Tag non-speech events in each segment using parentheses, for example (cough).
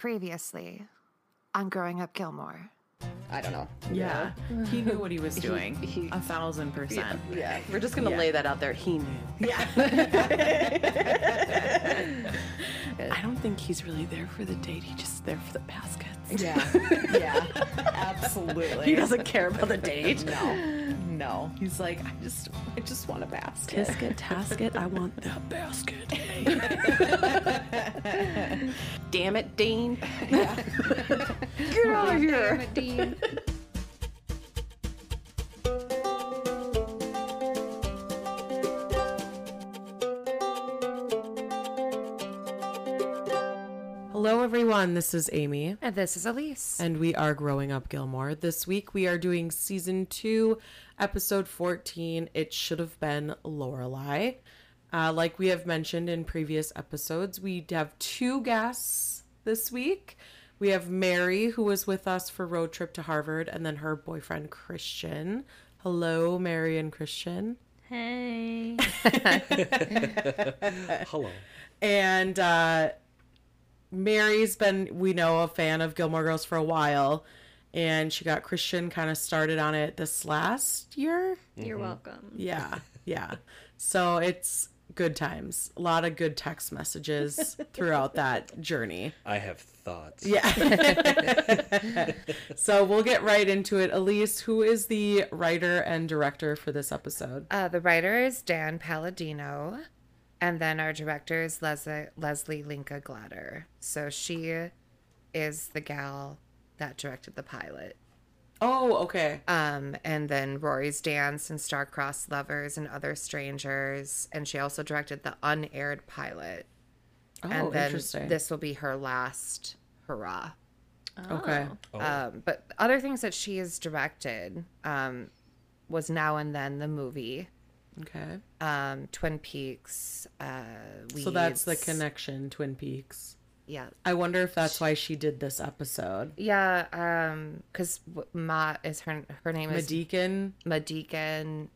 previously on Growing Up Gilmore. I don't know. Yeah. He knew what he was doing. he- a thousand percent. Yeah, we're just gonna Yeah. lay that out there. He knew. Yeah. (laughs) I don't think he's really there for the date. He's just there for the baskets. Yeah. (laughs) Yeah. Absolutely. He doesn't care about the date. No. No. He's like, I just I just want a basket. Tisket, tasket, I want that basket. (laughs) Damn it, Dean. Get out of here! Hello, everyone. This is Amy, And this is Elise. and we are Growing Up Gilmore. This week we are doing season two, episode 14. It should have been Lorelai. Uh, like we have mentioned in previous episodes, we have two guests this week. We have Mary, who was with us for road trip to Harvard, and then her boyfriend Christian. Hello, Mary and Christian. Hey. (laughs) (laughs) Hello. And uh, Mary's been, we know, a fan of Gilmore Girls for a while. And she got Christian kind of started on it this last year. You're welcome. Yeah, yeah. So it's good times. A lot of good text messages (laughs) throughout that journey. I have thoughts. Yeah. (laughs) so we'll get right into it. Elise, who is the writer and director for this episode? Uh, the writer is Dan Palladino, and then our director is Leslie, Leslie Linka Glatter. So she is the gal that directed the pilot. Oh, okay. Um, and then Rory's Dance and Star-Crossed Lovers and Other Strangers. And she also directed the unaired pilot. Oh, and then interesting. this will be her last hurrah. okay. Oh, Um, but other things that she has directed um, was Now and Then the movie, Okay. um, Twin Peaks. Uh, So that's the connection, Twin Peaks. Yeah, I wonder if that's why she did this episode. yeah. Um, because Ma is her her name is Medican? Madigan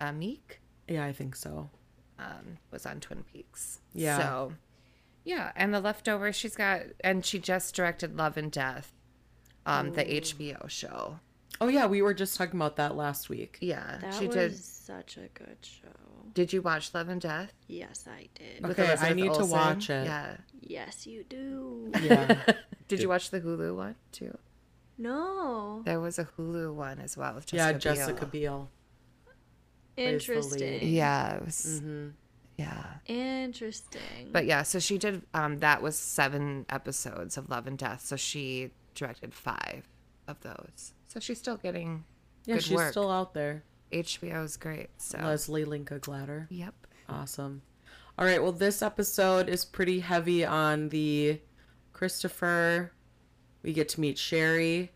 uh, Meek. Yeah, I think so. um, was on Twin Peaks. Yeah. So, yeah, and the leftovers she's got, and she just directed Love and Death, um, the HBO show. Oh yeah, we were just talking about that last week. Yeah, That she was did. such a good show. Did you watch Love and Death? Yes, I did. with Okay, I Elizabeth need to watch it. Yeah. Yes, you do. Yeah. (laughs) Did you watch the Hulu one too? No. There was a Hulu one as well. With yeah, Jessica Jessica Biel. Biel. Interesting. Yeah, it was. Mm-hmm. Yeah. Interesting. But yeah, so she did. Um, that was seven episodes of Love and Death. So she directed five of those. So she's still getting Yeah, good she's work. still out there. HBO is great. So Leslie Linka Glatter. yep. Awesome. All right, well this episode is pretty heavy on the Christopher. We get to meet Sherry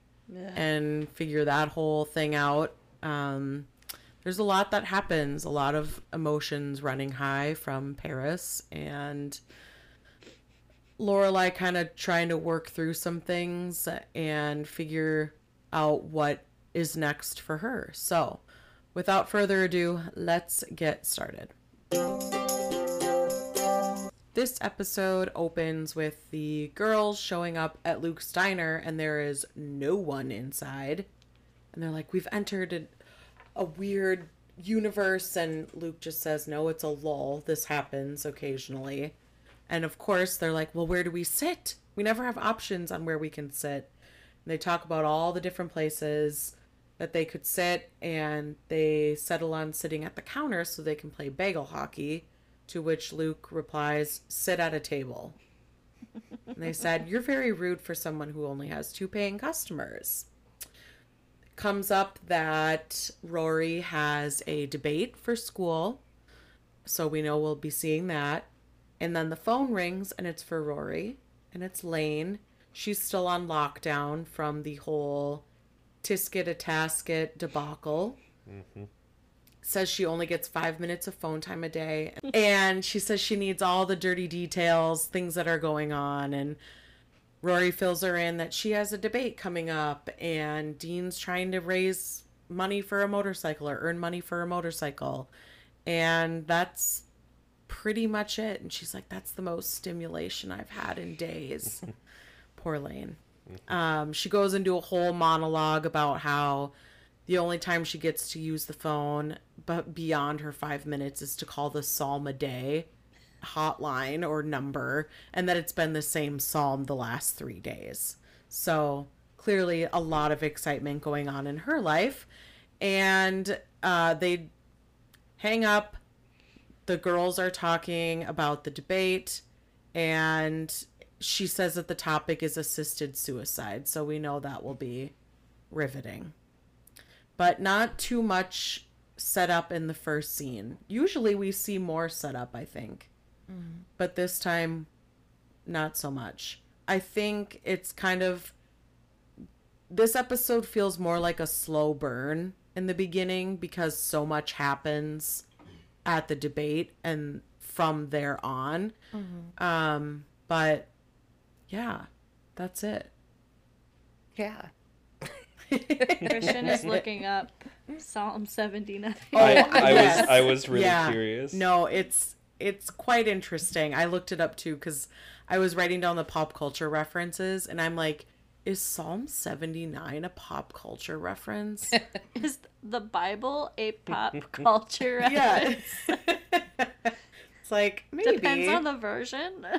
and figure that whole thing out. Um there's a lot that happens, a lot of emotions running high from Paris and Lorelai kind of trying to work through some things and figure out what is next for her. So, without further ado, let's get started. This episode opens with the girls showing up at Luke's diner, and there is no one inside. And they're like, We've entered a, a weird universe. And Luke just says, No, it's a lull. This happens occasionally. And of course, they're like, Well, where do we sit? We never have options on where we can sit. They talk about all the different places that they could sit, and they settle on sitting at the counter so they can play bagel hockey. To which Luke replies, Sit at a table. and they said, You're very rude for someone who only has two paying customers. Comes up that Rory has a debate for school. So we know we'll be seeing that. And then the phone rings and it's for Rory and it's Lane. She's still on lockdown from the whole Tisket a Tasket debacle. Mm-hmm. Says she only gets five minutes of phone time a day. and she says she needs all the dirty details, things that are going on. And Rory fills her in that she has a debate coming up and Dean's trying to raise money for a motorcycle or earn money for a motorcycle. And that's pretty much it. And she's like, that's the most stimulation I've had in days. (laughs) Poor Lane. Um, she goes into a whole monologue about how the only time she gets to use the phone, but beyond her five minutes, is to call the psalm a day hotline or number, and that it's been the same psalm the last three days. So clearly, a lot of excitement going on in her life. And uh, they hang up. The girls are talking about the debate, and she says that the topic is assisted suicide. So we know that will be riveting. But not too much set up in the first scene. Usually we see more set up, I think. But this time, not so much. I think it's kind of. This episode feels more like a slow burn in the beginning because so much happens at the debate and from there on. Um, but yeah, that's it. Yeah. Christian is (laughs) looking up Psalm 79. I, Oh, I (laughs) yes. was I was really Yeah. curious. No, it's it's quite interesting. I looked it up too because I was writing down the pop culture references, and I'm like, is Psalm 79 a pop culture reference? (laughs) Is the Bible a pop culture yeah. Reference? it's like maybe. Depends on the version. (laughs)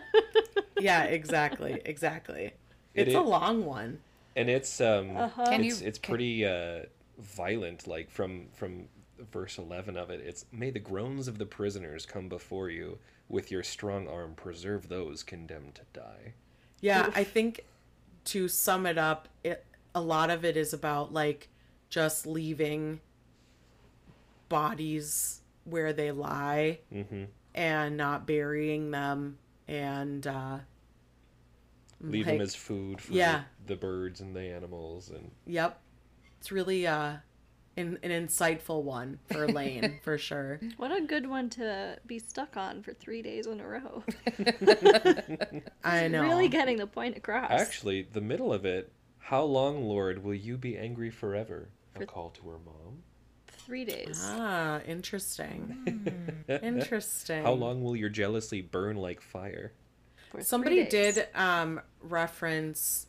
Yeah, exactly, exactly. It It's a long one. and it's um Can it's you- it's can- pretty uh violent like from from verse 11 of it it's may the groans of the prisoners come before you with your strong arm preserve those condemned to die Yeah, I think to sum it up, it a lot of it is about like just leaving bodies where they lie mm-hmm. And not burying them and uh leave them as food for Yeah. the, the birds and the animals and Yep. It's really uh an, an insightful one for Lane (laughs) for sure. what a good one to be stuck on for three days in a row. (laughs) (laughs) I know. Really getting the point across. actually the middle of it how long lord will you be angry forever a call to her mom Three days. Ah, interesting. (laughs) interesting. how long will your jealousy burn like fire for Somebody did um reference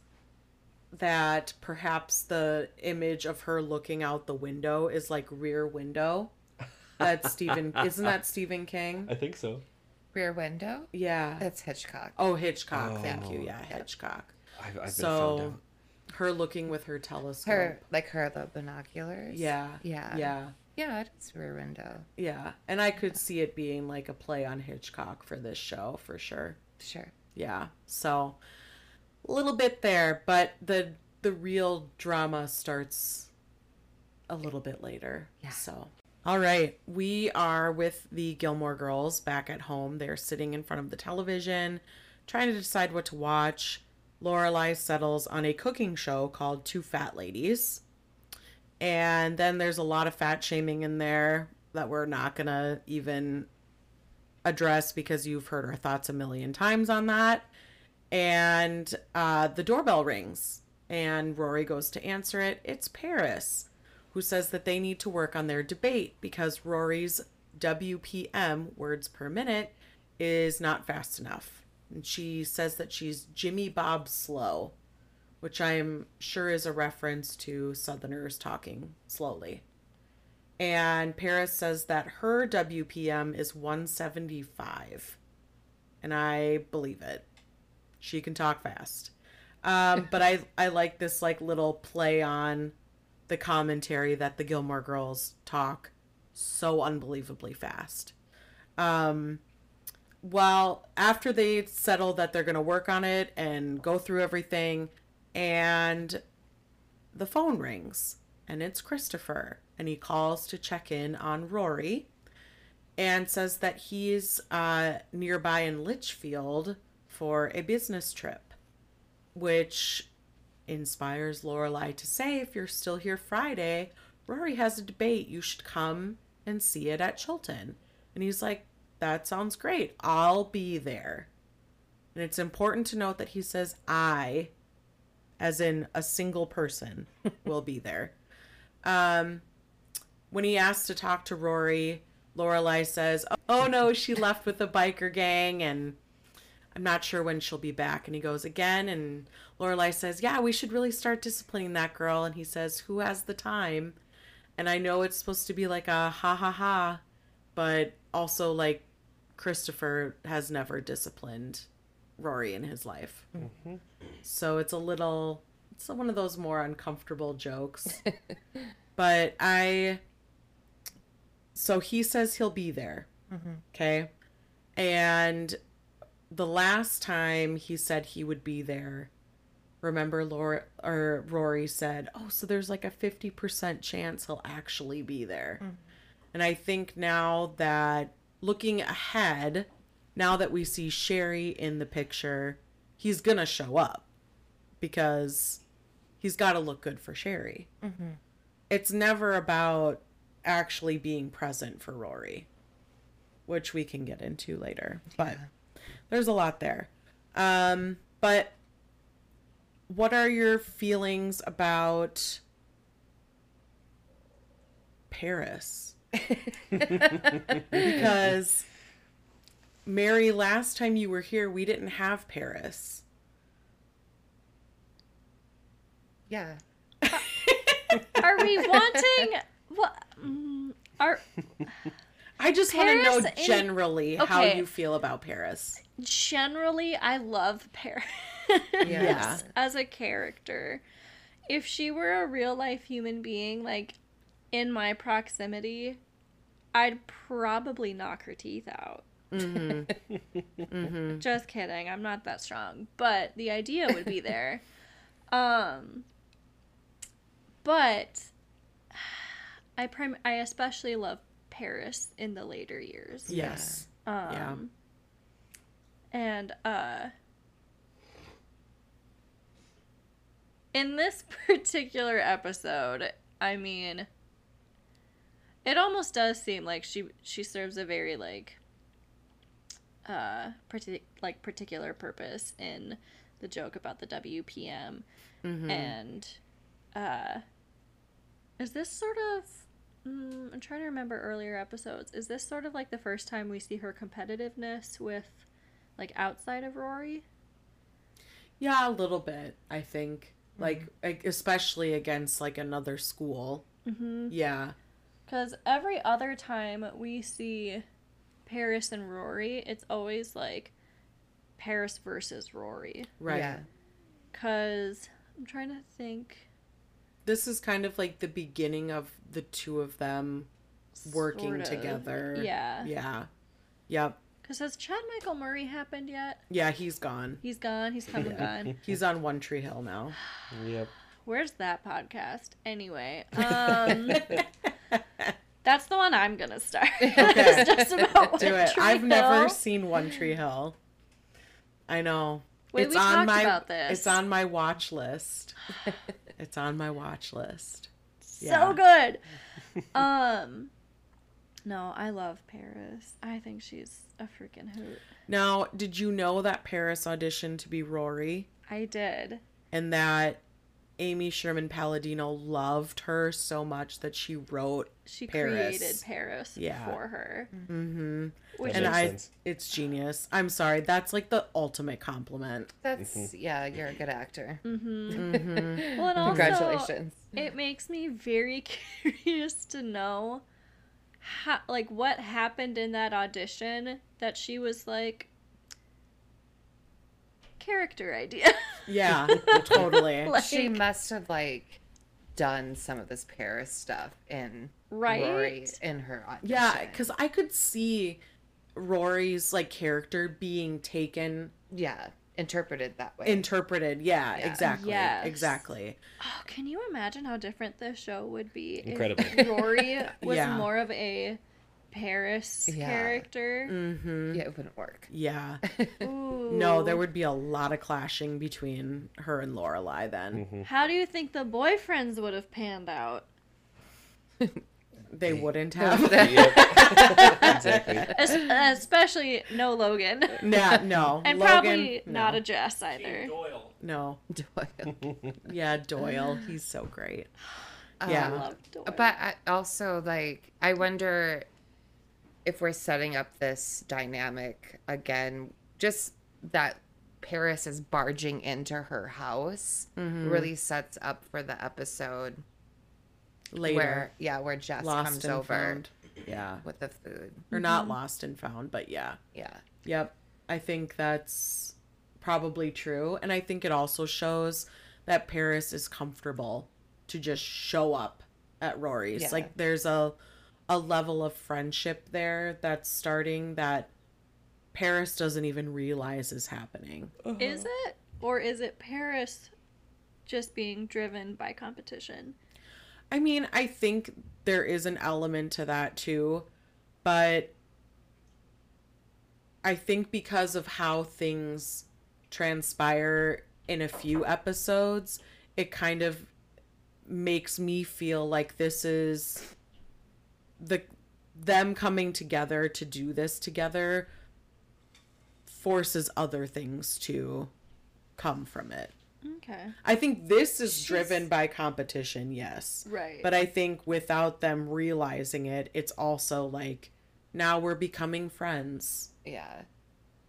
that perhaps the image of her looking out the window is like rear window. (laughs) That's Stephen isn't that Stephen King? i think so Rear Window? Yeah. That's Hitchcock. Oh, Hitchcock. Thank you. Oh. Yeah, Hitchcock. i've, I've been found So out her looking with her telescope. Her, like her, the binoculars. Yeah. Yeah. Yeah. Yeah, it's Rear Window. Yeah. And I could see it being like a play on Hitchcock for this show for sure. Sure. Yeah. So a little bit there, but the the real drama starts a little bit later. Yeah. So all right, we are with the Gilmore girls back at home. They're sitting in front of the television, trying to decide what to watch. Lorelai settles on a cooking show called Two Fat Ladies. And then there's a lot of fat shaming in there that we're not going to even address because you've heard our thoughts a million times on that. And uh, the doorbell rings, and Rory goes to answer it. It's Paris, who says that they need to work on their debate because Rory's WPM, words per minute, is not fast enough. And she says that she's Jimmy Bob slow, which I'm sure is a reference to Southerners talking slowly. And Paris says that her WPM is 175. And I believe it. She can talk fast. Um, but I, I like this like little play on the commentary that the Gilmore girls talk so unbelievably fast. Um, well, after they settle that they're going to work on it and go through everything, and the phone rings, and it's Christopher, and he calls to check in on Rory and says that he's uh, nearby in Litchfield for a business trip, which inspires Lorelai to say, if you're still here Friday, Rory has a debate. You should come and see it at Chilton. And he's like, that sounds great. I'll be there. And it's important to note that he says, I, as in a single person, (laughs) will be there. Um, when he asks to talk to Rory, Lorelai says, "Oh no, she (laughs) left with the biker gang," and I'm not sure when she'll be back. And he goes again, and Lorelai says, "Yeah, we should really start disciplining that girl." And he says, "Who has the time?" And I know it's supposed to be like a ha ha ha, but also like Christopher has never disciplined Rory in his life, mm-hmm. so it's a little, it's one of those more uncomfortable jokes. (laughs) but I, so he says he'll be there, mm-hmm. okay, and the last time he said he would be there, remember Laura or Rory said, "Oh, so there's like a 50% chance he'll actually be there." Mm-hmm. And I think now that looking ahead, now that we see Sherry in the picture, he's going to show up because he's got to look good for Sherry. It's never about actually being present for Rory, which we can get into later. But there's a lot there. Um, but what are your feelings about Paris? Because Mary, last time you were here, we didn't have Paris. Yeah. (laughs) Are we wanting what? mm, Are I just want to know Paris in- generally how you feel about Paris. generally I love Paris Yeah. (laughs) as a character. If she were a real life human being, like in my proximity, I'd probably knock her teeth out. Mm-hmm. (laughs) Just kidding. I'm not that strong, but the idea would be there. (laughs) um, but I prim- I especially love Paris in the later years. Yes. Um, Yeah. And uh in this (laughs) particular episode, I mean it almost does seem like she she serves a very like uh partic- like particular purpose in the joke about the WPM Mm-hmm. and uh is this sort of mm, I'm trying to remember earlier episodes. Is this sort of like the first time we see her competitiveness with like outside of Rory? Yeah, a little bit, I think. Like, like, especially against like another school. Mm-hmm. Yeah. Because every other time we see Paris and Rory, it's always like Paris versus Rory. Right. Yeah. Because I'm trying to think. This is kind of like the beginning of the two of them working Sort of. together. Yeah. Yeah. Yep. Because has Chad Michael Murray happened yet? Yeah, he's gone. He's gone. He's come and gone. He's on One Tree Hill now. Yep. Where's that podcast? Anyway, (laughs) um, (laughs) that's the one I'm gonna start. (laughs) (laughs) it's just about Do it. Tree I've never seen One Tree Hill. I know. Wait, it's we on talked my about this. it's on my watch list. it's on my watch list. so good. Um, no, I love Paris. I think she's a freaking hoot. Now, did you know that Paris auditioned to be Rory I did. and that Amy Sherman Palladino loved her so much that she wrote She Paris. created Paris Yeah. for her. Mm-hmm. Which And I sense. it's genius. I'm sorry. That's like the ultimate compliment. That's yeah. You're a good actor. Mm-hmm. well, and also, Congratulations. it makes me very (laughs) curious to know how like what happened in that audition that she was like character idea (laughs) Yeah, totally. (laughs) like, she must have like done some of this Paris stuff in Right? Rory in her audition. Yeah, because I could see Rory's like character being taken, yeah, interpreted that way. interpreted. Yeah, Yeah. exactly. Yes. Exactly. oh, can you imagine how different this show would be Incredible. if rory (laughs) was Yeah. more of a paris Yeah. character Mm-hmm. yeah, it wouldn't work. Yeah. Ooh. No, there would be a lot of clashing between her and Lorelai then. how do you think the boyfriends would have panned out They wouldn't have. Yep. (laughs) exactly. Es- especially no logan nah, no. (laughs) and Logan, probably no. not a jess either Doyle. No. Doyle. Yeah, Doyle. He's so great. (sighs) I Yeah. love Doyle. But I also like I wonder if we're setting up this dynamic again just that Paris is barging into her house Mm-hmm. really sets up for the episode Later. where yeah, where Jess lost comes and over found. Yeah. with the food. Or not lost and found, but yeah. Yeah. Yep. I think that's probably true. And I think it also shows that Paris is comfortable to just show up at Rory's. Yeah. Like there's a a level of friendship there that's starting that Paris doesn't even realize is happening. Uh-huh. Is it? Or is it Paris just being driven by competition? I mean, I think there is an element to that too, but I think because of how things transpire in a few episodes, it kind of makes me feel like this is the them coming together to do this together forces other things to come from it. Okay. I think this is driven by competition, yes. Right. But I think without them realizing it, it's also like now we're becoming friends Yeah.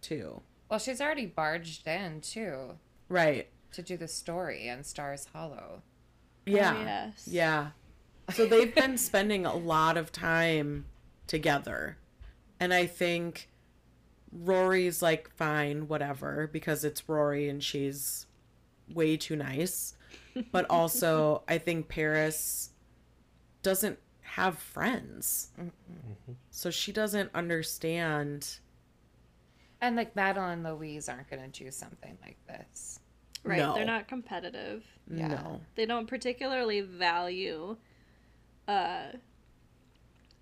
too. Well, she's already barged in too Right. to do the story in Stars Hollow. Yeah. Oh, yes. Yeah. So they've been spending a lot of time together. And I think Rory's like, fine, whatever, because it's Rory and she's way too nice. But also, I think Paris doesn't have friends. So she doesn't understand. And like Madeline and Louise aren't going to do something like this. Right. No. They're not competitive. Yeah. No. They don't particularly value uh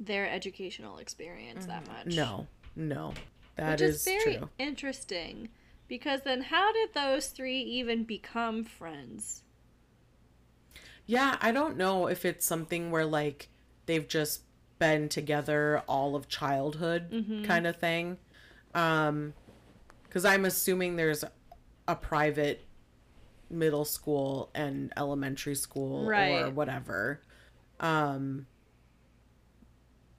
their educational experience that much. No. No. That Which is, is very true. interesting. Because then how did those three even become friends? Yeah, I don't know if it's something where like they've just been together all of childhood kind of thing. Um cuz I'm assuming there's a private middle school and elementary school or whatever. Um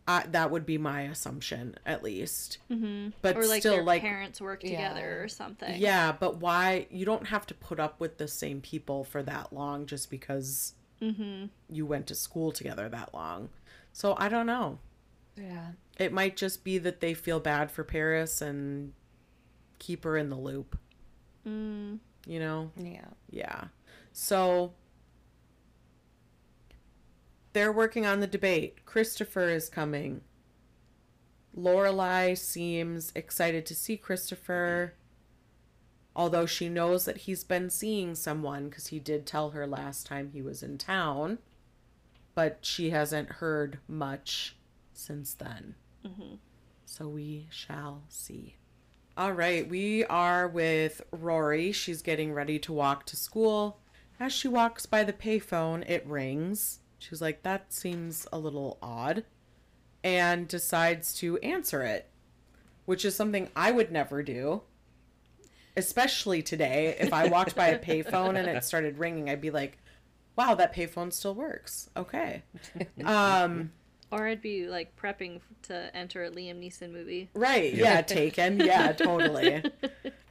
I, that would be my assumption at least. Mm-hmm. But Or like still their like parents work together or something. yeah, but why? You don't have to put up with the same people for that long just because you went to school together that long. So I don't know. Yeah. It might just be that they feel bad for Paris and keep her in the loop. Mm. You know? Yeah. Yeah. So they're working on the debate. Christopher is coming. Lorelai seems excited to see Christopher, although she knows that he's been seeing someone because he did tell her last time he was in town, but she hasn't heard much since then. Mm-hmm. So we shall see. All right, we are with Rory. She's getting ready to walk to school. As she walks by the payphone, it rings. She's like, that seems a little odd, and decides to answer it, which is something I would never do. Especially today, if I walked by a (laughs) payphone and it started ringing, I'd be like, wow, that payphone still works. Okay. Um, (laughs) Or I'd be like prepping to enter a Liam Neeson movie. Right. (laughs) Yeah, taken. Yeah, totally.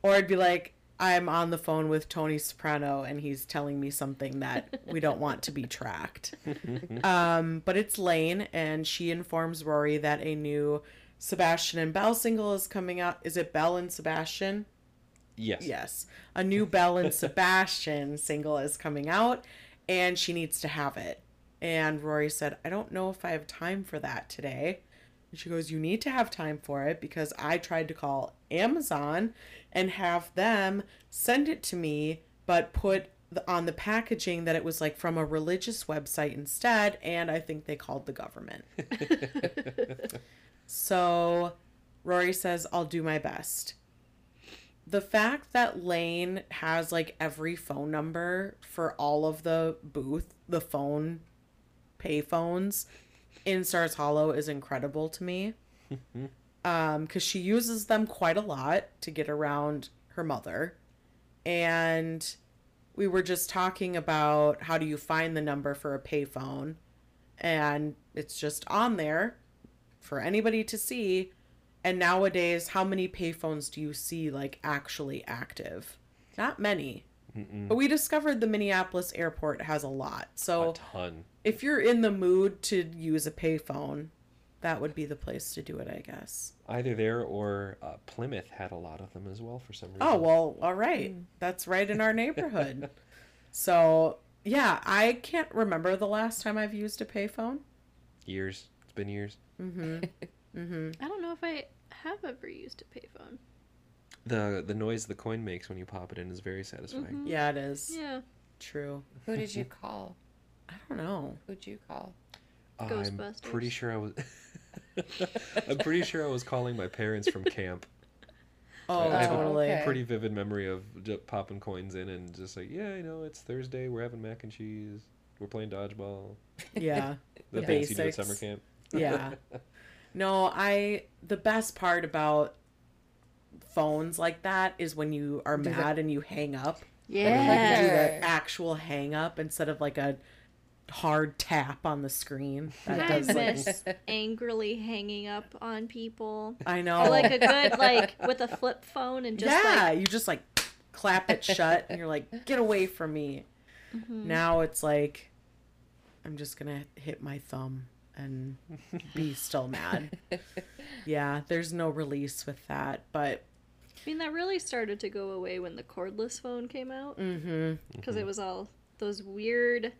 Or I'd be like, I'm on the phone with Tony Soprano and he's telling me something that (laughs) we don't want to be tracked. um, but it's Lane and she informs Rory that a new Sebastian and Belle single is coming out. Is it Belle and Sebastian? Yes. Yes. A new Belle and Sebastian (laughs) single is coming out and she needs to have it. And Rory said, I don't know if I have time for that today. And she goes, You need to have time for it because I tried to call Amazon and have them send it to me, but put the, on the packaging that it was like from a religious website instead. And I think they called the government. (laughs) so Rory says, I'll do my best the fact that Lane has like every phone number for all of the booth, the phone pay phones in Stars Hollow is incredible to me. um, because she uses them quite a lot to get around her mother. And we were just talking about how do you find the number for a payphone, and it's just on there for anybody to see. And nowadays, how many payphones do you see like actually active? Not many. But we discovered the Minneapolis airport has a lot. So A ton. if you're in the mood to use a payphone, that would be the place to do it, I guess. Either there or uh, Plymouth had a lot of them as well for some reason. Oh, well, all right. That's right in our neighborhood. (laughs) so, yeah, I can't remember the last time I've used a payphone. Years. It's been years. Hmm. (laughs) Hmm. I don't know if I have ever used a payphone. The the noise the coin makes when you pop it in is very satisfying. Mm-hmm. Yeah, it is. Yeah. True. Who did you call? (laughs) I don't know. Who'd you call? I'm pretty sure I was. (laughs) I'm pretty sure I was calling my parents from camp. (laughs) Oh, I have totally. a pretty vivid memory of j- popping coins in and just like, yeah, you know, it's Thursday. We're having mac and cheese. We're playing dodgeball. Yeah. The The things you do at basics. summer camp. yeah. No, I the best part about phones like that is when you are Do the- mad and you hang up. Yeah. Like Do the actual hang up instead of like a hard tap on the screen. That I does like miss angrily hanging up on people. I know. Or like a good like with a flip phone and just yeah, like you just like clap it shut and you're like, get away from me. Mm-hmm. Now it's like I'm just gonna hit my thumb and be still mad. (laughs) yeah, there's no release with that, but I mean that really started to go away when the cordless phone came out mm-hmm. because it was all those weird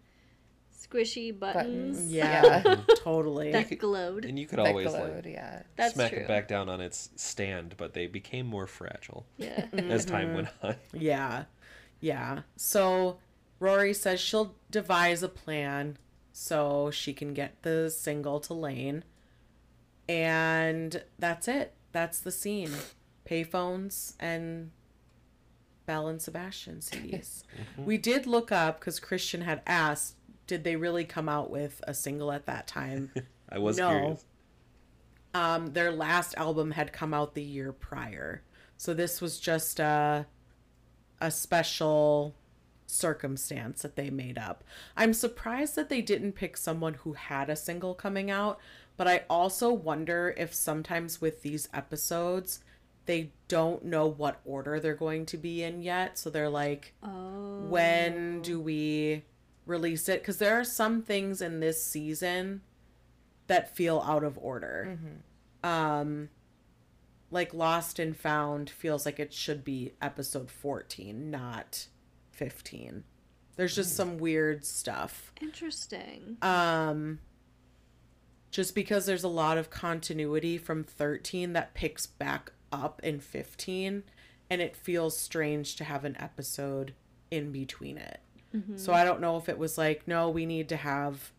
squishy buttons, Buttons. Yeah, Yeah. (laughs) totally. that glowed. And you could That always glowed, like yeah. That's smack true. it back down on its stand, but they became more fragile Yeah. (laughs) as time went on. Yeah. Yeah. So Rory says she'll devise a plan so she can get the single to Lane. And that's it. That's the scene. Payphones and Belle and Sebastian CDs. (laughs) We did look up because Christian had asked, did they really come out with a single at that time? (laughs) I was No. curious. um, their last album had come out the year prior. So this was just a, a special circumstance that they made up. I'm surprised that they didn't pick someone who had a single coming out, but I also wonder if sometimes with these episodes, they don't know what order they're going to be in yet. So they're like, Oh. when do we release it? Because there are some things in this season that feel out of order. Um, like Lost and Found feels like it should be episode 14, not 15. There's just some weird stuff. Interesting. Um, just because there's a lot of continuity from 13 that picks back up in 15, and it feels strange to have an episode in between it. Mm-hmm. So I don't know if it was like, no, we need to have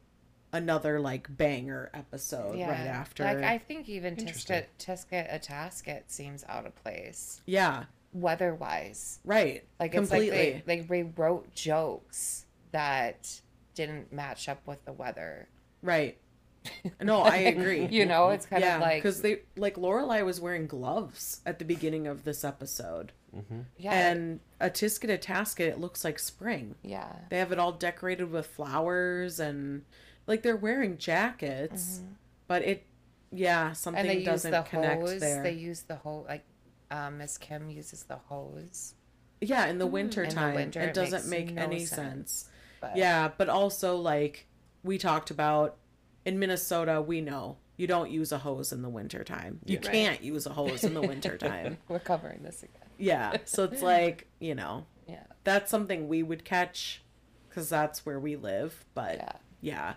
another like banger episode right after. Like I think even Interesting. Tisket Tisket a Tasket seems out of place yeah, weather wise. right. Like completely. it's like they, they rewrote jokes that didn't match up with the weather. right. (laughs) No, I agree. You know, it's kind yeah, of like because they like Lorelai was wearing gloves at the beginning of this episode, yeah, and a tisket a tasket it looks like spring. yeah. They have it all decorated with flowers and like they're wearing jackets, but it, yeah, something Mm-hmm. And they use doesn't the connect hose. there. They use the hose. Like um, Miss Kim uses the hose. yeah, in the winter In the time, winter, it it doesn't make no any sense. sense. But Yeah, but also like we talked about in Minnesota, we know you don't use a hose in the winter time. You can't use a hose in the winter time. (laughs) we're covering this again. Yeah, so it's (laughs) like you know Yeah, that's something we would catch because that's where we live. But yeah. yeah.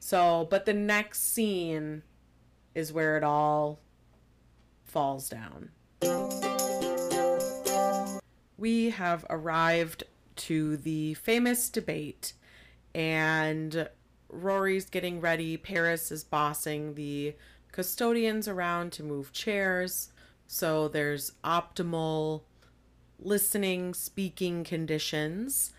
So, but the next scene is where it all falls down. We have arrived to the famous debate, and Rory's getting ready. Paris is bossing the custodians around to move chairs. So there's optimal listening, speaking conditions.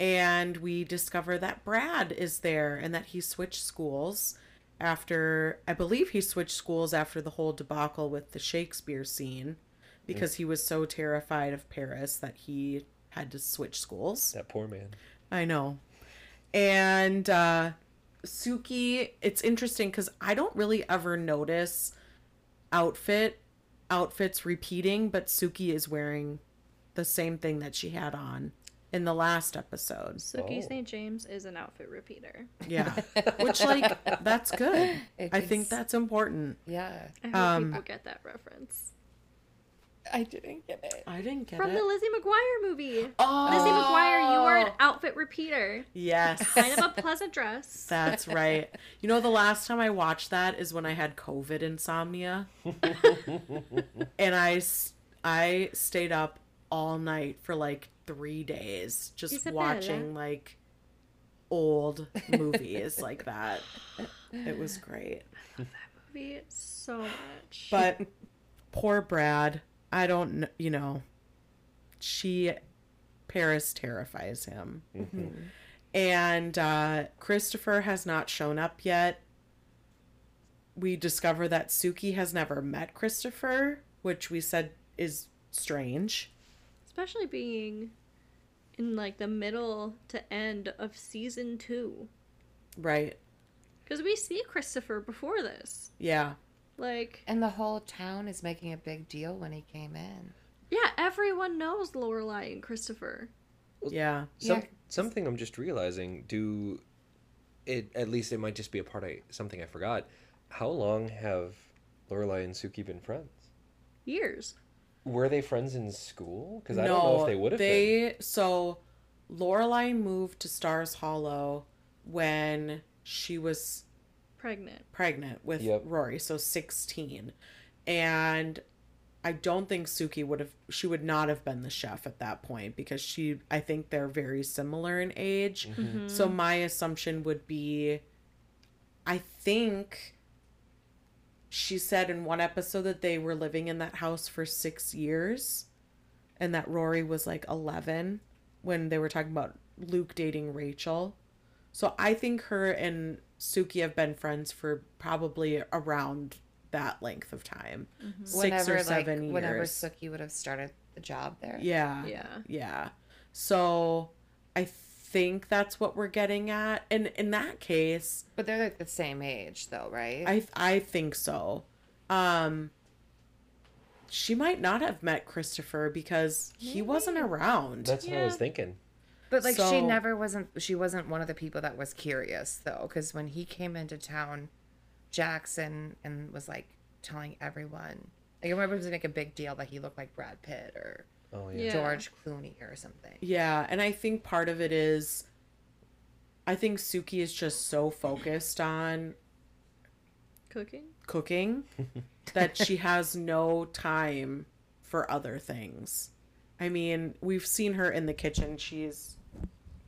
And we discover that Brad is there and that he switched schools after, I believe he switched schools after the whole debacle with the Shakespeare scene because he was so terrified of Paris that he had to switch schools. That poor man. I know. And uh Suki, it's interesting because I don't really ever notice outfit outfits repeating, but Suki is wearing the same thing that she had on in the last episode. Suki Oh. St. James is an outfit repeater. Yeah. (laughs) Which like that's good. It I think that's important. Yeah. I hope Um, people get that reference. I didn't get it. I didn't get From it. From the Lizzie McGuire movie. oh, Lizzie McGuire, you are an outfit repeater. Yes. (laughs) Kind of a pleasant dress. That's right. You know, the last time I watched that is when I had COVID insomnia. (laughs) and I, I stayed up all night for like three days just Isabella. watching like old movies like that. It was great. I love That movie so much. But poor Brad, I don't know, you know, she, Paris terrifies him. And uh, Christopher has not shown up yet. We discover that Suki has never met Christopher, which we said is strange. Especially being in like the middle to end of season two. Right. Because we see Christopher before this. Yeah. Like, And the whole town is making a big deal when he came in. yeah, everyone knows Lorelai and Christopher. Yeah. Some, Yeah. Something I'm just realizing. Do it at least it might just be a part I something I forgot. How long have Lorelai and Suki been friends? Years. Were they friends in school? Because I don't know if they would have been. They so Lorelai moved to Stars Hollow when she was Pregnant. pregnant with Yep. Rory, so 16. And I don't think Suki would have she would not have been the chef at that point because she I think they're very similar in age. Mm-hmm. Mm-hmm. So my assumption would be I think she said in one episode that they were living in that house for 6 years and that Rory was like 11 when they were talking about Luke dating Rachel. So I think her and Suki have been friends for probably around that length of time. Six whenever or seven like years. whenever Suki would have started the job there. yeah. Yeah. Yeah. So I think that's what we're getting at. And in that case, But they're like the same age though, right? I I think so. Um she might not have met Christopher because he wasn't around. That's what I was thinking. But like so- she never wasn't she wasn't one of the people that was curious though cuz when he came into town Jackson and was like telling everyone. Like, I remember it was like a big deal that he looked like Brad Pitt or Oh yeah. Yeah. George Clooney or something. Yeah, and I think part of it is I think Suki is just so focused on Cooking? cooking (laughs) that she has no time for other things. I mean, we've seen her in the kitchen. She's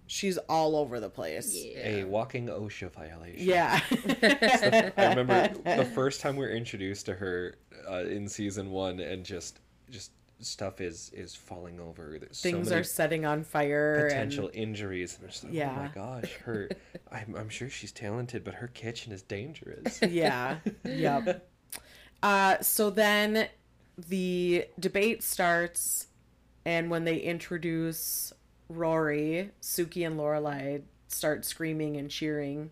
she's all over the place. A walking OSHA violation. Yeah. (laughs) I remember the (laughs) first time we were introduced to her uh, in season one, and just just stuff is is falling over. There's Things so many are setting on fire potential and injuries, and it's like, oh Yeah. my gosh, her. (laughs) I'm I'm sure she's talented, but her kitchen is dangerous. yeah. Yep. Uh, so then the debate starts, and when they introduce Rory, Suki and Lorelai start screaming and cheering,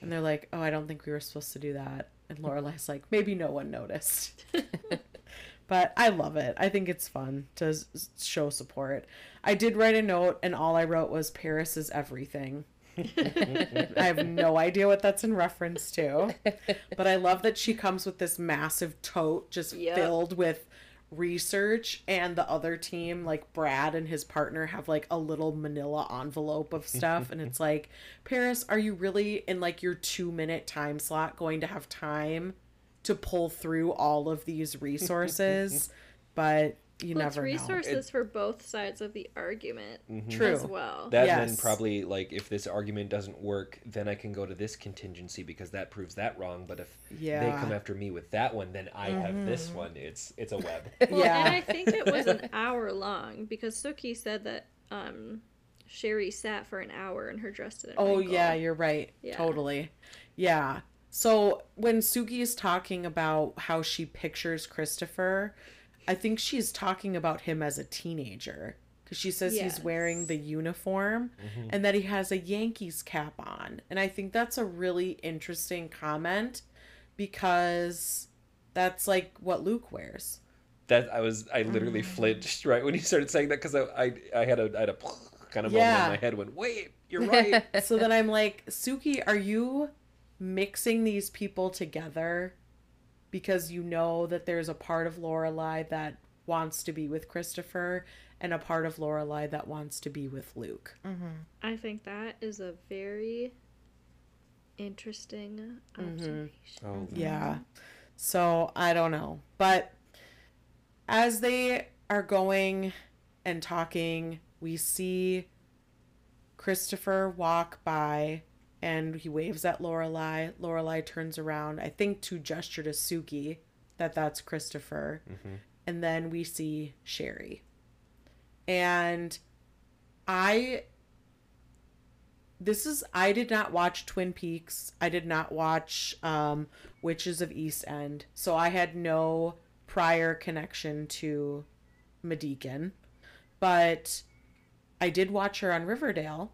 and they're like, "Oh, I don't think we were supposed to do that." And Lorelai's like, "Maybe no one noticed." (laughs) but I love it. I think it's fun to s- show support. I did write a note, and all I wrote was Paris is everything. I have no idea what that's in reference to. (laughs) But I love that she comes with this massive tote just Yep. filled with research and the other team like Brad and his partner have like a little manila envelope of stuff. And it's (laughs) like Paris are you really in like your 2 minute time slot going to have time to pull through all of these resources? (laughs) But you Well, it's never know resources for both sides of the argument True. as well. That then probably like if this argument doesn't work, then I can go to this contingency because that proves that wrong. But if they Yeah. Mm-hmm. come after me with that one, then I have this one. It's it's a web. (laughs) Well, Yeah. and I think it was an (laughs) hour long because Suki said that um, Sherry sat for an hour and her dress didn't. Oh wrinkle. yeah, you're right. Yeah. Totally. Yeah. So when Suki is talking about how she pictures Christopher, I think she's talking about him as a teenager because she says he's wearing the uniform and that he has a Yankees cap on. And I think that's a really interesting comment because That's like what Luke wears. That I was I literally Mm. flinched right when you started saying that because I, I I had a I had a (laughs) kind of moment Yeah. in my head when wait you're (laughs) right so then I'm like, Suki, are you mixing these people together because you know that there's a part of Lorelai that wants to be with Christopher and a part of Lorelai that wants to be with Luke? Mm-hmm. I think that is a very interesting mm-hmm. observation. oh Yeah. So I don't know. But as they are going and talking, we see Christopher walk by and he waves at Lorelai. Lorelai turns around, I think to gesture to Sookie that that's Christopher. And then we see Sherry. And I this is I did not watch Twin Peaks. I did not watch um Witches of East End. So I had no prior connection to Madchen. But I did watch her on Riverdale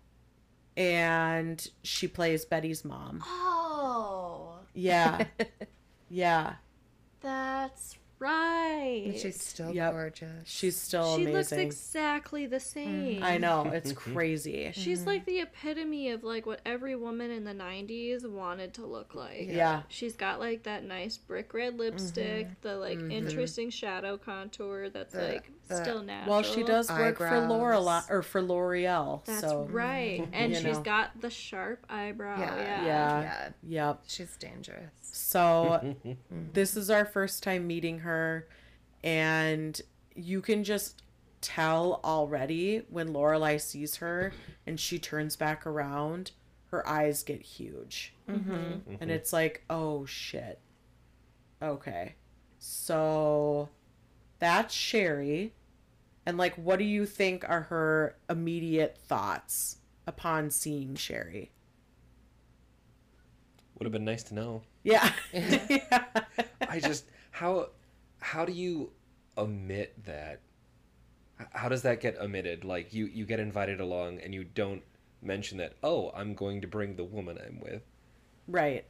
and she plays Betty's mom. Oh, Yeah. (laughs) yeah. that's right. And she's still Yep. gorgeous. She's still she amazing. looks exactly the same. I know, (laughs) it's crazy. She's mm-hmm. like the epitome of like what every woman in the 90s wanted to look like. Yeah. She's got like that nice brick red lipstick, mm-hmm. the like mm-hmm. interesting shadow contour that's The- like the- still natural. Well, she does work for Eyebrows. Lorelai or for L'Oreal. That's so right. (laughs) And You she's know. got the sharp eyebrow. yeah, Yeah. Yeah. yeah. Yep. She's dangerous. So (laughs) this is our first time meeting her and you can just tell already when Lorelai sees her and she turns back around, her eyes get huge. Mm-hmm. And it's like, oh shit. Okay. So that's Sherry. And like what do you think are her immediate thoughts upon seeing Sherry? would have been nice to know Yeah. (laughs) (laughs) I just how how do you omit that? How does that get omitted? Like you you get invited along and you don't mention that. Oh, I'm going to bring the woman I'm with. right.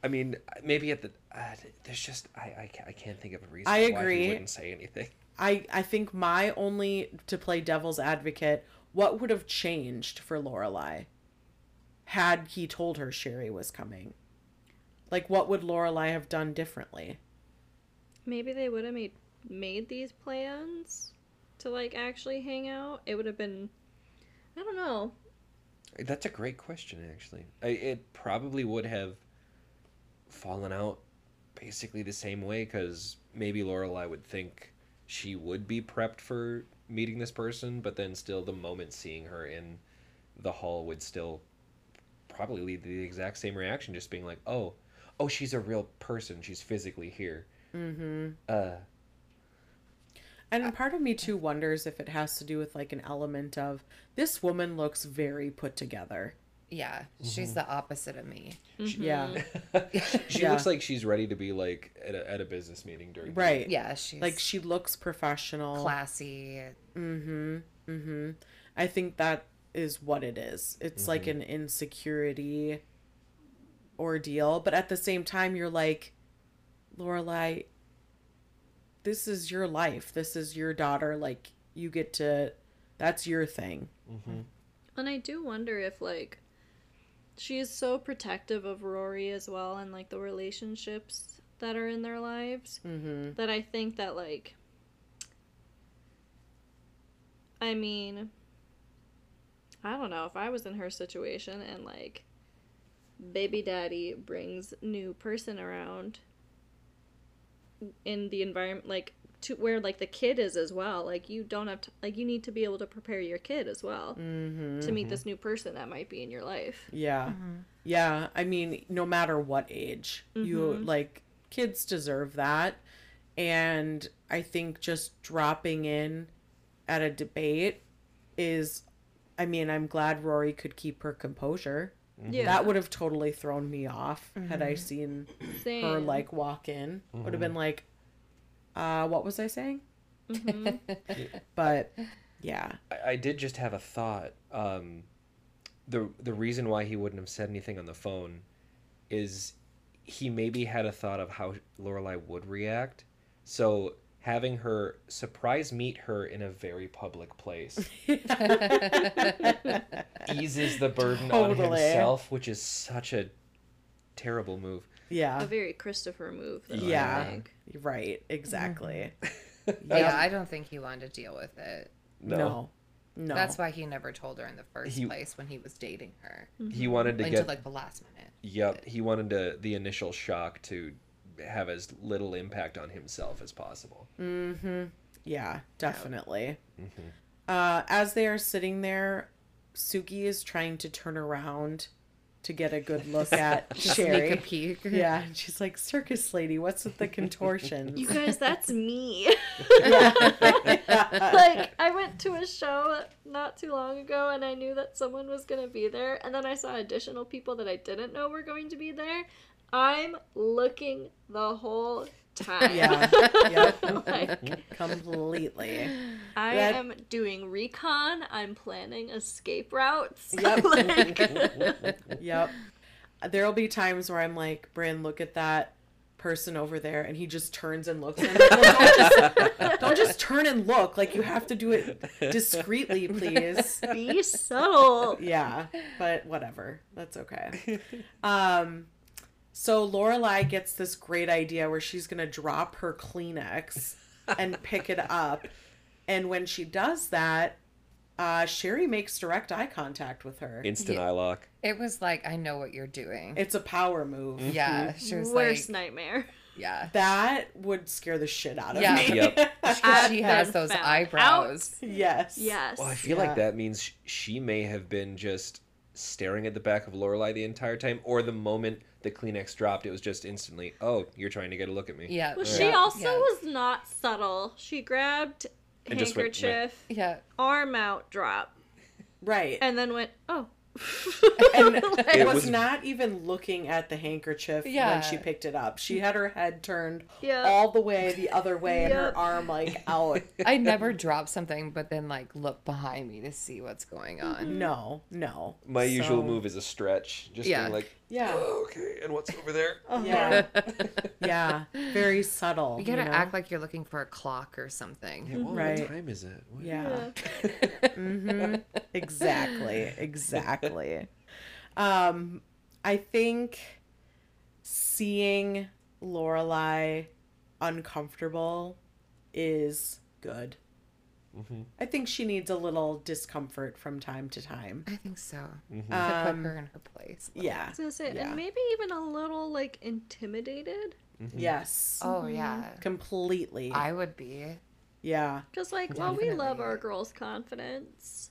I mean, maybe at the uh, there's just I, I ca- I can't think of a reason I why agree. he wouldn't say anything. I I think my only to play devil's advocate, what would have changed for Lorelai had he told her Sherry was coming? Like what would Lorelai have done differently? Maybe they would have made made these plans to like actually hang out. It would have been I don't know. That's a great question, actually. I, it probably would have fallen out basically the same way because maybe Lorelai would think she would be prepped for meeting this person, but then still the moment seeing her in the hall would still probably lead to the exact same reaction, just being like, "Oh, oh, she's a real person. She's physically here." Mm-hmm. Uh, And part of me too wonders if it has to do with like an element of this woman looks very put together. Yeah, she's the opposite of me. Yeah. (laughs) she Yeah. looks like she's ready to be like at a, at a business meeting during the Right. Yeah, she's Like she looks professional. classy. Mm-hmm. Mm-hmm. I think that is what it is. It's like an insecurity ordeal, but at the same time, you're like, Lorelai, this is your life. This is your daughter. Like you get to, that's your thing. And I do wonder if like she is so protective of Rory as well and like the relationships that are in their lives Mm-hmm. that I think that like I mean I don't know if I was in her situation and like baby daddy brings new person around in the environment like to where like the kid is as well like you don't have to like you need to be able to prepare your kid as well Mm-hmm. to meet mm-hmm. this new person that might be in your life Yeah. Mm-hmm. Yeah. I mean, no matter what age, you mm-hmm. like, kids deserve that. And I think just dropping in at a debate is, I mean, I'm glad Rory could keep her composure. Yeah That would have totally thrown me off had I seen Same. her like walk in. Would have been like, uh, what was I saying? (laughs) (laughs) but yeah. I, I did just have a thought. Um, the the reason why he wouldn't have said anything on the phone is he maybe had a thought of how Lorelai would react. So having her surprise meet her in a very public place (laughs) eases the burden on himself, which is such a terrible move. Yeah. A very Christopher move. Though, Yeah. I think. Right. Exactly. Mm-hmm. Yeah, I don't think he wanted to deal with it. No. No. That's why he never told her in the first He- place when he was dating her mm-hmm. He wanted to until get like the last minute. Yep, he wanted to, the initial shock to have as little impact on himself as possible. Mm-hmm. Yeah, definitely. Mm-hmm. Uh, as they are sitting there, Sookie is trying to turn around to get a good look (laughs) at Sherry. Sneak a peek. (laughs) Yeah, and she's like, "Circus lady, what's with the contortions?" You guys, that's me. (laughs) like I went to a show not too long ago and I knew that someone was going to be there and then I saw additional people that I didn't know were going to be there. I'm looking the whole time. yeah, (laughs) yep, Like, completely. I That- am doing recon. I'm planning escape routes. (laughs) Yep. Like- Yep. There'll be times where I'm like, Bryn, look at that person over there, and he just turns and looks. And I'm like, "Well, don't, just, don't just turn and look. Like you have to do it discreetly, please. Be subtle. Yeah, but whatever. That's okay. (laughs) Um, so Lorelai gets this great idea where she's gonna drop her Kleenex and (laughs) pick it up, and when she does that, uh, Sherry makes direct eye contact with her. Instant Yeah. eye lock. It was like, I know what you're doing. It's a power move. yeah, she was Worst like, nightmare. yeah. That would scare the shit out of Yeah. me. Yep. I've (laughs) she has those found eyebrows. yes. Yes. Well, I feel Yeah. like that means she may have been just staring at the back of Lorelai the entire time, or the moment the Kleenex dropped, it was just instantly, oh, you're trying to get a look at me. Yeah. Well, yeah, she also yeah. was not subtle. She grabbed And just went, handkerchief, Yeah. arm out, drop, Right. and then went, oh. (laughs) And (laughs) Like, it It was, was- not even looking at the handkerchief Yeah. when she picked it up. She had her head turned Yeah. all the way the other way and her arm like out. (laughs) I never drop something, but then like look behind me to see what's going on. No, no. My usual move is a stretch, just Yeah. being like, Yeah. oh, okay, and what's over there? (laughs) Yeah. (laughs) yeah. Very subtle. You gotta know? act like you're looking for a clock or something. Yeah, well, Right. What time is it? What- Yeah. Yeah. (laughs) hmm Exactly. Exactly. Um, I think seeing Lorelai uncomfortable is good. Mhm. I think she needs a little discomfort from time to time. I think so. Mhm. to Um, put her in her place. yeah. I was gonna say, Yeah. and maybe even a little like intimidated, Yes. Oh yeah. Completely. I would be. yeah. because like well, we love our girls' confidence,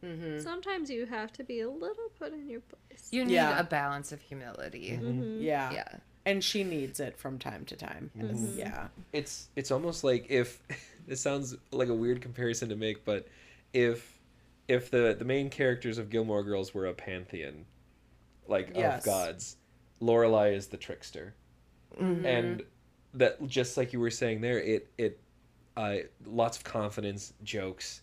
hmm sometimes you have to be a little put in your place. You need Yeah. a balance of humility. Mhm. Yeah. Yeah. And she needs it from time to time. Yeah. it's it's almost like if (laughs) this sounds like a weird comparison to make, but if if the the main characters of Gilmore Girls were a pantheon, like Yes. of gods, Lorelai is the trickster, Mm-hmm. and that just like you were saying there, it it uh, lots of confidence, jokes,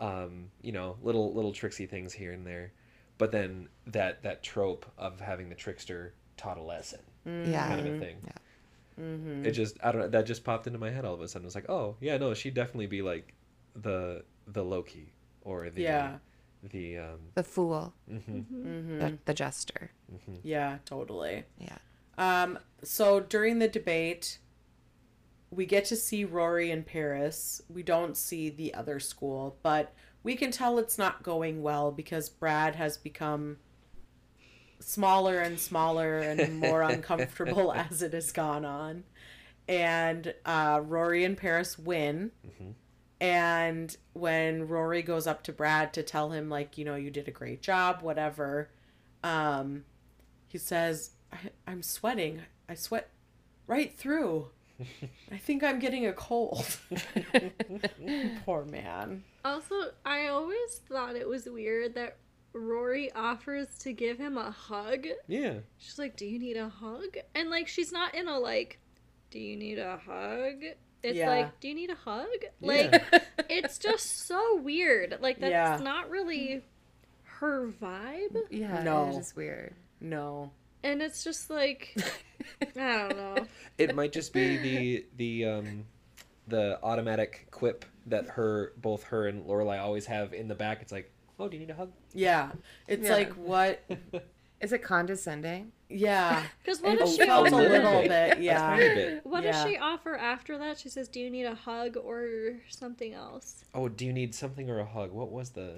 um, you know, little little tricksy things here and there, but then that that trope of having the trickster taught a lesson, Yeah. kind of a thing. Yeah. Mm-hmm. It just I don't know that just popped into my head all of a sudden. I was like, oh yeah, no, she'd definitely be like the the Loki or the Yeah. the um The fool. mhm, Mm-hmm. The, the jester. Yeah, totally. Yeah. Um, so during the debate, we get to see Rory in Paris. We don't see the other school, but we can tell it's not going well because Brad has become smaller and smaller and (laughs) more uncomfortable (laughs) as it has gone on. And uh, Rory and Paris win. And when Rory goes up to Brad to tell him, like, you know, you did a great job, whatever, um, he says, I, I'm sweating. I sweat right through. (laughs) I think I'm getting a cold. Poor man. Also, I always thought it was weird that Rory offers to give him a hug. yeah She's like, "Do you need a hug?" And like, she's not in a like, "Do you need a hug?" It's Yeah. like, "Do you need a hug?" Like, (laughs) it's just so weird. Like that's Yeah. not really her vibe. Yeah. No. It's just weird. No. and it's just like I don't know. (laughs) It might just be the the um the automatic quip that her both her and Lorelai always have in the back. It's like, oh, do you need a hug? Yeah. It's Yeah. like what (laughs) Is it condescending? yeah. (laughs) Because what It does she felt a little (laughs) bit, yeah. tiny bit. What Yeah. does she offer after that? She says, "Do you need a hug or something else, Oh, do you need something or a hug? What was the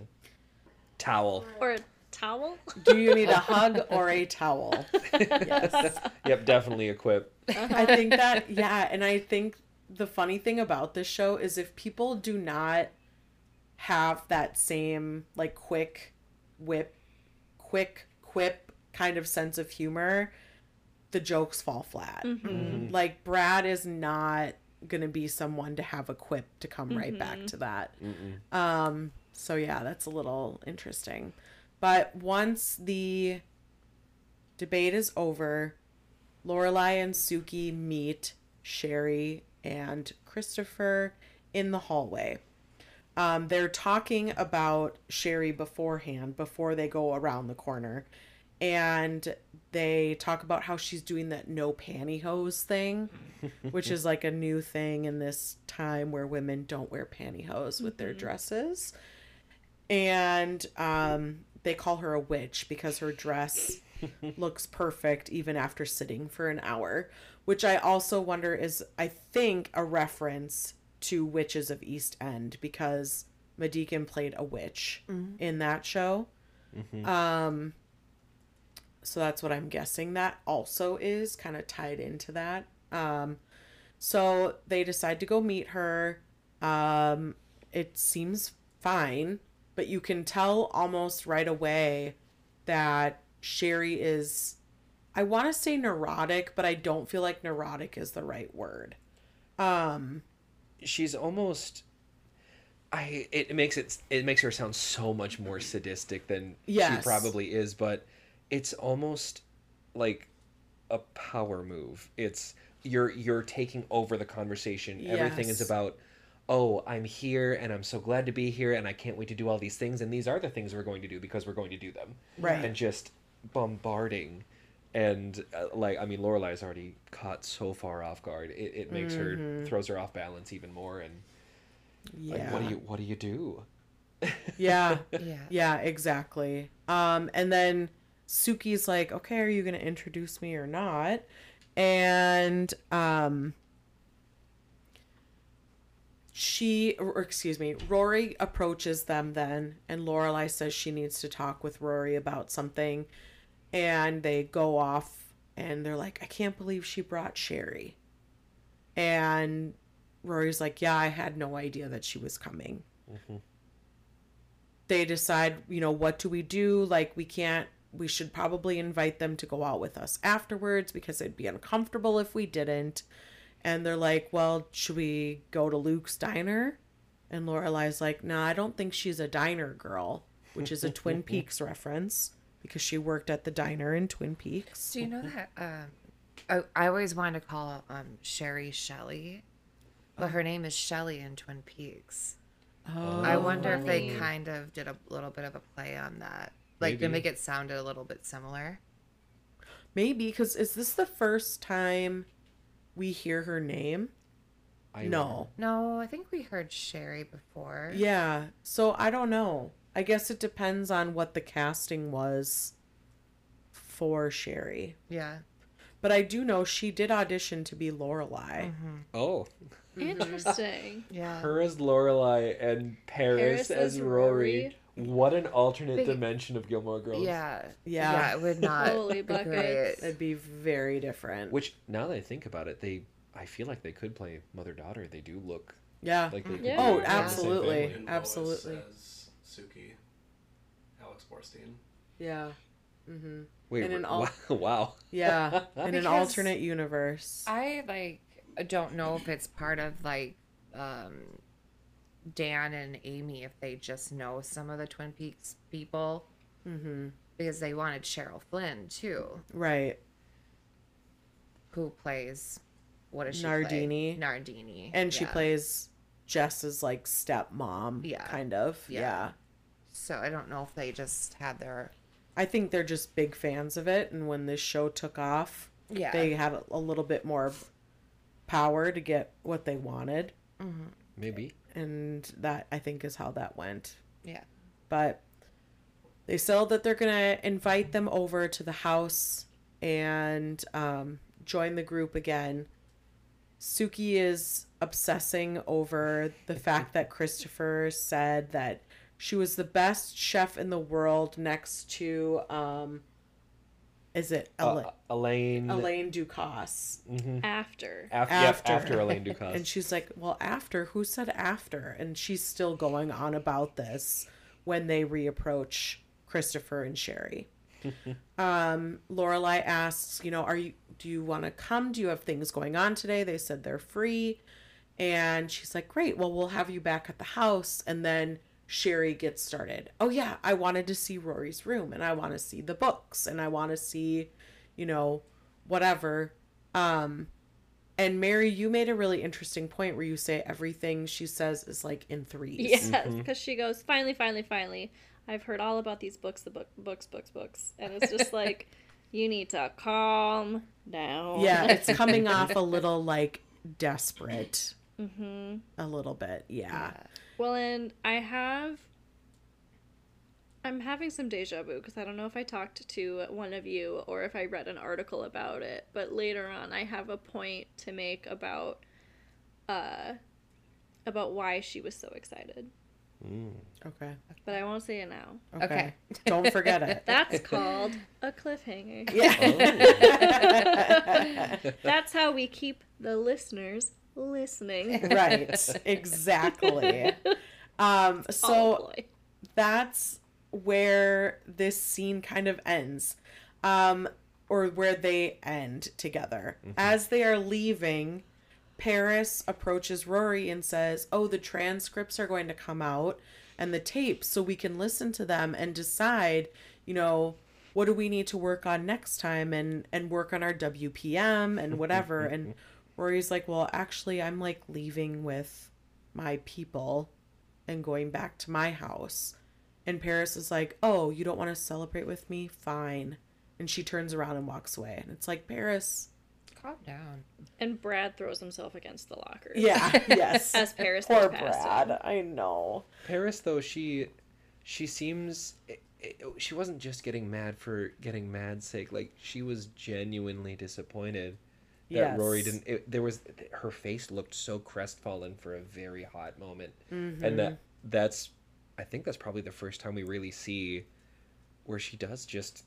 towel? or a towel?" Do you need a hug or a towel? Yes. Yep, definitely a quip. Uh-huh. I think that yeah, and I think the funny thing about this show is if people do not have that same like quick whip quick quip kind of sense of humor, the jokes fall flat. Mm-hmm. Mm-hmm. Like Brad is not gonna be someone to have a quip to come right back mm-hmm. to that. Um so yeah, that's a little interesting. But once the debate is over, Lorelai and Sookie meet Sherry and Christopher in the hallway. Um, they're talking about Sherry beforehand, before they go around the corner. And they talk about how she's doing that no pantyhose thing, (laughs) which is like a new thing in this time where women don't wear pantyhose with their dresses. And um, they call her a witch because her dress (laughs) looks perfect even after sitting for an hour, which I also wonder is, I think, a reference to Witches of East End because Madigan played a witch in that show. Um, so that's what I'm guessing that also is kind of tied into that. Um, so they decide to go meet her. Um, it seems fine, but you can tell almost right away that Sherry is, I want to say neurotic, but I don't feel like neurotic is the right word. Um, She's almost. I it makes it it makes her sound so much more sadistic than Yes. she probably is, but it's almost like a power move. It's you're you're taking over the conversation. Everything is about oh, I'm here and I'm so glad to be here and I can't wait to do all these things and these are the things we're going to do because we're going to do them. Right. And just bombarding and uh, like I mean Lorelai's already caught so far off guard. It it makes her throws her off balance even more and yeah. like what do you what do you do? yeah. (laughs) Yeah. Yeah, exactly. Um, and then Sookie's like, okay, are you going to introduce me or not? And um, she, or excuse me, Rory approaches them then, and Lorelai says she needs to talk with Rory about something. And they go off, and they're like, I can't believe she brought Sherry. And Rory's like, yeah, I had no idea that she was coming mm-hmm. they decide, you know, what do we do? Like, we can't, we should probably invite them to go out with us afterwards because it'd be uncomfortable if we didn't. And they're like, well, should we go to Luke's diner? And Lorelai's like, no, I don't think she's a diner girl, which is a Twin (laughs) Peaks reference because she worked at the diner in Twin Peaks. Do you know that? Um, I, I always wanted to call um, Sherry Shelley, but her name is Shelley in Twin Peaks. Oh, I wonder if they kind of did a little bit of a play on that, like to Maybe. make it sound a little bit similar. maybe because is this the first time we hear her name? I No. No, I think we heard Sherry before. Yeah. So I don't know. I guess it depends on what the casting was for Sherry. Yeah. But I do know she did audition to be Lorelai. Mm-hmm. Oh, mm-hmm. Interesting. Yeah. her as Lorelai and Paris, Paris as as Rory. What an alternate Big- dimension of Gilmore Girls. Yeah. Yeah. Yeah. It would not. Holy be great. It'd be very different. Which now that I think about it, they I feel like they could play mother daughter. They do look yeah. like they mm-hmm. could Yeah. be Oh, in absolutely. family. Absolutely. Lois as Sookie, Alex Borstein. yeah. Mm-hmm. Wait, And an wait, al- wow, (laughs) wow. Yeah. (laughs) In an alternate universe. I like don't know if it's part of like um Dan and Amy if they just know some of the Twin Peaks people mm-hmm. because they wanted Sherilyn Fenn too, Right. who plays what is she Nardini. Play? Nardini, And she plays Jess's like stepmom. Yeah. Kind of. Yeah. yeah. So I don't know if they just had their I think they're just big fans of it, and when this show took off, Yeah. they had a, a little bit more power to get what they wanted, Maybe. and that I think is how that went. Yeah. But they said that they're gonna invite them over to the house and um, join the group again. Sookie is obsessing over the fact that Christopher said that she was the best chef in the world next to um is it Uh, Ela- Elaine. Elaine Ducasse? After. Af- After. after. after Elaine (laughs) Ducasse. And she's like, "Well, after who said after?" And she's still going on about this when they reapproach Christopher and Sherry. (laughs) um, Lorelai asks, "You know, are you? Do you want to come? Do you have things going on today?" They said they're free, and she's like, "Great. Well, we'll have you back at the house." And then Sherry gets started. Oh yeah, I wanted to see Rory's room, and I want to see the books, and I want to see, you know, whatever. Um, and Mary, you made a really interesting point where you say everything she says is like in threes. Yes, because she goes, finally, finally, finally. I've heard all about these books, the book, books, books, books, and it's just (laughs) like, you need to calm down. Yeah, (laughs) it's coming off a little like desperate. Mm-hmm. A little bit, yeah. Well, and I have. I'm having some deja vu because I don't know if I talked to one of you or if I read an article about it, but later on I have a point to make about uh about why she was so excited. Okay. But I won't say it now. Okay. Okay. (laughs) Don't forget it. (laughs) That's called a cliffhanger. yeah. (laughs) That's how we keep the listeners listening. (laughs) right. Exactly. Um Oh, so boy. that's where this scene kind of ends um or where they end together as they are leaving paris approaches rory and says oh the transcripts are going to come out and the tapes so we can listen to them and decide you know what do we need to work on next time and and work on our wpm and whatever and rory's like well actually i'm like leaving with my people and going back to my house. And Paris is like, Oh, you don't want to celebrate with me? Fine. And she turns around and walks away. And it's like, Paris. Calm down. And Brad throws himself against the locker. Yeah, (laughs) yes. As Paris Poor Brad. him. I know. Paris, though, she she seems it, it, she wasn't just getting mad for getting mad's sake. Like she was genuinely disappointed that Yes. Rory didn't. It, there was her face looked so crestfallen for a very hot moment, Mm-hmm. and that that's I think that's probably the first time we really see where she does just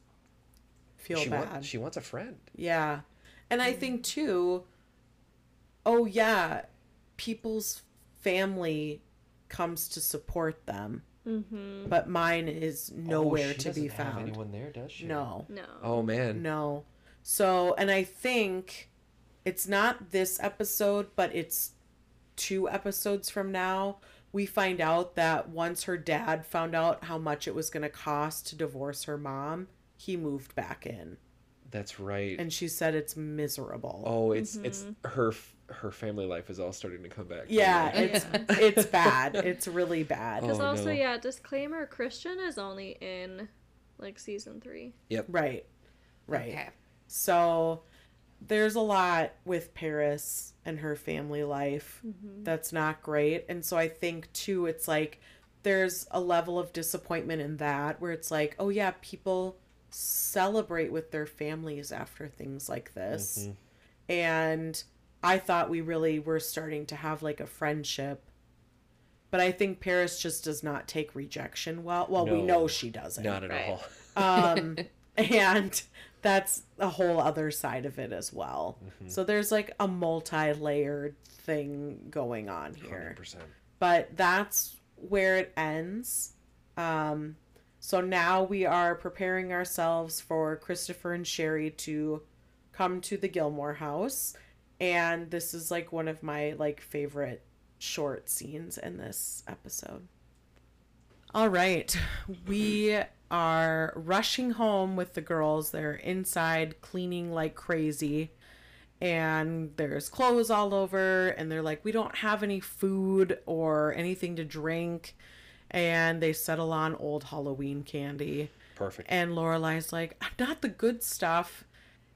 Feel she bad. wants she wants a friend. Yeah. And I think too, oh yeah, people's family comes to support them. Mm-hmm. But mine is nowhere Oh, she to be doesn't have found. anyone there, does she? No. No. Oh man. No. So, and I think it's not this episode, but it's two episodes from now. We find out that once her dad found out how much it was going to cost to divorce her mom, he moved back in. That's right. And she said it's miserable. oh, it's mm-hmm. it's her her family life is all starting to come back. yeah, (laughs) Yeah. it's it's bad. It's really bad. Because Oh, also, no. yeah, disclaimer: Christian is only in like season three. Yep. Right. Right. Okay. So there's a lot with Paris and her family life that's not great. And so I think too it's like there's a level of disappointment in that where it's like, oh yeah, people celebrate with their families after things like this. And I thought we really were starting to have like a friendship. But I think Paris just does not take rejection well. Well, we know she doesn't Not at Right. all. um (laughs) and that's a whole other side of it as well. So there's like a multi-layered thing going on here. 100%. but that's where it ends. Um so now we are preparing ourselves for christopher and sherry to come to the gilmore house. And this is like one of my like favorite short scenes in this episode. All right. We are rushing home with the girls. They're inside cleaning like crazy. And there's clothes all over. And they're like, we don't have any food or anything to drink. And they settle on old Halloween candy. Perfect. And Lorelai's like, I'm not the good stuff.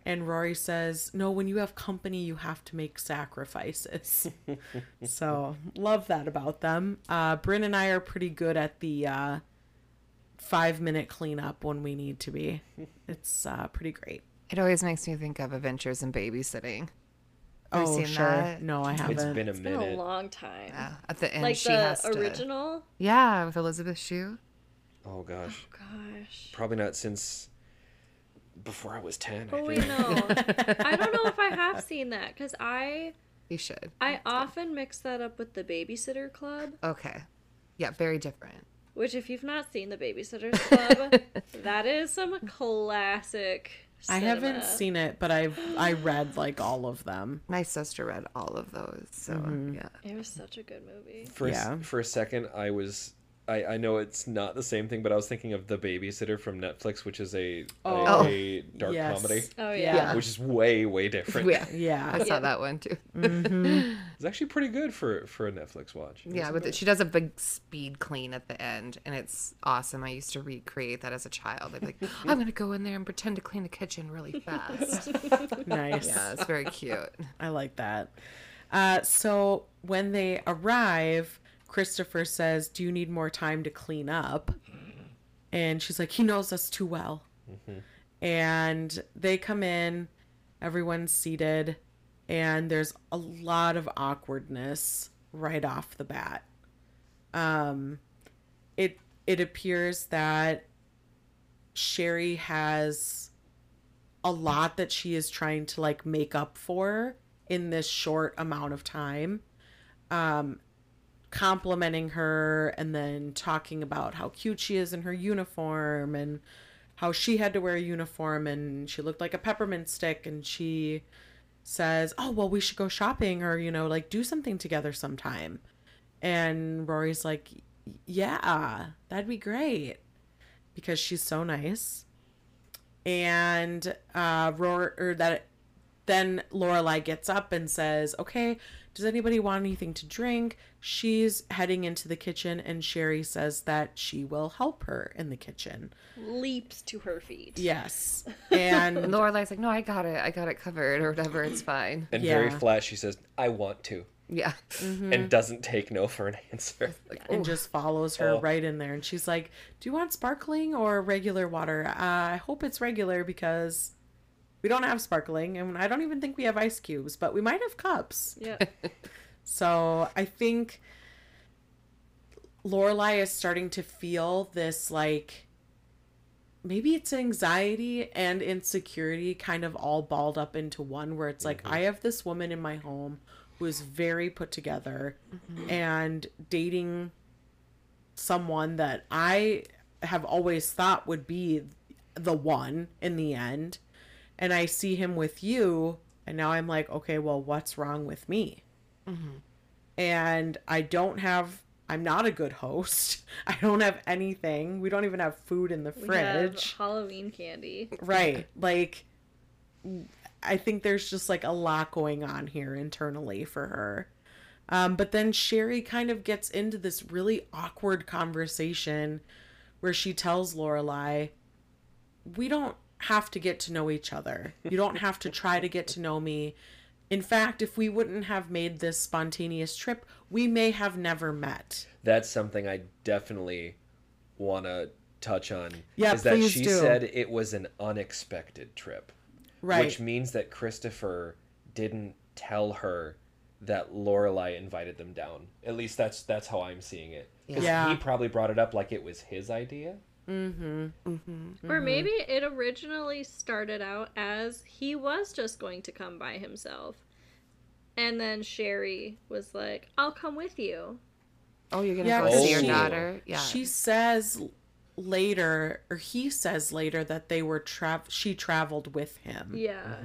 And Rory says, No, when you have company, you have to make sacrifices. (laughs) so love that about them. Uh, Bryn and I are pretty good at the uh, five minute cleanup when we need to be. It's uh, pretty great. It always makes me think of Adventures in Babysitting. Have oh, seen sure. that? No, I haven't. it's been a It's been a long time. Yeah, at the end, like she the has to. original. Yeah, with Elizabeth Shue. Oh gosh, Oh Gosh. probably not since before I was ten. Oh wait, think. no. (laughs) I don't know if I have seen that because I You should. I often mix that up with the Babysitter Club. Okay. Yeah, very different. Which, if you've not seen the Babysitters (laughs) Club, that is some classic. I haven't seen it, but I've I read like all of them. My sister read all of those, so Mm-hmm. yeah. It was such a good movie. For a s- Yeah. for a second, I was. I, I know it's not the same thing, but I was thinking of The Babysitter from Netflix, which is a, Oh. a, a dark Yes. comedy, Oh Yeah. yeah. (laughs) which is way, way different. Yeah. (laughs) Yeah. I saw that one too. (laughs) It's actually pretty good for, for a Netflix watch. Yeah, but she does a big speed clean at the end, and it's awesome. I used to recreate that as a child. I'd be like, I'm gonna go in there and pretend to clean the kitchen really fast. Nice. yeah, it's very cute. I like that. Uh, so when they arrive, Christopher says, Do you need more time to clean up? And she's like, He knows us too well. And they come in, everyone's seated, and there's a lot of awkwardness right off the bat. Um, it it appears that Sherry has a lot that she is trying to like make up for in this short amount of time um complimenting her and then talking about how cute she is in her uniform and how she had to wear a uniform and she looked like a peppermint stick and she says oh well we should go shopping or you know like do something together sometime. And rory's like yeah that'd be great because she's so nice. And uh Roar or that then Lorelai gets up and says, "Okay, does anybody want anything to drink?" She's heading into the kitchen and Sherry says that she will help her in the kitchen. Leaps to her feet. Yes. (laughs) And And Lorelai's like, no, I got it. I got it covered or whatever. It's fine. And very flat, she says, I want to. Yeah. And doesn't take no for an answer. and just follows her Oh. right in there and she's like, "Do you want sparkling or regular water?" Uh, I hope it's regular because we don't have sparkling and I don't even think we have ice cubes, but we might have cups. Yeah. (laughs) So I think Lorelai is starting to feel this like maybe it's anxiety and insecurity kind of all balled up into one where it's like mm-hmm. I have this woman in my home who is very put together mm-hmm. and dating someone that I have always thought would be the one in the end and I see him with you and now I'm like okay well what's wrong with me and I don't have I'm not a good host. (laughs) I don't have anything. We don't even have food in the fridge. Halloween candy. Right. (laughs) Like I think there's just like a lot going on here internally for her. Um, but then Sherry kind of gets into this really awkward conversation where she tells Lorelai, "We don't have to get to know each other. You don't have to try to get to know me. In fact, if we wouldn't have made this spontaneous trip, we may have never met." That's something I definitely want to touch on. Yeah, is that she do. said it was an unexpected trip. Right. Which means that Christopher didn't tell her that Lorelai invited them down. At least that's that's how I'm seeing it. Yeah. he probably brought it up like it was his idea. Mm-hmm. Or maybe it originally started out as he was just going to come by himself. And then Sherry was like, I'll come with you. Oh, you're gonna Yeah, go see your she- daughter? Yeah. She says later, or he says later, that they were tra- she traveled with him. Yeah.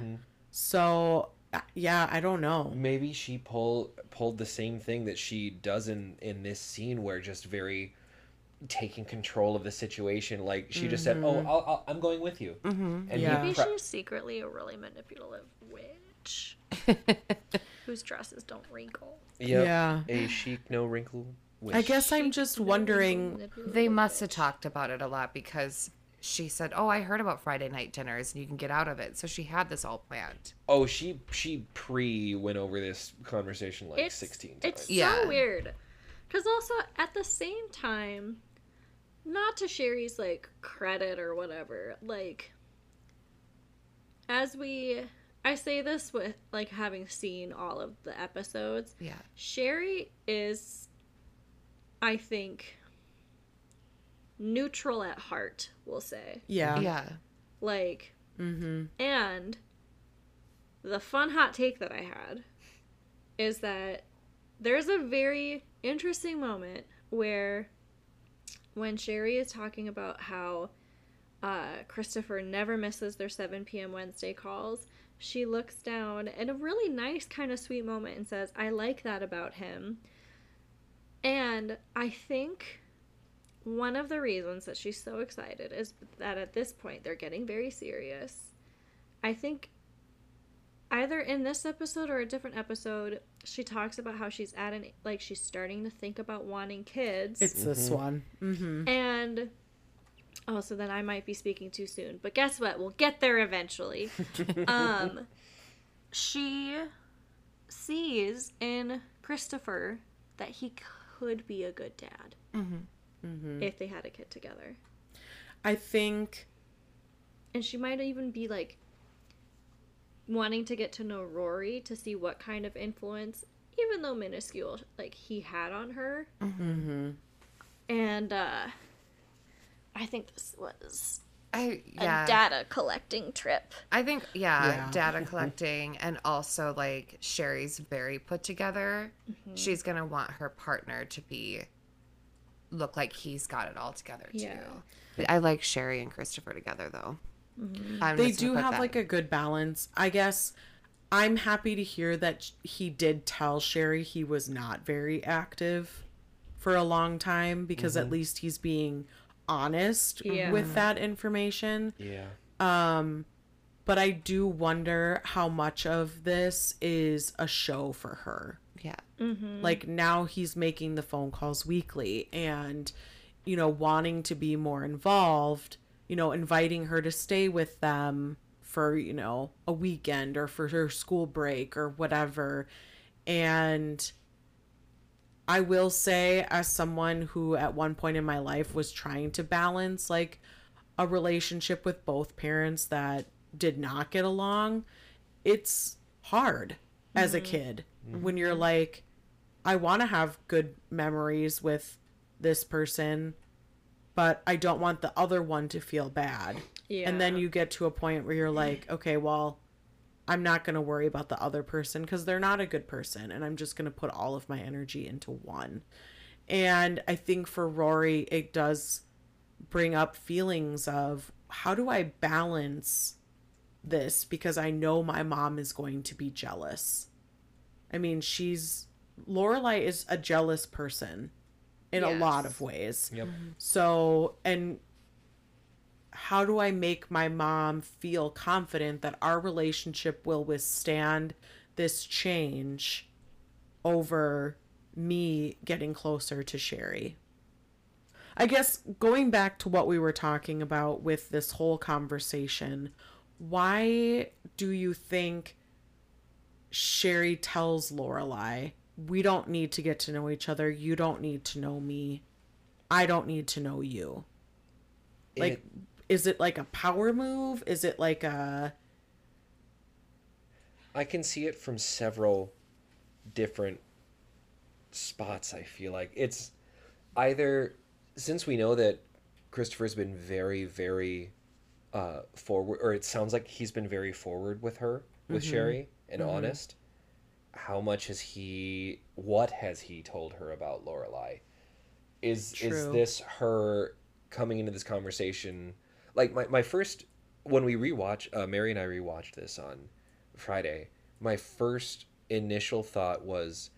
So, uh, yeah, I don't know. Maybe she pull pulled the same thing that she does in in this scene where just very taking control of the situation like she just said oh I'll, I'll, i'm going with you mm-hmm. and Yeah. Maybe pre- she's secretly a really manipulative witch (laughs) whose dresses don't wrinkle. Yep. Yeah. a chic no wrinkle I guess I'm just wondering. they must have talked about it a lot because she said, "Oh, I heard about Friday night dinners, and you can get out of it." So she had this all planned. Oh, she she pre went over this conversation like it's, sixteen times. It's Yeah. so weird. Because also at the same time, not to Sherry's like credit or whatever, like as we I say this with like having seen all of the episodes, Yeah, Sherry is I think neutral at heart, we'll say. Yeah. yeah, Like Mm-hmm. and the fun hot take that I had is that there's a very interesting moment where when Sherry is talking about how uh, Christopher never misses their 7 p.m. Wednesday calls, she looks down in a really nice, kind of sweet moment and says, I like that about him. And I think one of the reasons that she's so excited is that at this point they're getting very serious. I think either in this episode or a different episode, she talks about how she's at an like she's starting to think about wanting kids. It's this one. Mm-hmm. and oh, so then I might be speaking too soon. But guess what? We'll get there eventually. (laughs) um, she sees in Christopher that he could be a good dad Mm-hmm. if they had a kid together. I think and she might even be like wanting to get to know Rory to see what kind of influence, even though minuscule, like he had on her. mm-hmm. And uh I think this was I a yeah. data collecting trip. I think yeah, Yeah. data collecting and also like Sherry's very put together. Mm-hmm. She's gonna want her partner to be look like he's got it all together too. Yeah. I like Sherry and Christopher together though. Mm-hmm. They do have that. like a good balance. I guess I'm happy to hear that he did tell Sherry he was not very active for a long time because at least he's being honest Yeah. with that information. yeah. Um but I do wonder how much of this is a show for her. yeah. Mm-hmm. Like now he's making the phone calls weekly and you know wanting to be more involved, you know, inviting her to stay with them for, you know, a weekend or for her school break or whatever. And I will say as someone who at one point in my life was trying to balance like a relationship with both parents that did not get along, it's hard as a mm-hmm. kid mm-hmm. when you're like I want to have good memories with this person, but I don't want the other one to feel bad. Yeah. And then you get to a point where you're like, okay, well, I'm not going to worry about the other person because they're not a good person. And I'm just going to put all of my energy into one. And I think for Rory, it does bring up feelings of how do I balance this because I know my mom is going to be jealous. I mean, she's Lorelai is a jealous person in a lot of ways. Yep. So, and how do I make my mom feel confident that our relationship will withstand this change over me getting closer to Sherry? I guess going back to what we were talking about with this whole conversation, why do you think Sherry tells Lorelai, "We don't need to get to know each other. You don't need to know me. I don't need to know you." Like, It- is it like a power move? Is it like a I can see it from several different spots. I feel like it's either since we know that Christopher's been very, very uh, forward, or it sounds like he's been very forward with her, with Sherry, and honest. How much has he? What has he told her about Lorelai? Is is this her coming into this conversation? Like my, my first when we rewatch, uh, Mary and I rewatched this on Friday. My first initial thought was,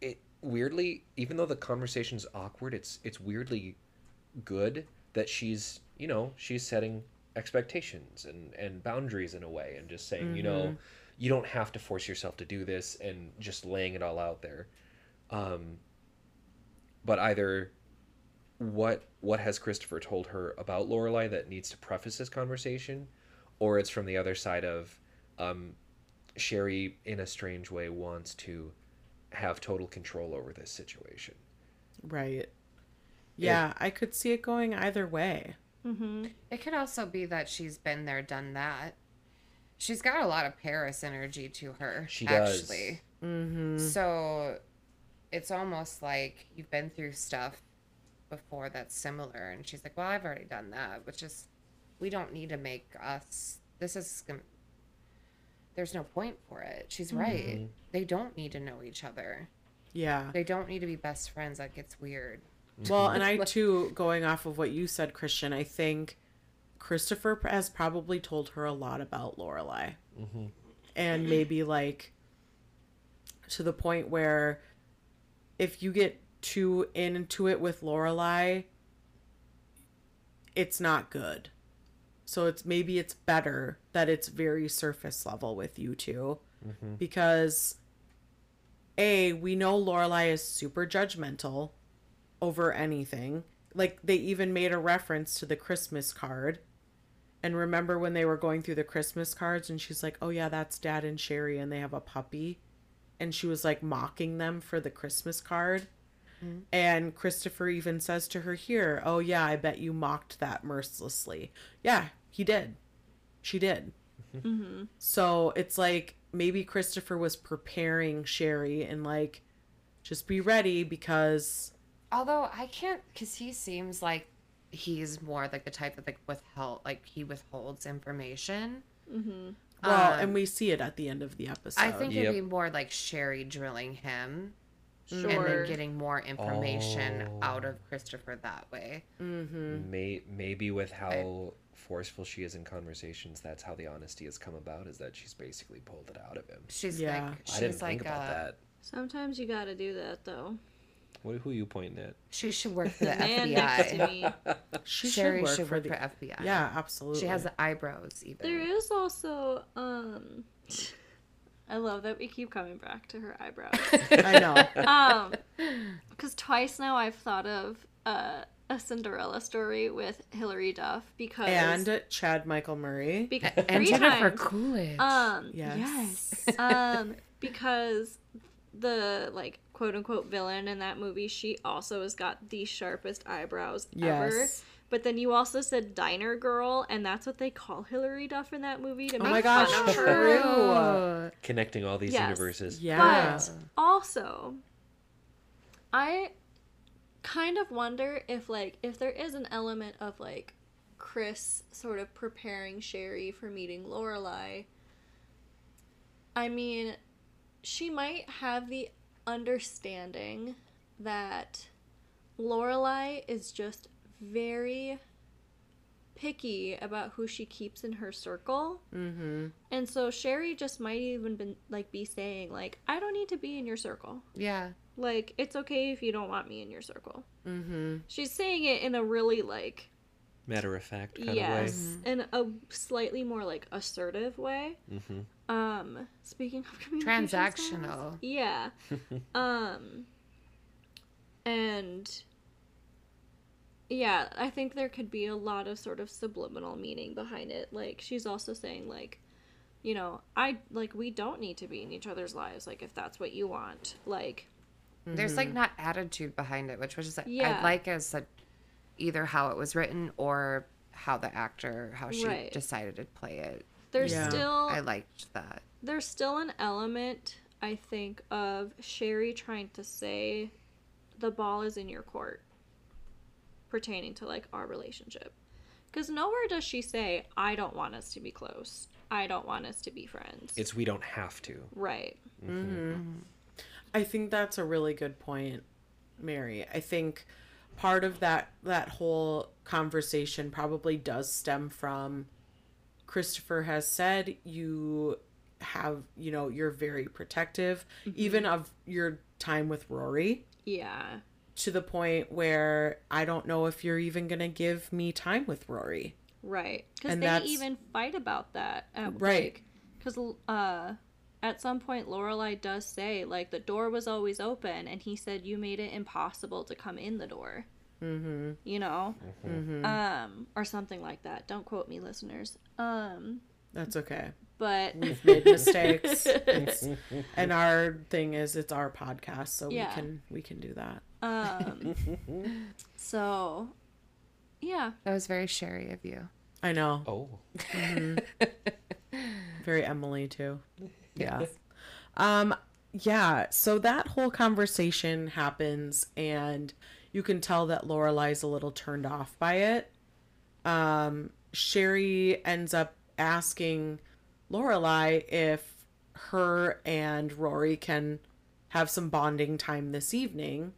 it weirdly, even though the conversation's awkward, it's it's weirdly good that she's you know she's setting expectations and and boundaries in a way and just saying you know you don't have to force yourself to do this and just laying it all out there um but either what what has Christopher told her about Lorelai that needs to preface this conversation, or it's from the other side of um, Sherry in a strange way wants to have total control over this situation. Right. Yeah, I could see it going either way. It could also be that she's been there, done that. She's got a lot of Paris energy to her. She does. actually. Mm-hmm. So it's almost like you've been through stuff before that's similar, and she's like, "Well, I've already done that," which is, we don't need to make us. This is. There's no point for it. She's right. They don't need to know each other. Yeah. They don't need to be best friends. That gets weird. Well, and I (laughs) too, going off of what you said, Christian, I think Christopher has probably told her a lot about Lorelai, mm-hmm. and maybe like to the point where if you get too into it with Lorelai, it's not good. So it's maybe it's better that it's very surface level with you 2 mm-hmm. because a we know Lorelai is super judgmental over anything. Like they even made a reference to the Christmas card. And remember when they were going through the Christmas cards and she's like, "Oh yeah, that's Dad and Sherry and they have a puppy." And she was like mocking them for the Christmas card. Mm-hmm. And Christopher even says to her here, "Oh yeah, I bet you mocked that mercilessly." Yeah, he did. She did. Mm-hmm. Mm-hmm. So it's like maybe Christopher was preparing Sherry and like just be ready because Although I can't, because he seems like he's more like the type that like withheld, like he withholds information. Mm-hmm. well, Um, and we see it at the end of the episode. I think Yep. it'd be more like Sherry drilling him Sure. and then getting more information Oh. out of Christopher that way. May, maybe with how forceful she is in conversations, that's how the honesty has come about. Is that she's basically pulled it out of him. She's Yeah. like, I didn't like, think about that. Sometimes you gotta do that though. What who you pointing at? she should work for the (laughs) Man next to FBI. me. she Sherry should work should for work the for FBI. yeah, absolutely. She has the eyebrows even. There is also um (laughs) I love that we keep coming back to her eyebrows. (laughs) I know. um because twice now I've thought of uh, a Cinderella story with Hilary Duff because and Chad Michael Murray. because and Jennifer times, Coolidge. um Yes. yes um because the like quote unquote villain in that movie she also has got the sharpest eyebrows ever Yes. but then you also said diner girl and that's what they call Hilary Duff in that movie to Oh make my gosh, fun of her. true. Connecting all these Yes. universes. Yeah. But also, I kind of wonder if like if there is an element of like Chris sort of preparing Sherry for meeting Lorelai. I mean, she might have the understanding that Lorelai is just very picky about who she keeps in her circle. mm-hmm. And so Sherry just might even been like be saying like I don't need to be in your circle. yeah. Like it's okay if you don't want me in your circle. Mm-hmm. She's saying it in a really like Matter of fact kind yes, in a slightly more like assertive way. of way. hmm Um speaking of communication styles, Transactional. Yeah. (laughs) um and yeah, I think there could be a lot of sort of subliminal meaning behind it. Like she's also saying like you know, I like we don't need to be in each other's lives like if that's what you want. Like There's like not attitude behind it, which was just Yeah. I like as a, either how it was written or how the actor how she Right. decided to play it. there's Yeah. still I liked that. there's still an element I think of Sherry trying to say the ball is in your court pertaining to like our relationship. Cuz nowhere does she say I don't want us to be close. I don't want us to be friends. It's we don't have to. right. Mm-hmm. Mm. I think that's a really good point, Mary. I think part of that that whole conversation probably does stem from Christopher has said you have, you know, you're very protective even of your time with Rory Yeah. to the point where I don't know if you're even going to give me time with Rory. Right. Cuz they that's- even fight about that. At, Right. Cuz uh at some point Lorelai does say like the door was always open and he said you made it impossible to come in the door. Mm-hmm. You know, um, or something like that. Don't quote me, listeners. Um, That's okay. but We've made (laughs) mistakes. (laughs) And our thing is it's our podcast, so Yeah. we can we can do that. um, (laughs) so yeah, That was very Sherry of you. I know. Oh, Very Emily too. Yeah. Um yeah, so that whole conversation happens and you can tell that Lorelai's a little turned off by it. Um Sherry ends up asking Lorelai if her and Rory can have some bonding time this evening,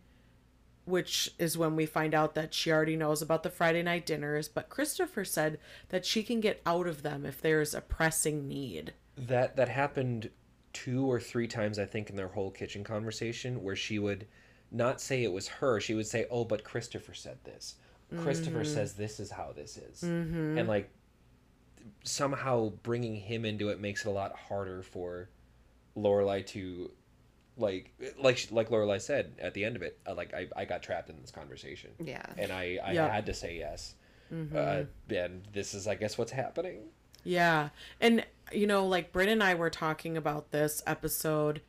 which is when we find out that she already knows about the Friday night dinners, but Christopher said that she can get out of them if there's a pressing need. That that happened two or three times I think in their whole kitchen conversation where she would not say it was her. She would say, "Oh, but Christopher said this. Christopher says this is how this is," and like somehow bringing him into it makes it a lot harder for Lorelai to like like like Lorelai said at the end of it. Uh, like I I got trapped in this conversation. Yeah. and I I Yep. had to say yes. Uh, and this is I guess what's happening. Yeah. And, you know, like Britt and I were talking about this episode,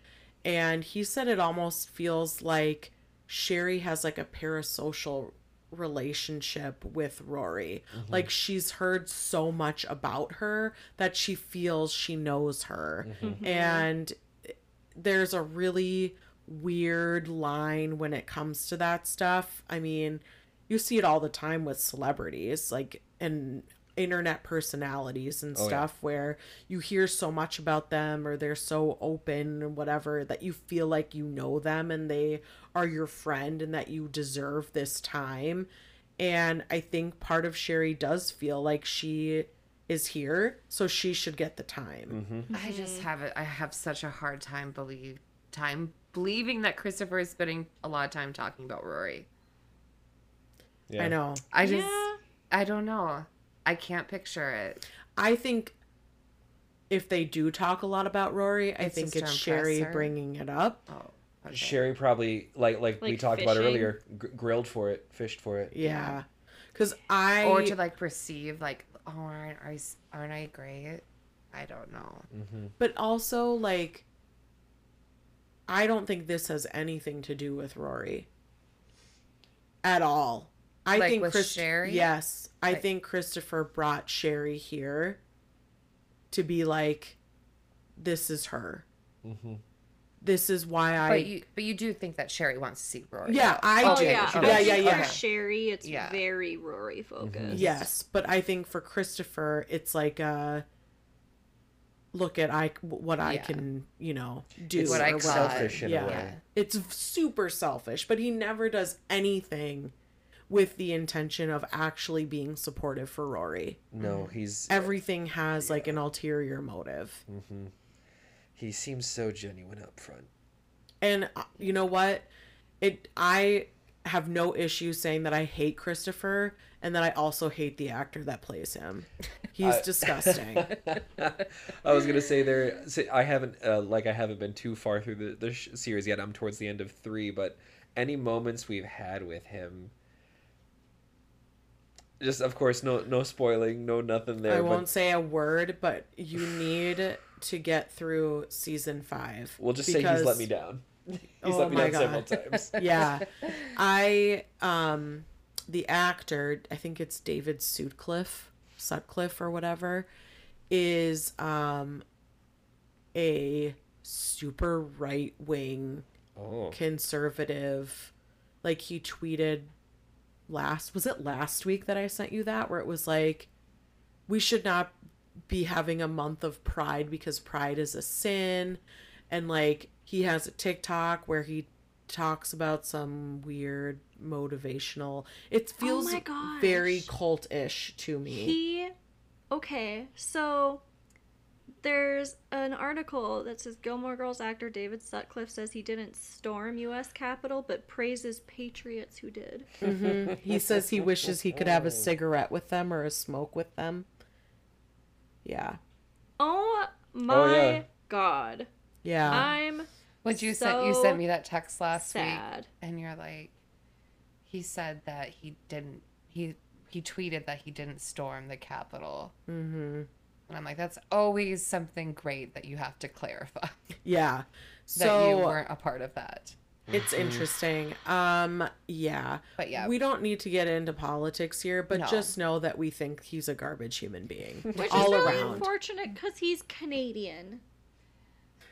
and he said it almost feels like Sherry has like a parasocial relationship with Rory. Mm-hmm. Like she's heard so much about her that she feels she knows her. Mm-hmm. And there's a really weird line when it comes to that stuff. I mean, you see it all the time with celebrities, like and internet personalities and Oh, yeah. stuff where you hear so much about them or they're so open or whatever that you feel like you know them and they are your friend and that you deserve this time. And I think part of Sherry does feel like she is here, so she should get the time. Mm-hmm. I mm-hmm. just have it. I have such a hard time believe time believing that Christopher is spending a lot of time talking about Rory. Yeah. I know. I just, Yeah. I don't know. I can't picture it. I think if they do talk a lot about Rory, I It's think it's Sherry her. bringing it up. Oh, okay. Sherry probably like like, we Like talked about earlier, gr- grilled for it, fished for it. Yeah. Cuz I or to like perceive like, oh, aren't I, aren't I great? I don't know. Mm-hmm. but also like I don't think this has anything to do with Rory at all. I Like think with Chris- Sherry? Yes, I Like- think Christopher brought Sherry here to be like, this is her. This is why I. But you, but you do think that Sherry wants to see Rory. yeah, I oh do. yeah, she yeah, yeah, yeah. For Sherry, it's Yeah. very Rory focused. Yes, but I think for Christopher, it's like uh look at I what I Yeah. can you know do. It's What I or got. selfish in yeah. a way. It's super selfish, but he never does anything with the intention of actually being supportive for Rory. No, he's Everything has like an ulterior motive. he seems so genuine up front. And uh, you know what? It I have no issue saying that I hate Christopher and that I also hate the actor that plays him. (laughs) He's disgusting. (laughs) I was gonna say there. I haven't uh, like I haven't been too far through the the sh- series yet. I'm towards the end of three, but any moments we've had with him, just of course no no spoiling, no nothing there. I won't say a word, but you need to get through season five. we'll just say he's let me down. (laughs) He's Oh let me my down several God. times. (laughs) (laughs) Yeah, I um, the actor, I think it's David Sutcliffe, Sutcliffe or whatever, is um, a super right wing Oh, conservative. Like he tweeted last was it last week that I sent you that where it was like we should not be having a month of pride because pride is a sin and like he has a TikTok where he talks about some weird motivational it oh feels my gosh. very cult-ish to me He, okay, so there's an article that says Gilmore Girls actor David Sutcliffe says he didn't storm U.S. Capitol, but praises patriots who did. he says he wishes he could have a cigarette with them or a smoke with them yeah Oh my yeah. god, yeah I'm Would you sent you sent me that text last week, and you're like, he said that he didn't. He he tweeted that he didn't storm the Capitol. Mm-hmm. And I'm like, that's always something great that you have to clarify Yeah. (laughs) that So you weren't a part of that. it's interesting. Um yeah. But yeah. We don't need to get into politics here, but No. just know that we think he's a garbage human being. (laughs) Which all is really around. unfortunate because he's Canadian.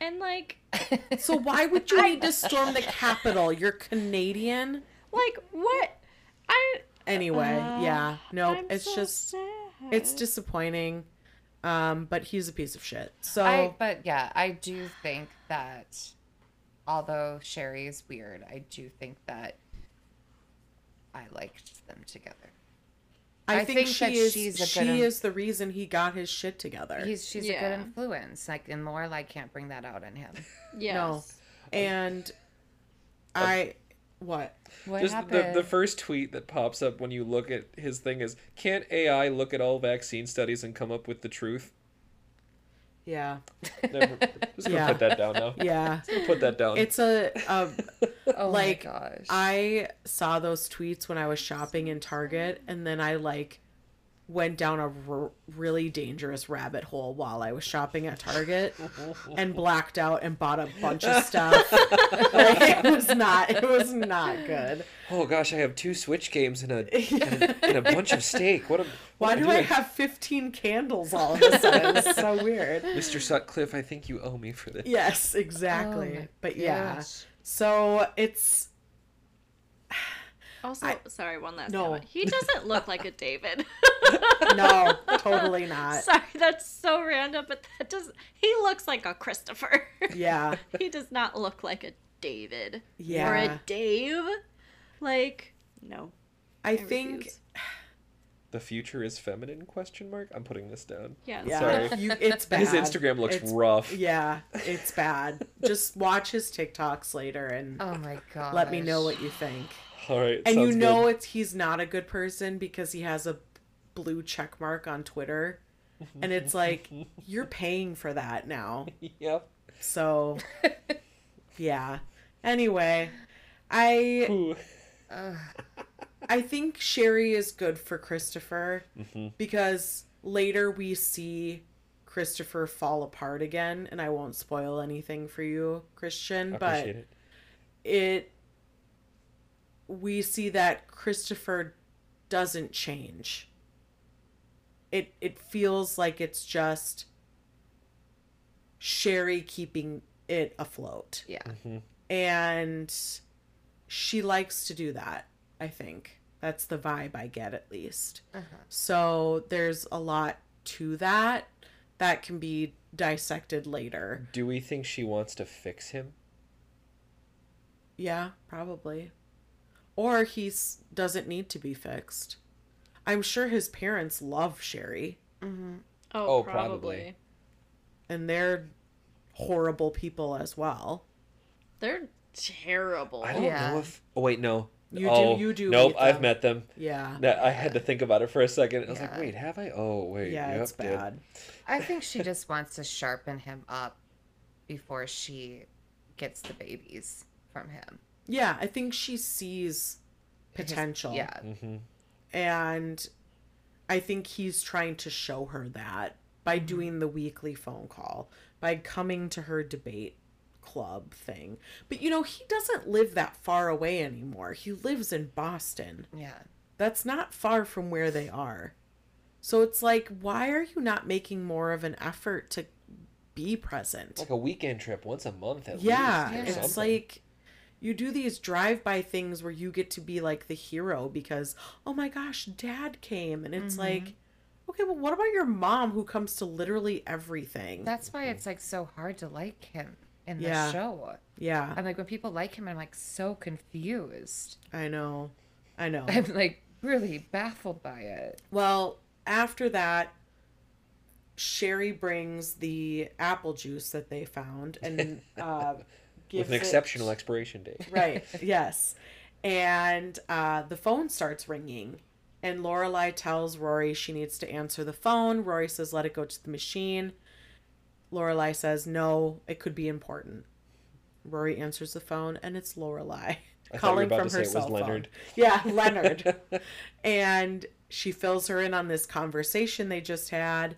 And like, (laughs) So why would you need to storm the Capitol? You're Canadian? like what? I Anyway, yeah. Nope. I'm it's so just sad. it's disappointing. Um, but he's a piece of shit. So I but yeah, I do think that although Sherry is weird, I do think that I liked them together. I, I think, think she that is she's a she good- is the reason he got his shit together. He's she's a good influence. Like and Lorelai can't bring that out in him. yes. No. and I what? What Just the, happened? the first tweet that pops up when you look at his thing is Can't AI look at all vaccine studies and come up with the truth? Yeah. Never, just gonna (laughs) Yeah. put that down now. Yeah. Put that down. It's a, a (laughs) oh like my gosh. I saw those tweets when I was shopping in Target, and then I like went down a r- really dangerous rabbit hole while I was shopping at Target, and blacked out and bought a bunch of stuff. (laughs) like, it was not. It was not good. oh gosh, I have two Switch games and a, (laughs) and a, and a bunch of steak. What am Why what am do I doing? have 15 candles all of a sudden? It's so (laughs) weird. Mr. Sutcliffe, I think you owe me for this. Yes, exactly. Oh but yeah. gosh. So it's Also, I- sorry, one last No. comment. He doesn't look like a David. (laughs) no, totally (laughs) not. sorry, that's so random, but that does. He looks like a Christopher. Yeah. (laughs) he does not look like a David Yeah. or a Dave. Like, no. I I think refuse. The future is feminine? Question mark. I'm putting this down. Yeah. yeah, Sorry. you, it's bad. His Instagram looks It's- rough. Yeah, it's bad. Just watch his TikToks later and Oh my god. let me know what you think. (laughs) All right. And you know good. it's he's not a good person because he has a blue check mark on Twitter. And it's like (laughs) you're paying for that now. Yep. So (laughs) yeah. Anyway, I Ooh. Uh, I think Sherry is good for Christopher mm-hmm. because later we see Christopher fall apart again, and I won't spoil anything for you, Christian, but Appreciate it. it we see that Christopher doesn't change. It it feels like it's just Sherry keeping it afloat. Yeah. Mm-hmm. And she likes to do that, I think. That's the vibe I get at least. Uh-huh. So there's a lot to that that can be dissected later. Do we think she wants to fix him? Yeah, probably. Or he doesn't need to be fixed. I'm sure his parents love Sherry, mm-hmm. Oh, Oh, probably. probably. and they're horrible people as well. They're terrible. I don't Yeah. know if. Oh wait, no. You do- oh, you do Nope, meet I've met them. Yeah. That I had to think about it for a second. I was like, wait, have I? Oh wait. Yeah, yep, it's did. bad. I think she just wants to sharpen him up before she gets the babies from him. Yeah, I think she sees potential. Yeah. Mm-hmm. And I think he's trying to show her that by mm-hmm. doing the weekly phone call, by coming to her debate club thing. But you know, he doesn't live that far away anymore. He lives in Boston. Yeah. That's not far from where they are. So it's like, why are you not making more of an effort to be present? Like a weekend trip once a month at yeah, least. or it's something. like you do these drive-by things where you get to be like the hero because oh my gosh, dad came and it's like okay, well what about your mom who comes to literally everything? That's why it's like so hard to like him in the Yeah. show. yeah, I'm like when people like him, I'm like so confused. I know. I know. I'm like really baffled by it. Well, after that, Sherry brings the apple juice that they found and (laughs) uh, with an it- exceptional expiration date. (laughs) right. Yes. And uh, the phone starts ringing, and Lorelai tells Rory she needs to answer the phone. Rory says, "Let it go to the machine." Lorelai says, "No, it could be important." Rory answers the phone, and it's Lorelai. I thought you were calling from her it cell phone. Yeah, Leonard. (laughs) and she fills her in on this conversation they just had.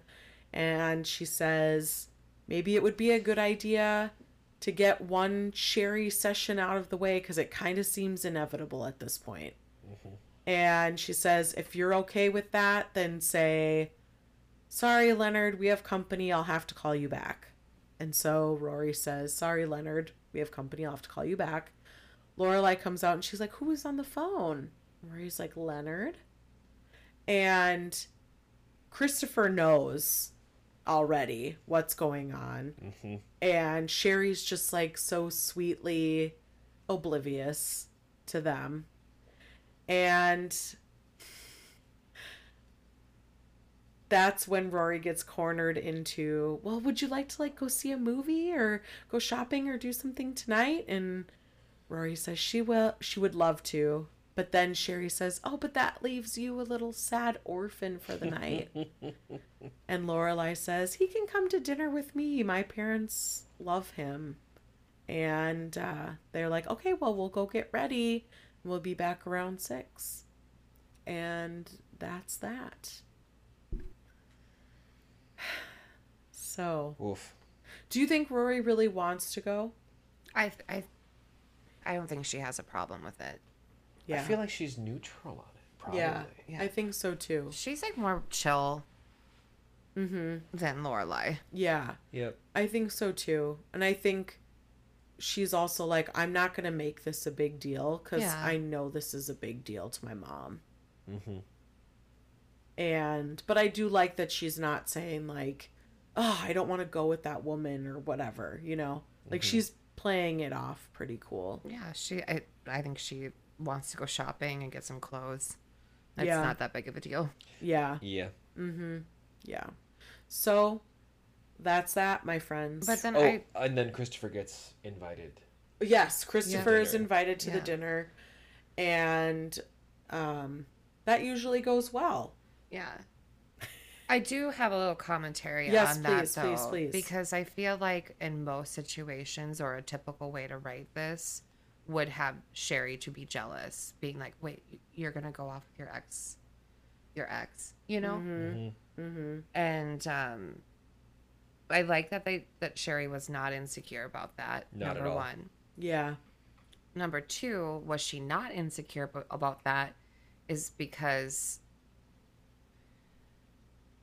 And she says, maybe it would be a good idea to get one Sherry session out of the way because it kind of seems inevitable at this point. Mm-hmm. And she says, if you're okay with that, then say, sorry, Leonard, we have company. I'll have to call you back. And so Rory says, sorry, Leonard, we have company. I'll have to call you back. Lorelai comes out and she's like, "Who is on the phone?" Rory's like, "Leonard." And Christopher knows already what's going on. And Sherry's just like so sweetly oblivious to them. And that's when Rory gets cornered into, well, would you like to like go see a movie or go shopping or do something tonight? And Rory says she will she would love to. But then Sherry says, "Oh, but that leaves you a little sad orphan for the night." (laughs) and Lorelai says, "He can come to dinner with me. My parents love him." And uh, they're like, "Okay, well, we'll go get ready. We'll be back around 6." And that's that. (sighs) So, Oof. do you think Rory really wants to go? I I I don't think she has a problem with it. I feel like she's neutral on it. Probably. yeah, Yeah. I think so too. She's like more chill mm-hmm. than Lorelai. Yeah, Yep. I think so too. And I think she's also like, I'm not going to make this a big deal because Yeah. I know this is a big deal to my mom. Mm-hmm. And, but I do like that she's not saying, like, oh, I don't want to go with that woman or whatever, you know? Like, she's playing it off pretty cool. Yeah, she. I I think she wants to go shopping and get some clothes. It's Yeah. not that big of a deal. Yeah, Yeah. Mm-hmm. Yeah. So, that's that, my friends. But then Oh, I and then Christopher gets invited. Yes, Christopher is invited to the dinner, and um, that usually goes well. Yeah. I do have a little commentary Yes, on please, that please, though, please. because I feel like in most situations or a typical way to write this would have Sherry to be jealous, being like, "Wait, you're gonna go off with your ex, your ex," you know? Mm-hmm. And um, I like that they that Sherry was not insecure about that. Not at number all. one. Yeah, Number two, was she not insecure about that? Is because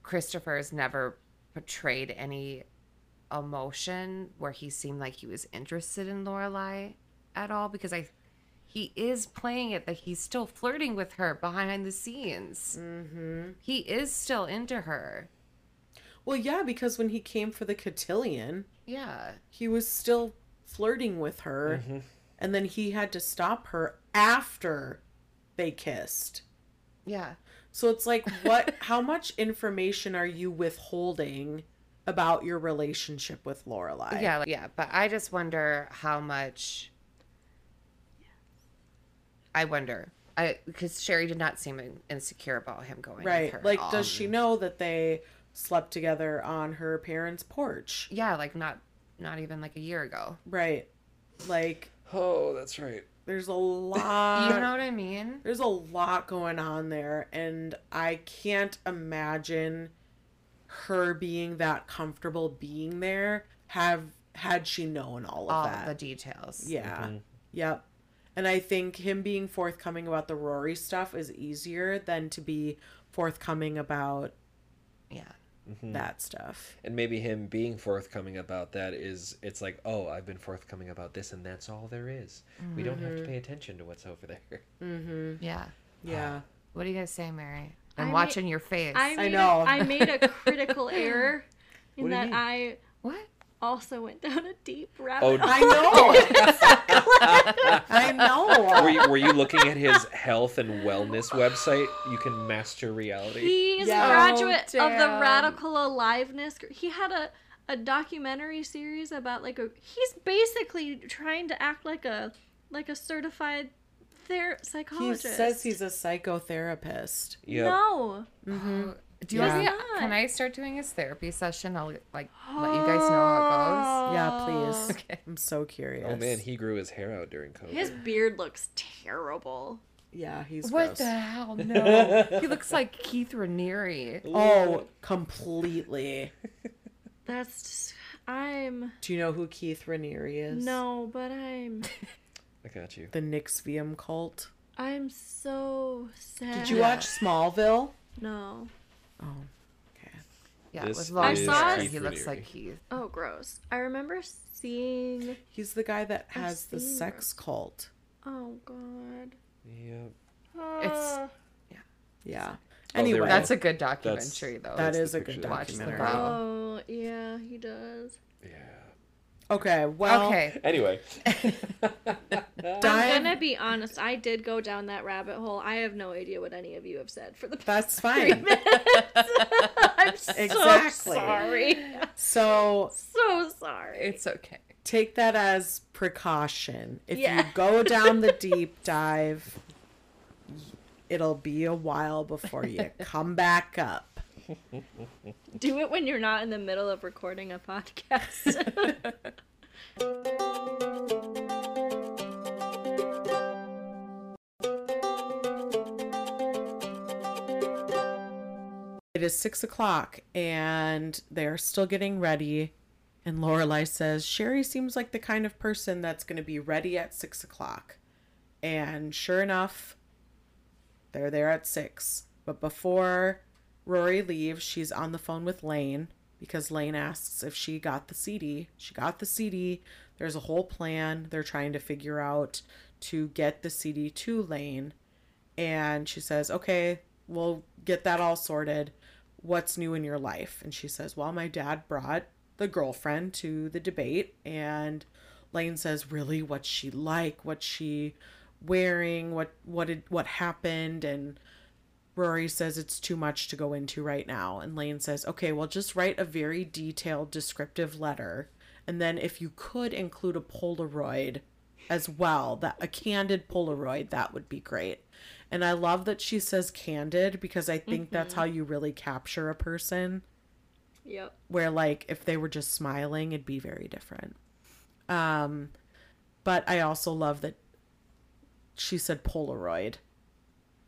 Christopher's never portrayed any emotion where he seemed like he was interested in Lorelai at all. Because I, he is playing it that he's still flirting with her behind the scenes. Mm-hmm. He is still into her. well, yeah, because when he came for the cotillion, Yeah. he was still flirting with her, and then he had to stop her after they kissed. Yeah. So it's like, what? (laughs) how much information are you withholding about your relationship with Lorelai? Yeah, like, yeah, but I just wonder how much. I wonder, I because Sherry did not seem insecure about him going with right. her. at Like, all. does she know that they slept together on her parents' porch? Yeah, like not not even like a year ago. Right. Like, Oh, that's right. there's a (laughs) lot. You know what I mean? there's a lot going on there, and I can't imagine her being that comfortable being there. Have had she known all of All that? the details. Yeah. Mm-hmm. Yep. And I think him being forthcoming about the Rory stuff is easier than to be forthcoming about Yeah. Mm-hmm. that stuff. And maybe him being forthcoming about that is it's like, oh, I've been forthcoming about this, and that's all there is. We don't have to mm-hmm. pay attention to what's over there. (laughs) Mm-hmm. Yeah. Yeah. What do you guys say, Mary? I'm I watching your face. I, made know. A, I made a critical (laughs) error in What that? I what? Also went down a deep Oh, rabbit hole. I know. (laughs) I know. were you, were you looking at his health and wellness website? You can master reality. He's Yeah. a graduate Oh, of the. Radical Aliveness. He had a, a documentary series about like a. He's basically trying to act like a like a certified ther- He says he's a psychotherapist. Yep. no. Oh, Do you Yeah. want me? Not. Can I start doing his therapy session? I'll like let you guys know how it goes. (gasps) Yeah, please. (laughs) Okay. I'm so curious. Oh man, he grew his hair out during COVID. His beard looks terrible. yeah, he's. What gross. the hell? No, (laughs) he looks like Keith Raniere. Oh, completely. That's just, I'm Do you know who Keith Raniere is? no, but I'm (laughs) I got you. The NXIVM cult. I'm so sad. Did you watch Smallville? No. Oh, okay. Yeah, This with long is hair. Keith He looks Raniere. like Keith. Oh, gross. I remember seeing. He's the guy that has the seen sex cult. Oh God. Yep. It's- ah. yeah, Yeah. Oh, there Anyway, we That's go. a good documentary, though. that That's is the a good picture. Watch the documentary. Bro. Oh yeah, he does. Yeah. Okay, well, okay. Anyway, (laughs) I'm gonna be honest. I did go down that rabbit hole. I have no idea what any of you have said for the past that's three fine. minutes. (laughs) I'm so Exactly. sorry. So So sorry. It's okay. take that as precaution. If Yeah. you go down the (laughs) deep dive, it'll be a while before you come back up. (laughs) Do it when you're not in the middle of recording a podcast. (laughs) It is six o'clock and they're still getting ready. And Lorelai says, Sherry seems like the kind of person that's going to be ready at six o'clock. And sure enough, they're there at six. But before Rory leaves, she's on the phone with Lane because Lane asks if she got the CD. She got the CD. There's a whole plan they're trying to figure out to get the CD to Lane. And she says, okay, we'll get that all sorted. What's new in your life? And she says, well, my dad brought the girlfriend to the debate. And Lane says, really, what's she like? What's she wearing? What, what did, what happened? And Rory says it's too much to go into right now. And Lane says, okay, well, just write a very detailed, descriptive letter. And then if you could include a Polaroid as well, that a candid Polaroid, that would be great. And I love that she says candid because I think that's how you really capture a person. yep. Where like if they were just smiling, it'd be very different. Um, but I also love that she said Polaroid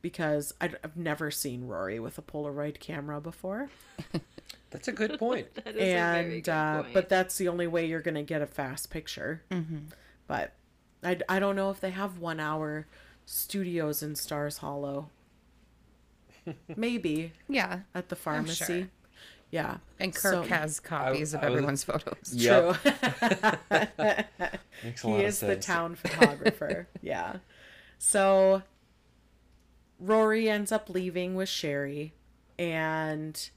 because I- I've never seen Rory with a Polaroid camera before, (laughs) that's a good point. (laughs) That is a very and good uh, point. but that's the only way you're gonna get a fast picture. But I I don't know if they have one hour studios in Stars Hollow. (laughs) Maybe Yeah. at the pharmacy. sure. Yeah, And Kirk So- has copies I of was- everyone's photos. Yep. True. Makes a he lot is of the town photographer. yeah. So Rory ends up leaving with Sherry and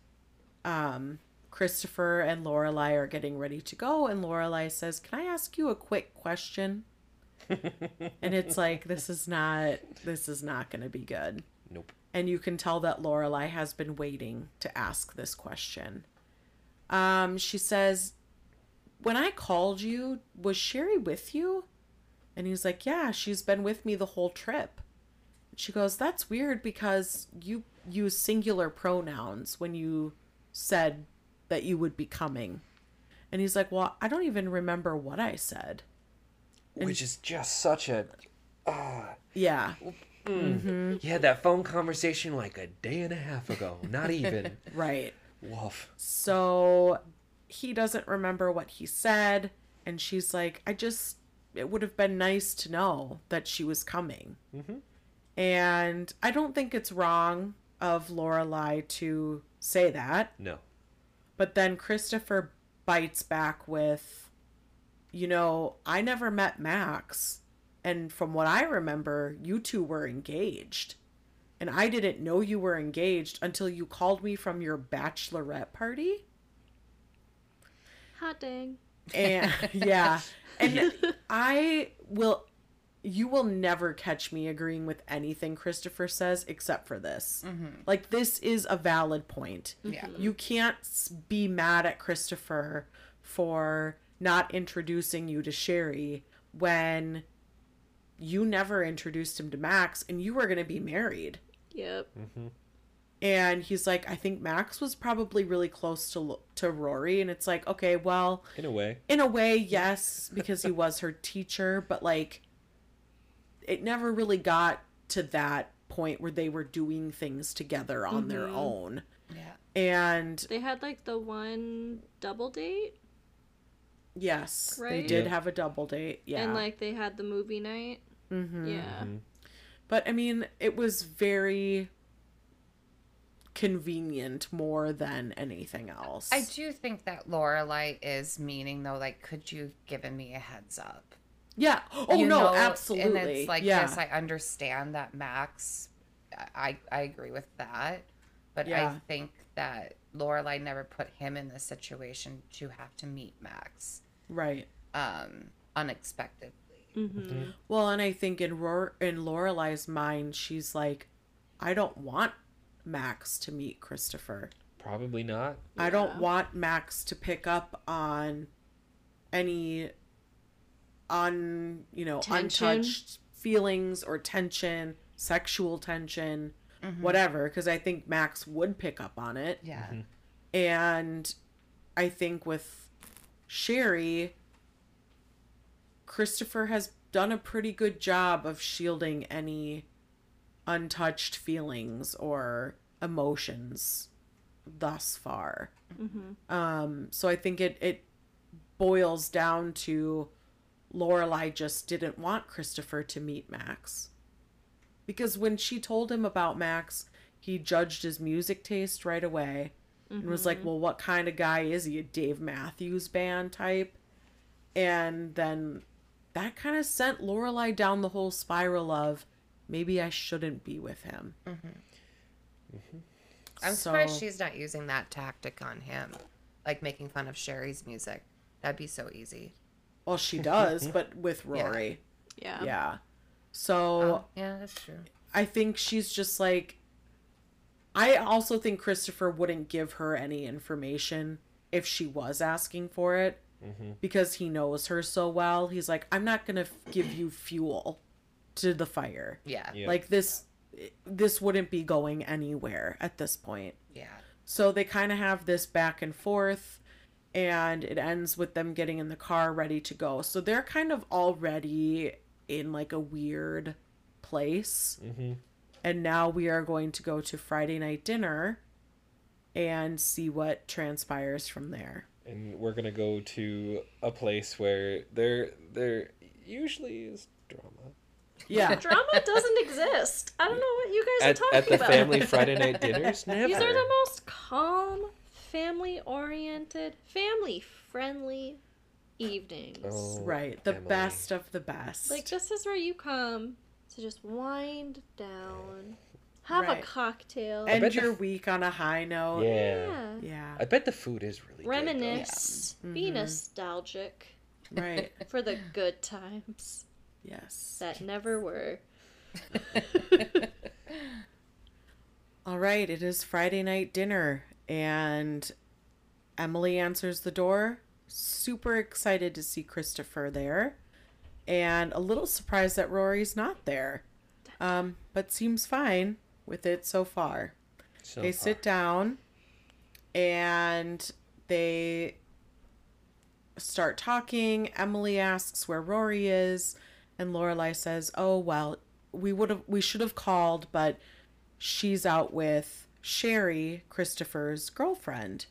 um Christopher and Lorelai are getting ready to go and Lorelai says, "Can I ask you a quick question?" (laughs) and it's like this is not this is not going to be good. Nope. And you can tell that Lorelai has been waiting to ask this question. Um, she says, When I called you, was Sherry with you? And he's like, Yeah, she's been with me the whole trip. She goes, That's weird because you use singular pronouns when you said that you would be coming. And he's like, Well, I don't even remember what I said. Which is just such a. Ah, Yeah. Mm-hmm. Mm-hmm. you had that phone conversation like a day and a half ago. Not (laughs) even. Right. Woof. So he doesn't remember what he said. And she's like, I just, it would have been nice to know that she was coming. Mm-hmm. And I don't think it's wrong of Lorelai to say that. No. But then Christopher bites back with, you know, I never met Max. And from what I remember, you two were engaged. And I didn't know you were engaged until you called me from your bachelorette party. hot dang. And (laughs) yeah. And I will you will never catch me agreeing with anything Christopher says except for this. Mm-hmm. Like this is a valid point. Yeah. You can't be mad at Christopher for not introducing you to Sherry when you never introduced him to Max and you were going to be married. Yep. Mm-hmm. And he's like, I think Max was probably really close to to Rory, and it's like, okay, well, In a way. in a way, yes, because he was her teacher, but like, it never really got to that point where they were doing things together on their own. Yeah. And They had like the one double date, yes, they did Yep. have a double date. Yeah. and like they had the movie night. Mhm. Yeah. But I mean, it was very convenient more than anything else. I do think that Lorelai is meaning though, like, could you have given me a heads up? Yeah. Oh You no, know, absolutely. And it's like, yeah. yes, I understand that Max. I I agree with that, but Yeah. I think that Lorelai never put him in the situation to have to meet Max right. um unexpectedly. Mm-hmm. Well, and I think in Ror- in Lorelai's mind, she's like, I don't want Max to meet Christopher. Probably not. I don't want Max to pick up on any on you know Tension? untouched feelings or tension, sexual tension, mm-hmm. whatever. Because I think Max would pick up on it. Yeah. Mm-hmm. And I think with Sherry, Christopher has done a pretty good job of shielding any untouched feelings or emotions thus far. Mm-hmm. Um, so I think it, it boils down to Lorelai just didn't want Christopher to meet Max. Because when she told him about Max, he judged his music taste right away and was like, mm-hmm. Well, what kind of guy is he? A Dave Matthews Band type? And then that kind of sent Lorelai down the whole spiral of maybe I shouldn't be with him. Mm-hmm. Mm-hmm. I'm So- surprised she's not using that tactic on him, like making fun of Sherry's music. That'd be so easy. Well, she does, (laughs) but with Rory. Yeah. Yeah. So Oh, yeah, that's true. I think she's just like I also think Christopher wouldn't give her any information if she was asking for it mm-hmm. because he knows her so well. He's like, I'm not going to give you fuel to the fire. Yeah. Yeah. Like this this wouldn't be going anywhere at this point. Yeah. So they kind of have this back and forth, and it ends with them getting in the car ready to go. So they're kind of already in like a weird place. Mm-hmm. And now we are going to go to Friday night dinner and see what transpires from there. and we're gonna go to a place where there there usually is drama Yeah. (laughs) Drama doesn't exist. I don't know what you guys at, are talking about. at the about. family Friday night (laughs) dinners. Never. These are the most calm, family oriented, family friendly evenings. Oh, right. The Emily. best of the best. Like this is where you come to just wind down, have Right. a cocktail, End bet the your f- week on a high note. Yeah. yeah, Yeah. I bet the food is really reminisce, be Mhm. nostalgic Right. (laughs) for the good times Yes. that never were. (laughs) All right, it is Friday night dinner, and Emily answers the door. Super excited to see Christopher there, and a little surprised that Rory's not there, um, but seems fine with it so far. So they far. sit down, and they start talking. Emily asks where Rory is, and Lorelai says, "Oh well, we would have, we should have called, but she's out with Sherry, Christopher's girlfriend."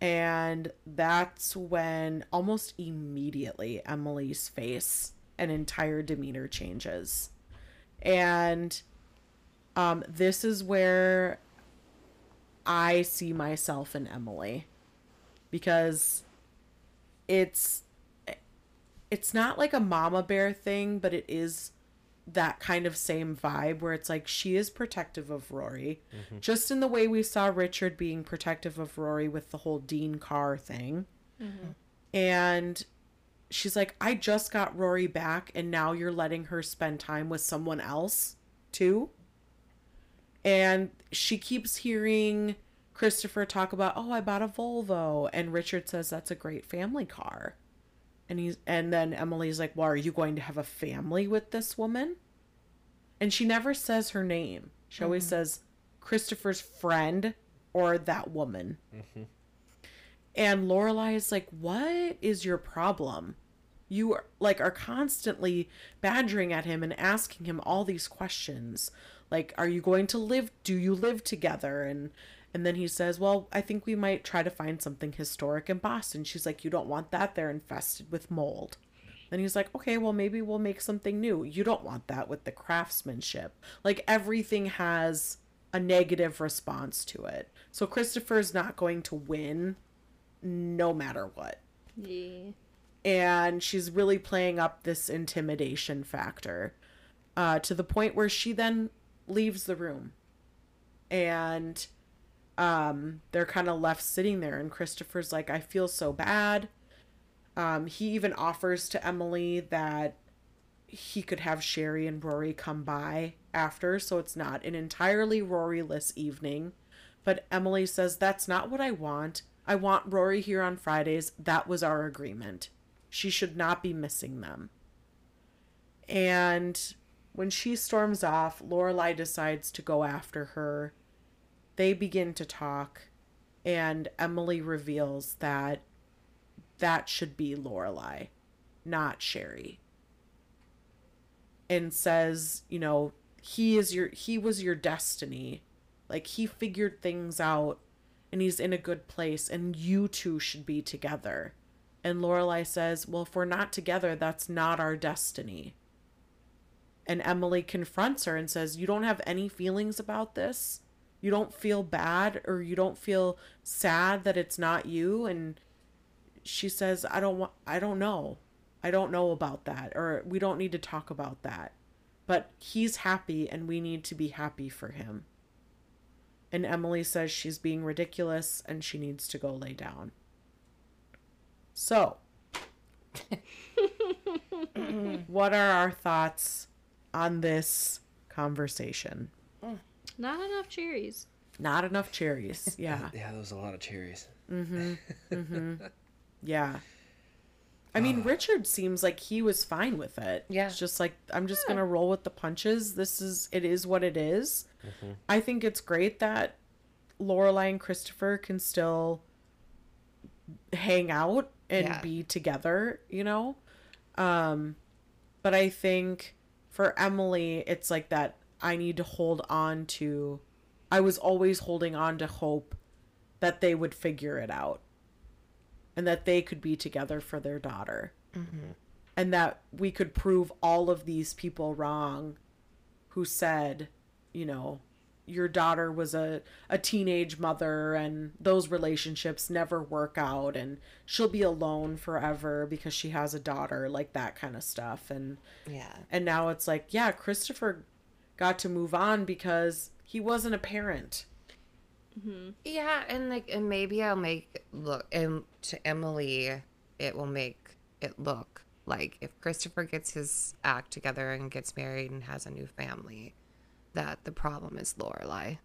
And that's when almost immediately Emily's face and entire demeanor changes. And um, this is where I see myself in Emily because it's it's not like a mama bear thing, but it is that kind of same vibe where it's like she is protective of Rory, mm-hmm. just in the way we saw Richard being protective of Rory with the whole Dean Carr thing. Mm-hmm. And she's like, I just got Rory back, and now you're letting her spend time with someone else, too. And she keeps hearing Christopher talk about, "Oh, I bought a Volvo," and Richard says that's a great family car. And he's and then Emily's like, "Well, are you going to have a family with this woman?" And she never says her name. She always mm-hmm. says Christopher's friend or that woman. Mm-hmm. And Lorelai is like, "What is your problem? You are, like are constantly badgering at him and asking him all these questions. Like, are you going to live? Do you live together?" And and then he says, "Well, I think we might try to find something historic in Boston." She's like, "You don't want that. They're infested with mold." And he's like, "Okay, well maybe we'll make something new. You don't want that with the craftsmanship. Like everything has a negative response to it. So Christopher's not going to win no matter what." Yeah. and she's really playing up this intimidation factor uh, to the point where she then leaves the room and um, they're kind of left sitting there and christopher's like i feel so bad. Um, he even offers to emily that he could have sherry and rory come by after so it's not an entirely rory-less evening. But emily says that's not what i want. I want rory here on fridays. That was our agreement. She should not be missing them. And when she storms off, Lorelai decides to go after her. They begin to talk, and Emily reveals that that should be Lorelai, not Sherry. And says, you know, he is your he was your destiny. Like he figured things out and he's in a good place and you two should be together. And Lorelai says, Well, if we're not together, that's not our destiny. And Emily confronts her and says, You don't have any feelings about this? You don't feel bad or you don't feel sad that it's not you? And she says, I don't want I don't know. I don't know about that or we don't need to talk about that. But he's happy and we need to be happy for him. And Emily says she's being ridiculous and she needs to go lay down. So, (laughs) what are our thoughts on this conversation? Not enough cherries. Not enough cherries. (laughs) Yeah. Yeah, there was a lot of cherries. Mm-hmm. (laughs) mm-hmm. Yeah. I mean, Richard seems like he was fine with it. Yeah. It's just like, I'm just going to roll with the punches. This is, it is what it is. I think it's great that Lorelai and Christopher can still hang out and Yeah. be together, you know? Um, but I think for Emily, it's like that I need to hold on to, I was always holding on to hope that they would figure it out and that they could be together for their daughter. Mm-hmm. And that we could prove all of these people wrong who said, you know, your daughter was a, a teenage mother and those relationships never work out and she'll be alone forever because she has a daughter, like that kind of stuff. And Yeah. and now it's like, yeah, Christopher got to move on because he wasn't a parent. Yeah, and like, and maybe I'll make look, and to Emily, it will make it look like if Christopher gets his act together and gets married and has a new family, that the problem is Lorelai.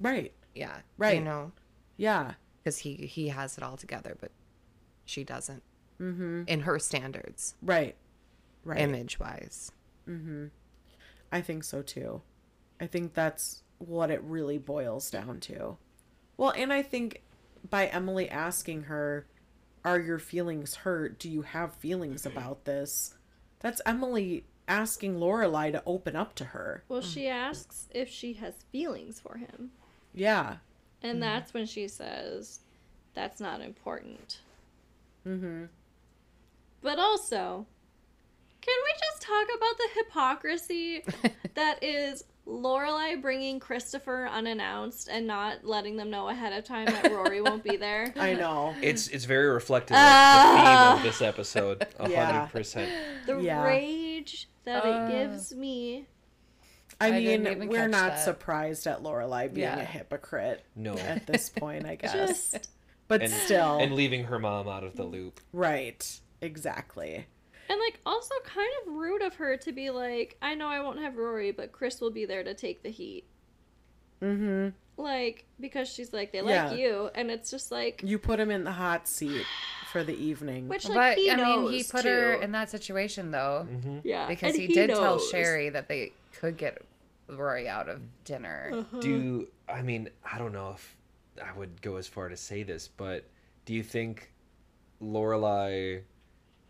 Right. Yeah, Right. You know, Yeah. because he he has it all together, but she doesn't. Mm-hmm. In her standards, Right. Right. image wise. I think so too. I think that's what it really boils down to. Well, and I think by Emily asking her, Are your feelings hurt? Do you have feelings about this? That's Emily asking Lorelai to open up to her. Well, she asks if she has feelings for him. Yeah. And that's when she says, that's not important. Mm-hmm. But also, can we just talk about the hypocrisy (laughs) that is Lorelai bringing Christopher unannounced and not letting them know ahead of time that Rory won't be there? (laughs) I know. It's it's very reflective of the theme of ah. this episode. (laughs) A Yeah. hundred percent. The Yeah. rage that it uh. gives me. I I mean, didn't we're not that. surprised at Lorelai being Yeah. a hypocrite No. at this point, I guess. Just but And still, and leaving her mom out of the loop. right? Exactly. And like also kind of rude of her to be like, I know I won't have Rory, but Chris will be there to take the heat. Mm-hmm. Like because she's like they Yeah. like you, and it's just like You put him in the hot seat for the evening. which like but he I knows mean, he put her too. in that situation though, Mm-hmm. yeah because and he, did tell. Sherry that they could get Rory out of dinner. Do I mean I don't know if I would go as far to say this, but do you think Lorelai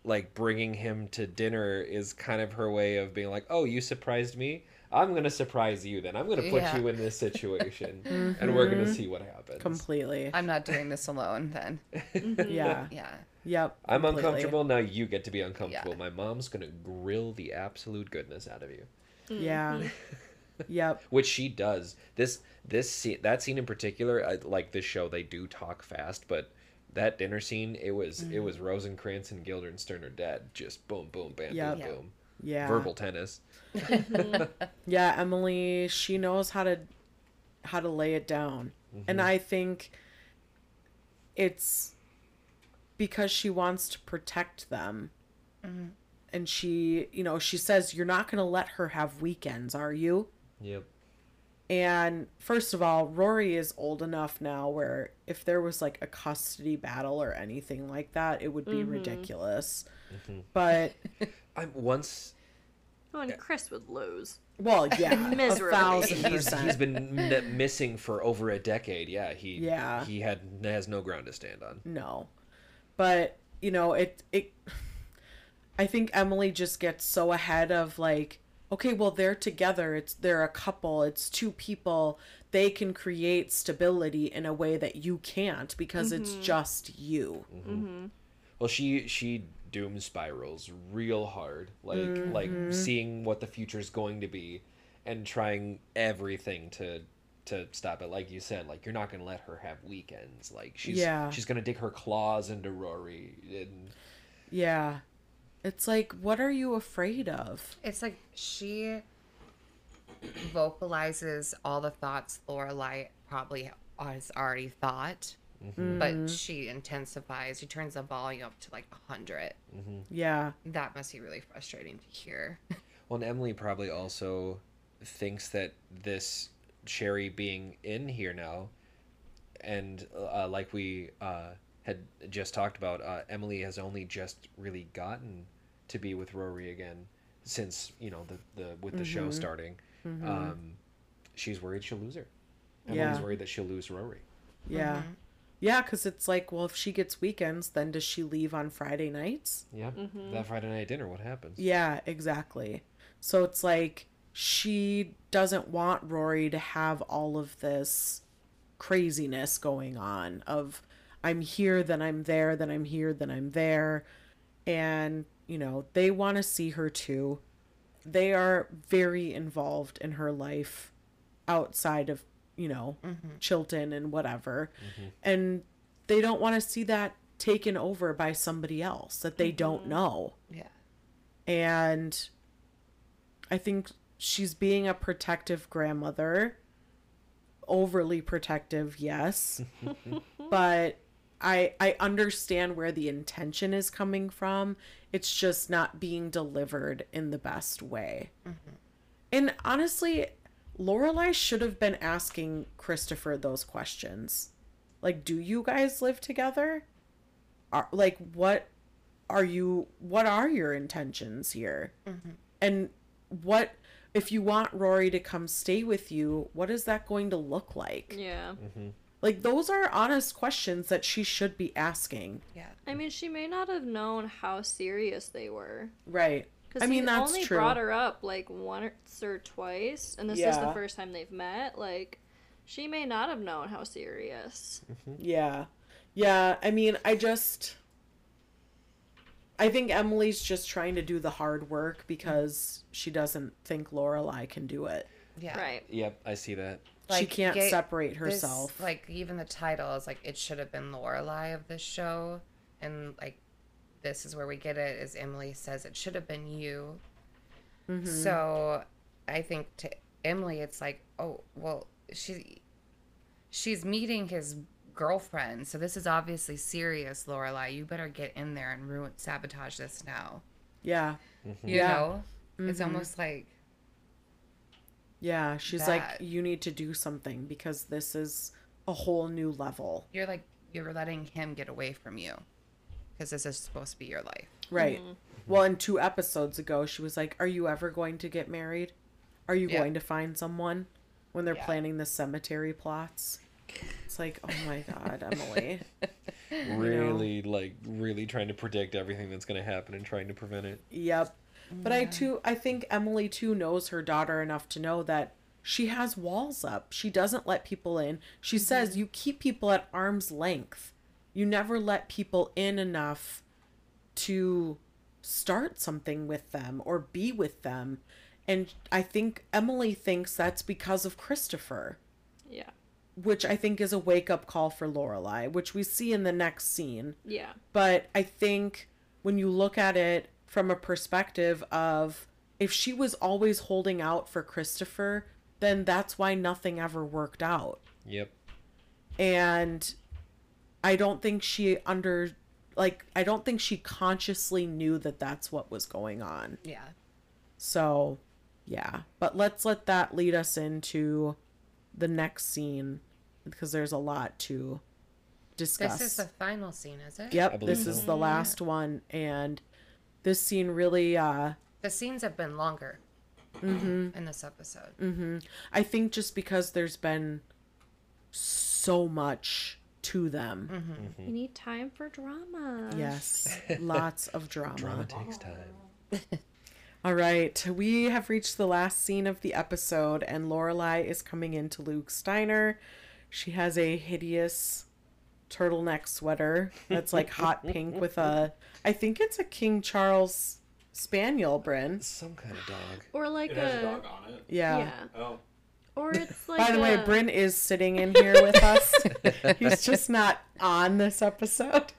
like bringing him to dinner is kind of her way of being like, "Oh, you surprised me. I'm gonna surprise you. Then I'm gonna put Yeah. you in this situation, (laughs) and we're gonna mm-hmm. see what happens." Completely. I'm not doing this alone then. (laughs) Mm-hmm. yeah. Yeah. Yep. I'm completely. uncomfortable now. You get to be uncomfortable. Yeah. My mom's gonna grill the absolute goodness out of you, mm-hmm. Yeah. (laughs) yep. which she does. This this scene, that scene in particular, I, like this show, they do talk fast, but that dinner scene, it was it Mm-hmm. was Rosencrantz and Guildenstern are dead. Just boom, boom, bam, Yep. boom, Yeah. boom. Yeah. Verbal tennis. (laughs) Yeah, Emily, she knows how to how to lay it down. And I think it's because she wants to protect them. And she, you know, she says you're not going to let her have weekends, are you? Yep. And first of all, Rory is old enough now where if there was like a custody battle or anything like that, it would be mm-hmm. ridiculous. Mm-hmm. But (laughs) I'm once Oh, and Chris would lose. well, yeah, (laughs) a Miserably. thousand he's percent. he's been n- missing for over a decade. Yeah, he Yeah. he had has no ground to stand on. no but you know it it i think emily just gets so ahead of like okay well they're together it's they're a couple it's two people they can create stability in a way that you can't because it's mm-hmm. just you mm-hmm. Mm-hmm. Well, she she doom spirals real hard, like like Mm-hmm. seeing what the future's going to be, and trying everything to to stop it. Like you said, like you're not gonna let her have weekends. Like she's Yeah. she's gonna dig her claws into Rory, and yeah it's like what are you afraid of It's like she vocalizes all the thoughts Lorelai probably has already thought, but she intensifies. She turns the volume up to like a hundred. yeah That must be really frustrating to hear. (laughs) well, and Emily probably also thinks that this Sherry being in here now, and uh, like we uh, had just talked about, uh, Emily has only just really gotten to be with Rory again since you know the the with the show starting. Um, she's worried she'll lose her. Emily's Yeah. worried that she'll lose Rory. yeah yeah because it's like well if she gets weekends then does she leave on friday nights Yeah, that Friday night dinner, what happens? Yeah, exactly. So it's like she doesn't want Rory to have all of this craziness going on of I'm here, then I'm there, then I'm here, then I'm there. And, you know, they want to see her too. They are very involved in her life outside of, you know, mm-hmm. Chilton and whatever. Mm-hmm. And they don't want to see that taken over by somebody else that they don't mm-hmm. know yeah. and I think she's being a protective grandmother. Overly protective, yes. (laughs) but I I understand where the intention is coming from. It's just not being delivered in the best way. Mm-hmm. And honestly, Lorelai should have been asking Christopher those questions. Like, do you guys live together? Are like what are you what are your intentions here mm-hmm. and what if you want rory to come stay with you what is that going to look like Yeah. Mm-hmm. Like those are honest questions that she should be asking Yeah. I mean, she may not have known how serious they were. right Because i mean he that's only true brought her up like once or twice, and this is the first time they've met. Like, she may not have known how serious. Mm-hmm. yeah yeah i mean i just i think emily's just trying to do the hard work because she doesn't think lorelai can do it Yeah. Right. Yep, I see that. She can't ga- separate this- herself like even the title is like it should have been Lorelai of this show, and like this is where we get it. Is Emily says it should have been you. Mm-hmm. So I think to Emily, it's like, oh well, she she's meeting his girlfriend, so this is obviously serious, Lorelai. You better get in there and ruin sabotage this now. yeah You Yeah. know, it's Mm-hmm. almost like Yeah, she's that. like, you need to do something because this is a whole new level. you're like you're letting him get away from you because this is supposed to be your life. Right. Mm-hmm. Well, in two episodes ago, she was like, Are you ever going to get married? are you Yeah. going to find someone when they're Yeah. planning the cemetery plots? It's like, oh my god, (laughs) Emily. Really, like, really trying to predict everything that's going to happen and trying to prevent it. Yep. But I too I think Emily too knows her daughter enough to know that she has walls up. She doesn't let people in. She mm-hmm. says you keep people at arm's length. You never let people in enough to start something with them or be with them. And I think Emily thinks that's because of Christopher, Yeah. which I think is a wake up call for Lorelai, which we see in the next scene Yeah. but I think when you look at it from a perspective of if she was always holding out for Christopher, then that's why nothing ever worked out. Yep. And I don't think she under like I don't think she consciously knew that that's what was going on. Yeah. So, yeah. But let's let that lead us into the next scene because there's a lot to discuss. This is the final scene, is it? Yep, believe this is the last one and this scene really uh The scenes have been longer mm-hmm. in this episode. Mm-hmm. I think just because there's been so much to them. Mm-hmm. We need time for drama. Yes, (laughs) lots of drama. Drama takes time. (laughs) All right, we have reached the last scene of the episode, and Lorelai is coming into Luke's diner. She has a hideous turtleneck sweater that's like hot pink with a, I think it's a King Charles Spaniel, Bryn. Some kind of dog. Or like It has a, a dog on it. Yeah. yeah. Oh, Or it's like By the way, a- Bryn is sitting in here with us. (laughs) He's just not on this episode.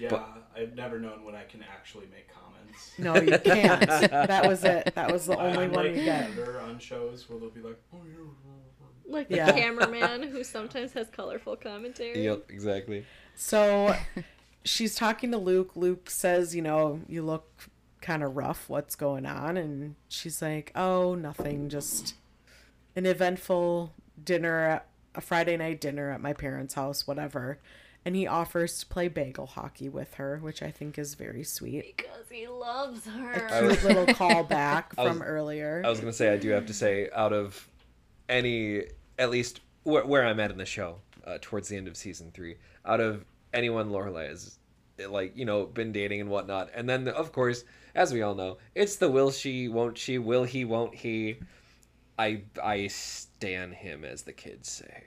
yeah. I've never known when I can actually make comments. No, you can't. (laughs) that was it. That was the I- only I'm one like you get. editor on shows where they'll be like, oh, yeah. Like (laughs) the Yeah. cameraman who sometimes has colorful commentary. Yep, exactly. So she's talking to Luke. Luke says, you know, you look kind of rough. What's going on? And she's like, oh, nothing. Just an eventful dinner, a Friday night dinner at my parents' house, whatever. And he offers to play bagel hockey with her, which I think is very sweet. Because he loves her. A her. cute little (laughs) callback I was- from earlier. I was gonna say I do have to say out of any at least where, where I'm at in the show uh, towards the end of season three, out of anyone Lorelai has like you know been dating and whatnot, and then of course as we all know it's the will she won't she will he won't he. I I stan him as the kids say.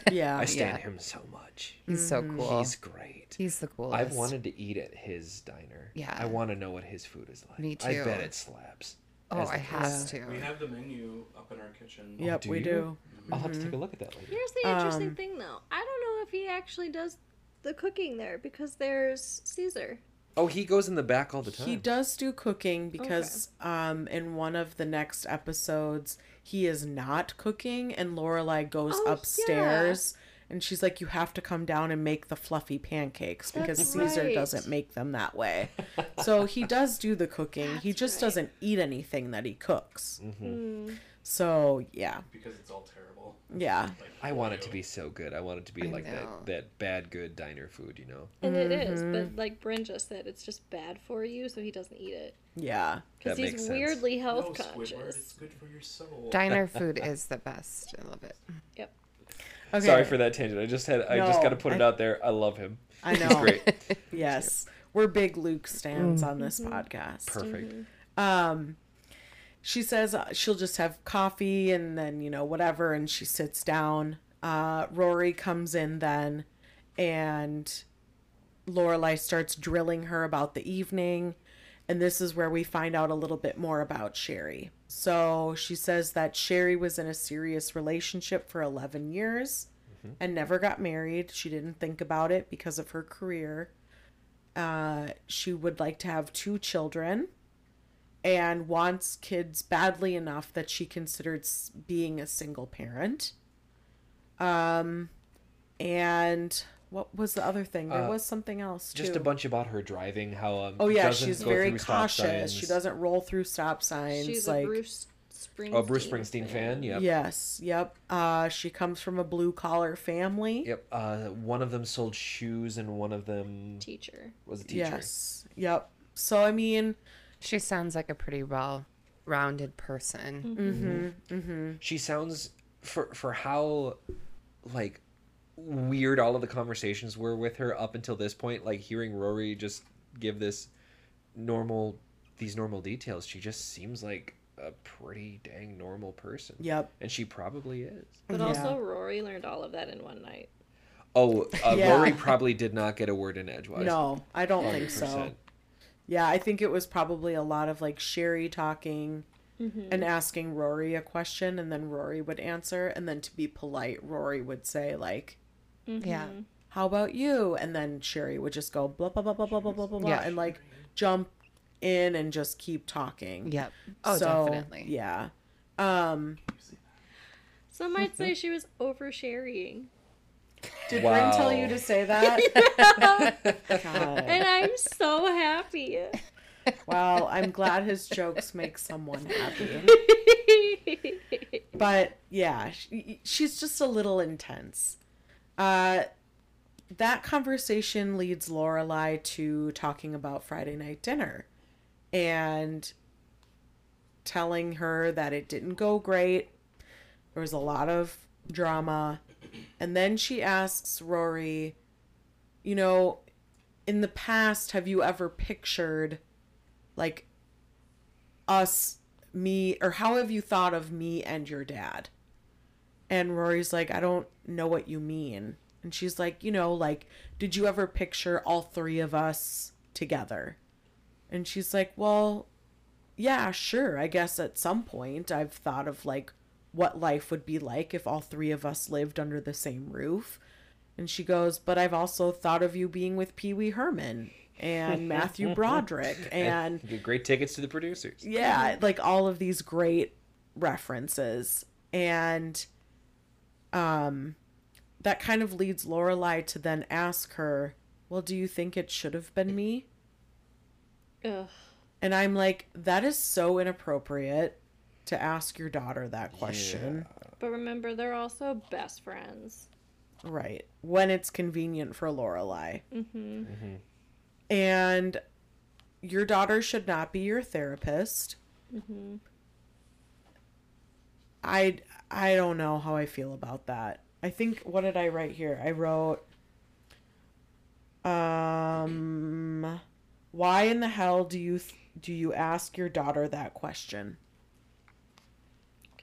(laughs) yeah. I stan yeah. him so much. He's so cool. He's great. He's the coolest. I've wanted to eat at his diner. Yeah. I want to know what his food is like. Me I too. bet it slaps. Oh, I kids have to. We have the menu up in our kitchen. Yep, do we you? do. I'll have to take a look at that later. Here's the interesting Um, thing, though. I don't know if he actually does the cooking there because there's Caesar. Oh, he goes in the back all the time. He does do cooking because um in one of the next episodes he is not cooking and Lorelai goes Oh, upstairs and she's like you have to come down and make the fluffy pancakes because That's Caesar right. doesn't make them that way. (laughs) so he does do the cooking. he That's just right. doesn't eat anything that he cooks. Mm. So, yeah. Because it's all terrible. Yeah. I want it to be so good. I want it to be I like know. that that bad good diner food, you know. And it is, but like Bryn just said, it's just bad for you, so he doesn't eat it. Yeah. Because he's makes sense. weirdly no, health Squidward, conscious. it's good for your soul. Diner (laughs) food is the best. I love it. Yep. Okay. Sorry for that tangent. I just had I just got to put it out there. I love him. I know. He's great. (laughs) Yes. We're big Luke stands Mm. on this Mm-hmm. podcast. Perfect. um she says uh, she'll just have coffee and then you know whatever and she sits down. Uh rory comes in then and lorelai starts drilling her about the evening and this is where we find out a little bit more about sherry. So she says that sherry was in a serious relationship for 11 years and never got married. She didn't think about it because of her career. Uh, she would like to have two children and wants kids badly enough that she considered being a single parent. Um, and what was the other thing? There Uh, was something else too. Just a bunch about her driving. How um. Oh yeah, she's very cautious. She doesn't roll through stop signs. She's like a Bruce Springsteen. Oh, Bruce Springsteen fan. Yep. yes, yep. Uh, she comes from a blue collar family. Yep. Uh, one of them sold shoes, and one of them Teacher. was a teacher. Yes, yep. So I mean, She sounds like a pretty well rounded person. Mm-hmm. Mm-hmm. Mm-hmm. she sounds for for how like weird all of the conversations were with her up until this point like hearing rory just give this normal these normal details she just seems like a pretty dang normal person Yep. and she probably is But Yeah. also, Rory learned all of that in one night. oh uh, Yeah. rory probably did not get a word in edgewise No, I don't think so. 100%. Yeah, I think it was probably a lot of like Sherry talking mm-hmm. and asking Rory a question, and then Rory would answer, and then to be polite, Rory would say like, mm-hmm. Yeah. "How about you?" And then Sherry would just go blah blah blah blah blah blah blah blah, blah Yeah. and like jump in and just keep talking. Yep. Oh, oh So, definitely. Yeah. Um, Some might say mm-hmm. she was oversharing. Did Bryn tell you to say (laughs) that? God. And I'm so happy. Well, I'm glad his jokes make someone happy. (laughs) but yeah, she, she's just a little intense. Uh, that conversation leads Lorelai to talking about Friday night dinner and telling her that it didn't go great. There was a lot of drama. And then she asks Rory, you know, in the past, have you ever pictured like us, me, or how have you thought of me and your dad? And Rory's like, I don't know what you mean. And she's like, you know, like, did you ever picture all three of us together? And she's like, well, yeah, sure. I guess at some point I've thought of like what life would be like if all three of us lived under the same roof. And she goes, but I've also thought of you being with Pee Wee Herman and (laughs) Matthew Broderick (laughs) and get great tickets to the producers yeah, like all of these great references. And um that kind of leads Lorelai to then ask her, Well, do you think it should have been me? Ugh. And I'm like, that is so inappropriate to ask your daughter that question. But remember, they're also best friends. Right. When it's convenient for Lorelai. Mm-hmm. And your daughter should not be your therapist. I I don't know how I feel about that. I think what did I write here? I wrote um why in the hell do you th- do you ask your daughter that question?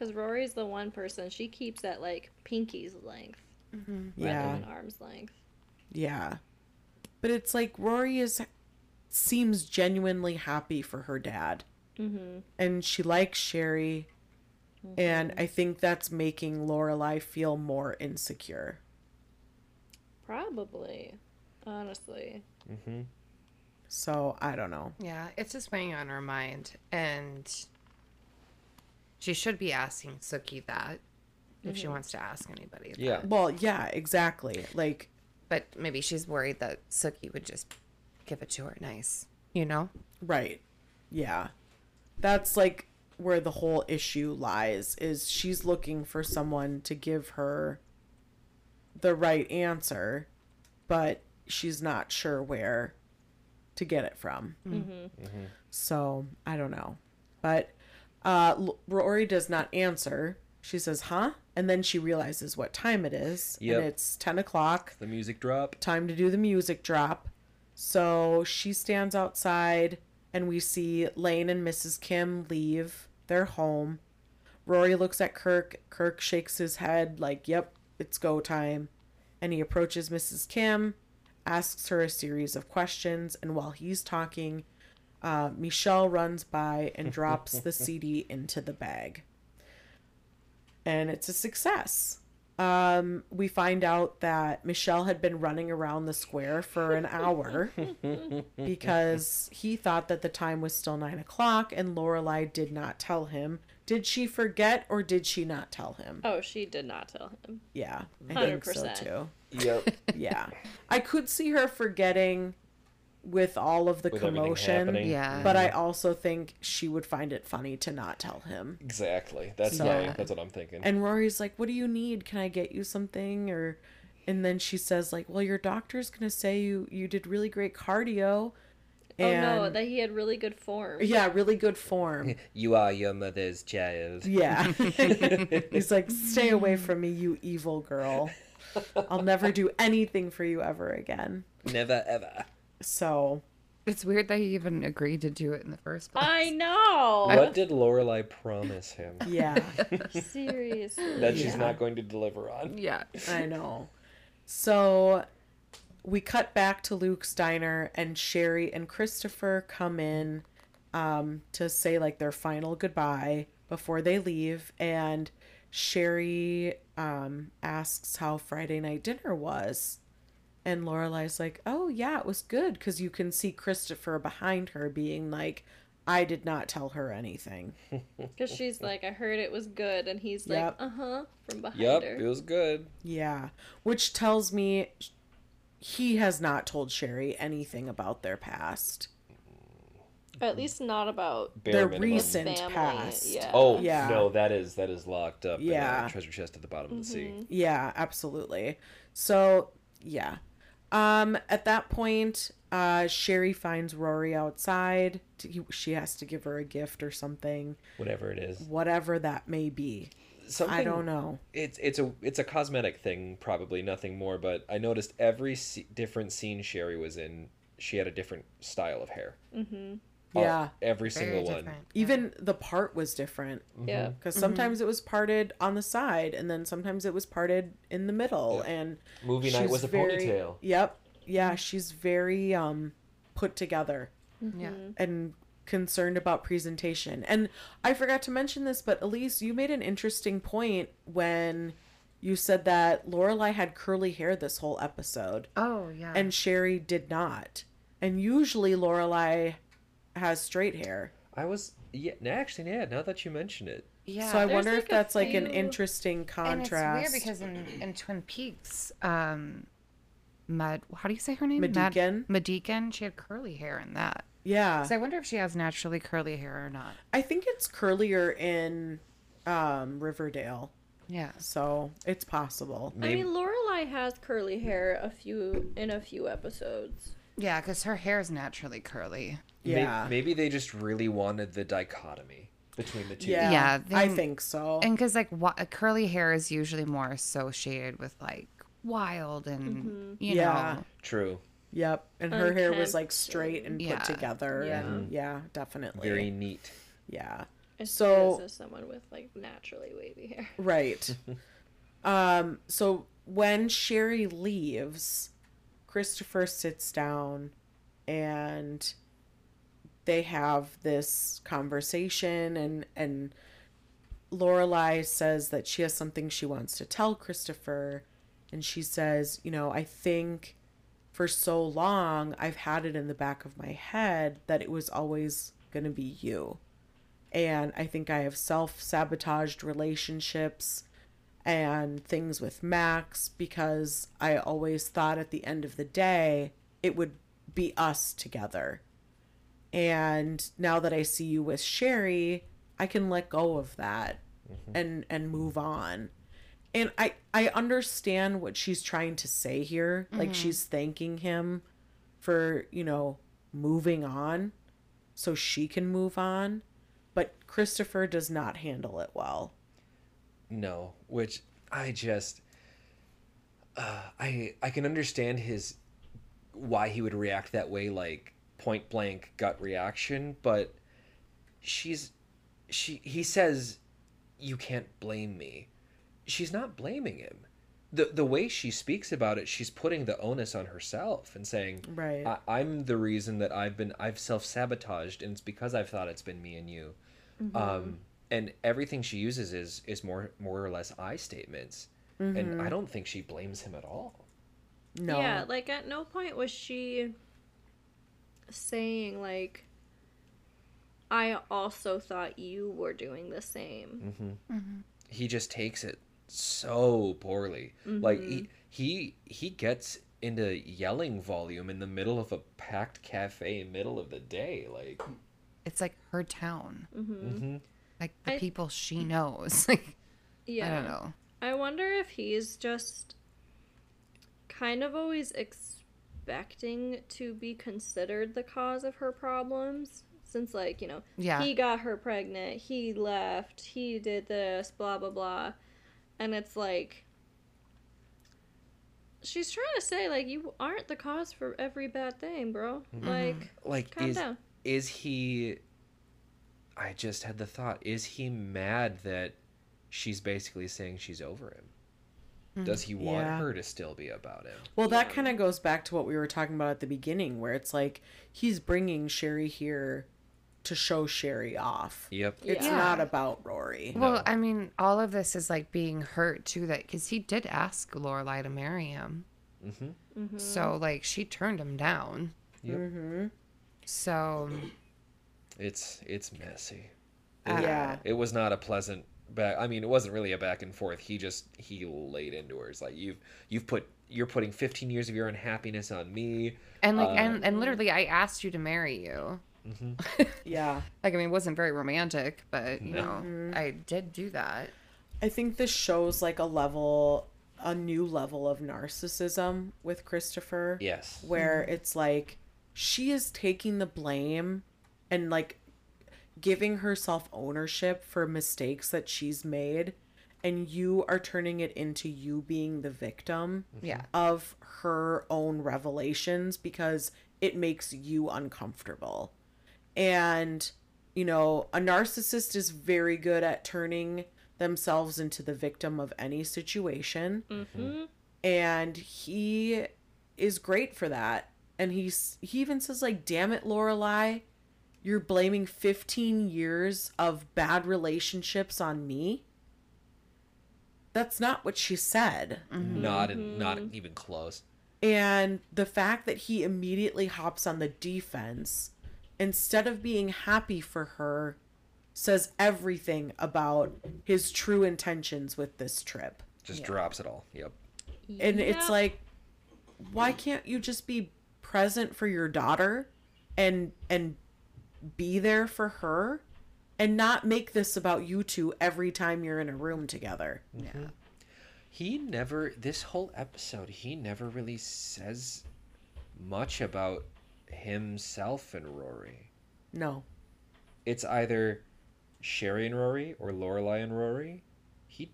Because Rory's the one person she keeps at like pinky's length mm-hmm. rather Yeah. than arm's length. Yeah. But it's like Rory is seems genuinely happy for her dad. Mm-hmm. And she likes Sherry. Mm-hmm. And I think that's making Lorelai feel more insecure. Probably. Honestly. Mm-hmm. So I don't know. Yeah, it's just weighing on her mind, and she should be asking Sookie that if she mm-hmm. wants to ask anybody. that. yeah Well, yeah, exactly. Like, but maybe she's worried that Sookie would just give it to her nice, you know? right. Yeah. That's like where the whole issue lies is she's looking for someone to give her the right answer, but she's not sure where to get it from. Mm-hmm. Mm-hmm. So I don't know. But uh, Rory does not answer. She says, huh? And then she realizes what time it is. Yep. And it's 10 o'clock. the music drop Time to do the music drop. So she stands outside, and we see Lane and Mrs. Kim leave their home. Rory looks at Kirk. Kirk shakes his head, like, yep, it's go time. And he approaches Mrs. Kim, asks her a series of questions, and while he's talking, uh, Michelle runs by and (laughs) drops the CD into the bag. And it's a success. Um, we find out that Michelle had been running around the square for an hour (laughs) because he thought that the time was still nine o'clock and Lorelai did not tell him. Did she forget or did she not tell him? Oh, she did not tell him. Yeah, I think so too. yep Yeah. I could see her forgetting with all of the With commotion. Yeah. But I also think she would find it funny to not tell him. exactly that's So- my, that's what i'm thinking And Rory's like, "What do you need? Can I get you something?" Or and then she says like, "Well, your doctor's going to say you you did really great cardio." oh no, that he had really good form. yeah, really good form. (laughs) You are your mother's child. Yeah. (laughs) He's like, stay away from me, you evil girl. I'll never do anything for you ever again. Never ever. So, It's weird that he even agreed to do it in the first place. I know. What did Lorelai promise him (laughs) yeah, (laughs) Seriously. that she's not going to deliver on? Yeah. I know. So, we cut back to Luke's diner, and Sherry and Christopher come in um, to say like their final goodbye before they leave. And Sherry um, asks how Friday night dinner was. And Lorelai's like, "Oh yeah, it was good because you can see Christopher behind her being like, I did not tell her anything." (laughs) Because she's like, I heard it was good, and he's like, uh huh, from behind Yep, her. it was good. Yeah, which tells me he has not told Sherry anything about their past. At least not about Bare their minimum. recent family. past. Yeah. Oh Yeah. no, that is that is locked up. Yeah. in a treasure chest at the bottom of the sea. Yeah, absolutely. So, yeah. Um at that point, uh Sherry finds Rory outside. To, she has to give her a gift or something, Whatever it is. whatever that may be. Something, I don't know. It's it's a it's a cosmetic thing, probably nothing more. But I noticed every se- different scene Sherry was in, she had a different style of hair. Mm-hmm. Yeah. every Very single one. different. Even the part was different mm-hmm. Yeah. because mm-hmm. sometimes it was parted on the side and then sometimes it was parted in the middle and Movie night she's was a very- ponytail. Yep. Yeah, she's very um put together mm-hmm. Yeah. and concerned about presentation. And I forgot to mention this, but Elise, you made an interesting point when you said that Lorelai had curly hair this whole episode Oh yeah. and Sherry did not. And usually Lorelai has straight hair. I was yeah. Actually, yeah. Now that you mention it, yeah. so I wonder like if a that's like an interesting contrast. And it's weird because in, in Twin Peaks, um, Mad, how do you say her name? Mad- Madigan? Madigan. She had curly hair in that. yeah. So I wonder if she has naturally curly hair or not. I think it's curlier in um Riverdale. Yeah. So it's possible. I mean, Lorelai has curly hair a few in a few episodes. Yeah, because her hair is naturally curly. May- Yeah. maybe they just really wanted the dichotomy between the two. Yeah. Yeah, I think so. And because like wa- curly hair is usually more associated with like wild and you know. Yeah. know True. Yep. And her hair was like straight and Yeah. put together. Yeah. And yeah, definitely. Very neat. Yeah. As So- so, as someone with like naturally wavy hair. Right. (laughs) um so when Sherry leaves, Christopher sits down and they have this conversation and and Lorelai says that she has something she wants to tell Christopher and she says, you know, I think for so long I've had it in the back of my head that it was always going to be you. And I think I have self-sabotaged relationships and things with Max because I always thought at the end of the day it would be us together. And now that I see you with Sherry, I can let go of that and and move on. And I I understand what she's trying to say here. Like she's thanking him for, you know, moving on so she can move on. But Christopher does not handle it well. No, which I just uh, I I can understand his why he would react that way like point blank gut reaction, but she's she he says you can't blame me. She's not blaming him. The the way she speaks about it, she's putting the onus on herself and saying, Right. I, I'm the reason that I've been I've self sabotaged, and it's because I've thought it's been me and you. Um, and everything she uses is is more more or less I statements, and I don't think she blames him at all. No. Yeah, like at no point was she saying like I also thought you were doing the same. Mm-hmm. Mm-hmm. Mm-hmm. He just takes it so poorly. Like he he he gets into yelling volume in the middle of a packed cafe, middle of the day. Like it's like her town. mhm. Like the I- people she knows. (laughs) Like Yeah. I don't know. I wonder if he's just kind of always expecting to be considered the cause of her problems. Since, like, you know, Yeah. he got her pregnant, he left, he did this, blah, blah, blah. And it's like, she's trying to say, like, you aren't the cause for every bad thing, bro. Mm-hmm. Like, Like, calm is down. is he? I just had the thought: is he mad that she's basically saying she's over him? Does he want Yeah. her to still be about him? Well, that kind of goes back to what we were talking about at the beginning, where it's like he's bringing Sherry here to show Sherry off. Yep. It's Yeah. not about Rory. Well, I mean, all of this is like being hurt too. That because he did ask Lorelai to marry him, Mm-hmm. so like she turned him down. Yep. Mm-hmm. So It's it's messy. yeah. It was not a pleasant back. I mean, it wasn't really a back and forth. He just he laid into her. It's like you've you've put you're putting 15 years of your unhappiness on me. and like Uh, and and literally, I asked you to marry you. (laughs) Yeah. Like I mean, it wasn't very romantic, but you No. know, I did do that. I think this shows like a level, a new level of narcissism with Christopher. Yes. Where it's like she is taking the blame and like giving herself ownership for mistakes that she's made. And you are turning it into you being the victim Yeah. of her own revelations because it makes you uncomfortable. And, you know, a narcissist is very good at turning themselves into the victim of any situation. Mm-hmm. And he is great for that. And he's he even says like, "Damn it, Lorelai, you're blaming 15 years of bad relationships on me." That's not what she said. Mm-hmm. Not mm-hmm. not even close. And the fact that he immediately hops on the defense instead of being happy for her says everything about his true intentions with this trip. Just drops it all. Yep. And it's like why can't you just be present for your daughter and and be there for her and not make this about you two every time you're in a room together? Mm-hmm. Yeah. He never this whole episode he never really says much about himself and Rory. No. It's either Sherry and Rory or Lorelai and Rory. He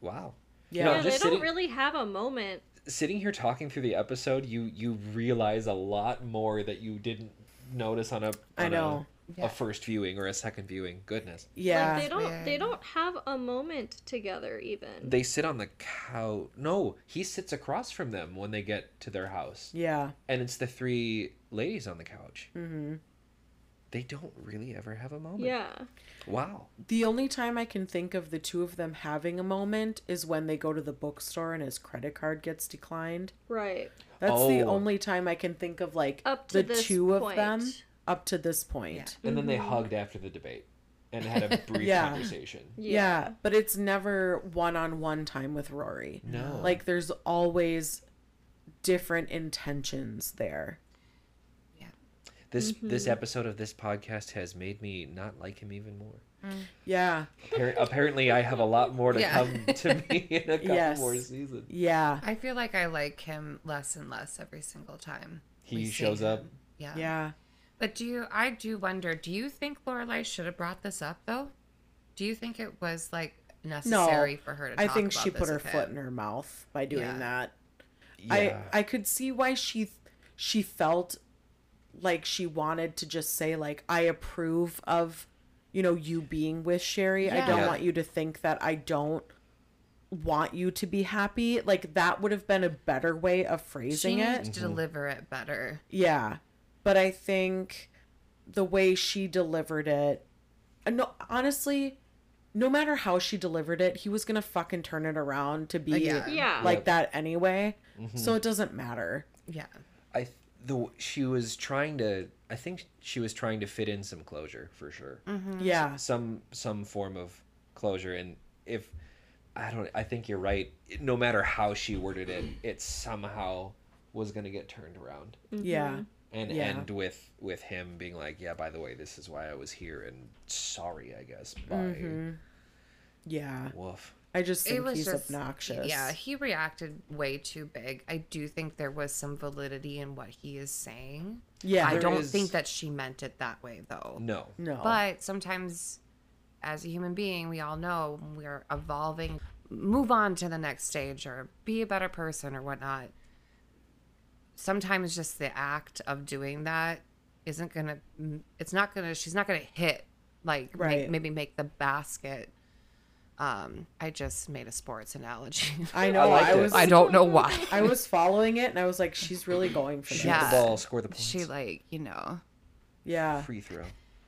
wow. Yeah. No, yeah, they just don't really have a moment. Sitting here talking through the episode, you you realize a lot more that you didn't notice on a I on know. a, a first viewing or a second viewing. Goodness. Yeah. Like they don't they don't have a moment together even. They sit on the couch. No, he sits across from them when they get to their house. yeah. and it's the three ladies on the couch. Mhm. They don't really ever have a moment. yeah. Wow. The only time I can think of the two of them having a moment is when they go to the bookstore and his credit card gets declined. Right. That's the Oh. only time I can think of like Up to the this two of them up to this point. Yeah. And then they mm-hmm. hugged after the debate and had a (laughs) brief Yeah. conversation. Yeah. but it's never one-on-one time with Rory. No. Like there's always different intentions there. This this mm-hmm. episode of this podcast has made me not like him even more. Mm. Yeah. Appar- apparently, I have a lot more to Yeah. come to me in a couple (laughs) Yes. more seasons. Yeah. I feel like I like him less and less every single time He shows up. him. Yeah. Yeah. But do you? I do wonder. Do you think Lorelai should have brought this up though? Do you think it was like necessary for her to? I think about she put her foot him? in her mouth by doing Yeah. that. Yeah. I I could see why she she felt like she wanted to just say like I approve of you know you being with Sherry. I don't Yeah. want you to think that I don't want you to be happy. Like that would have been a better way of She phrasing it. needs to deliver it better. Yeah. But I think the way she delivered it uh, no honestly no matter how she delivered it, he was going to fucking turn it around to be yeah. Yeah. like that anyway. So it doesn't matter. Yeah. I th- the she was trying to. I think she was trying to fit in some closure for sure. Yeah. some some form of closure and if i don't i think you're right no matter how she worded it it somehow was going to get turned around Yeah. and Yeah. end with with him being like yeah by the way this is why i was here and sorry i guess bye Mm-hmm. Yeah. woof I just think it was he's just obnoxious. Yeah, he reacted way too big. I do think there was some validity in what he is saying. Yeah. I don't is- think that she meant it that way though. No. no. But sometimes, as a human being, we all know we're evolving, move on to the next stage or be a better person or whatnot. Sometimes just the act of doing that isn't gonna. It's not gonna. She's not gonna hit like make- maybe make the basket. Um, I just made a sports analogy. (laughs) I know. liked I, it. was. I don't know why. I was following it, and I was like, she's really going for Shoot this. Yeah. the ball, score the points. She like you know Yeah. Free throw.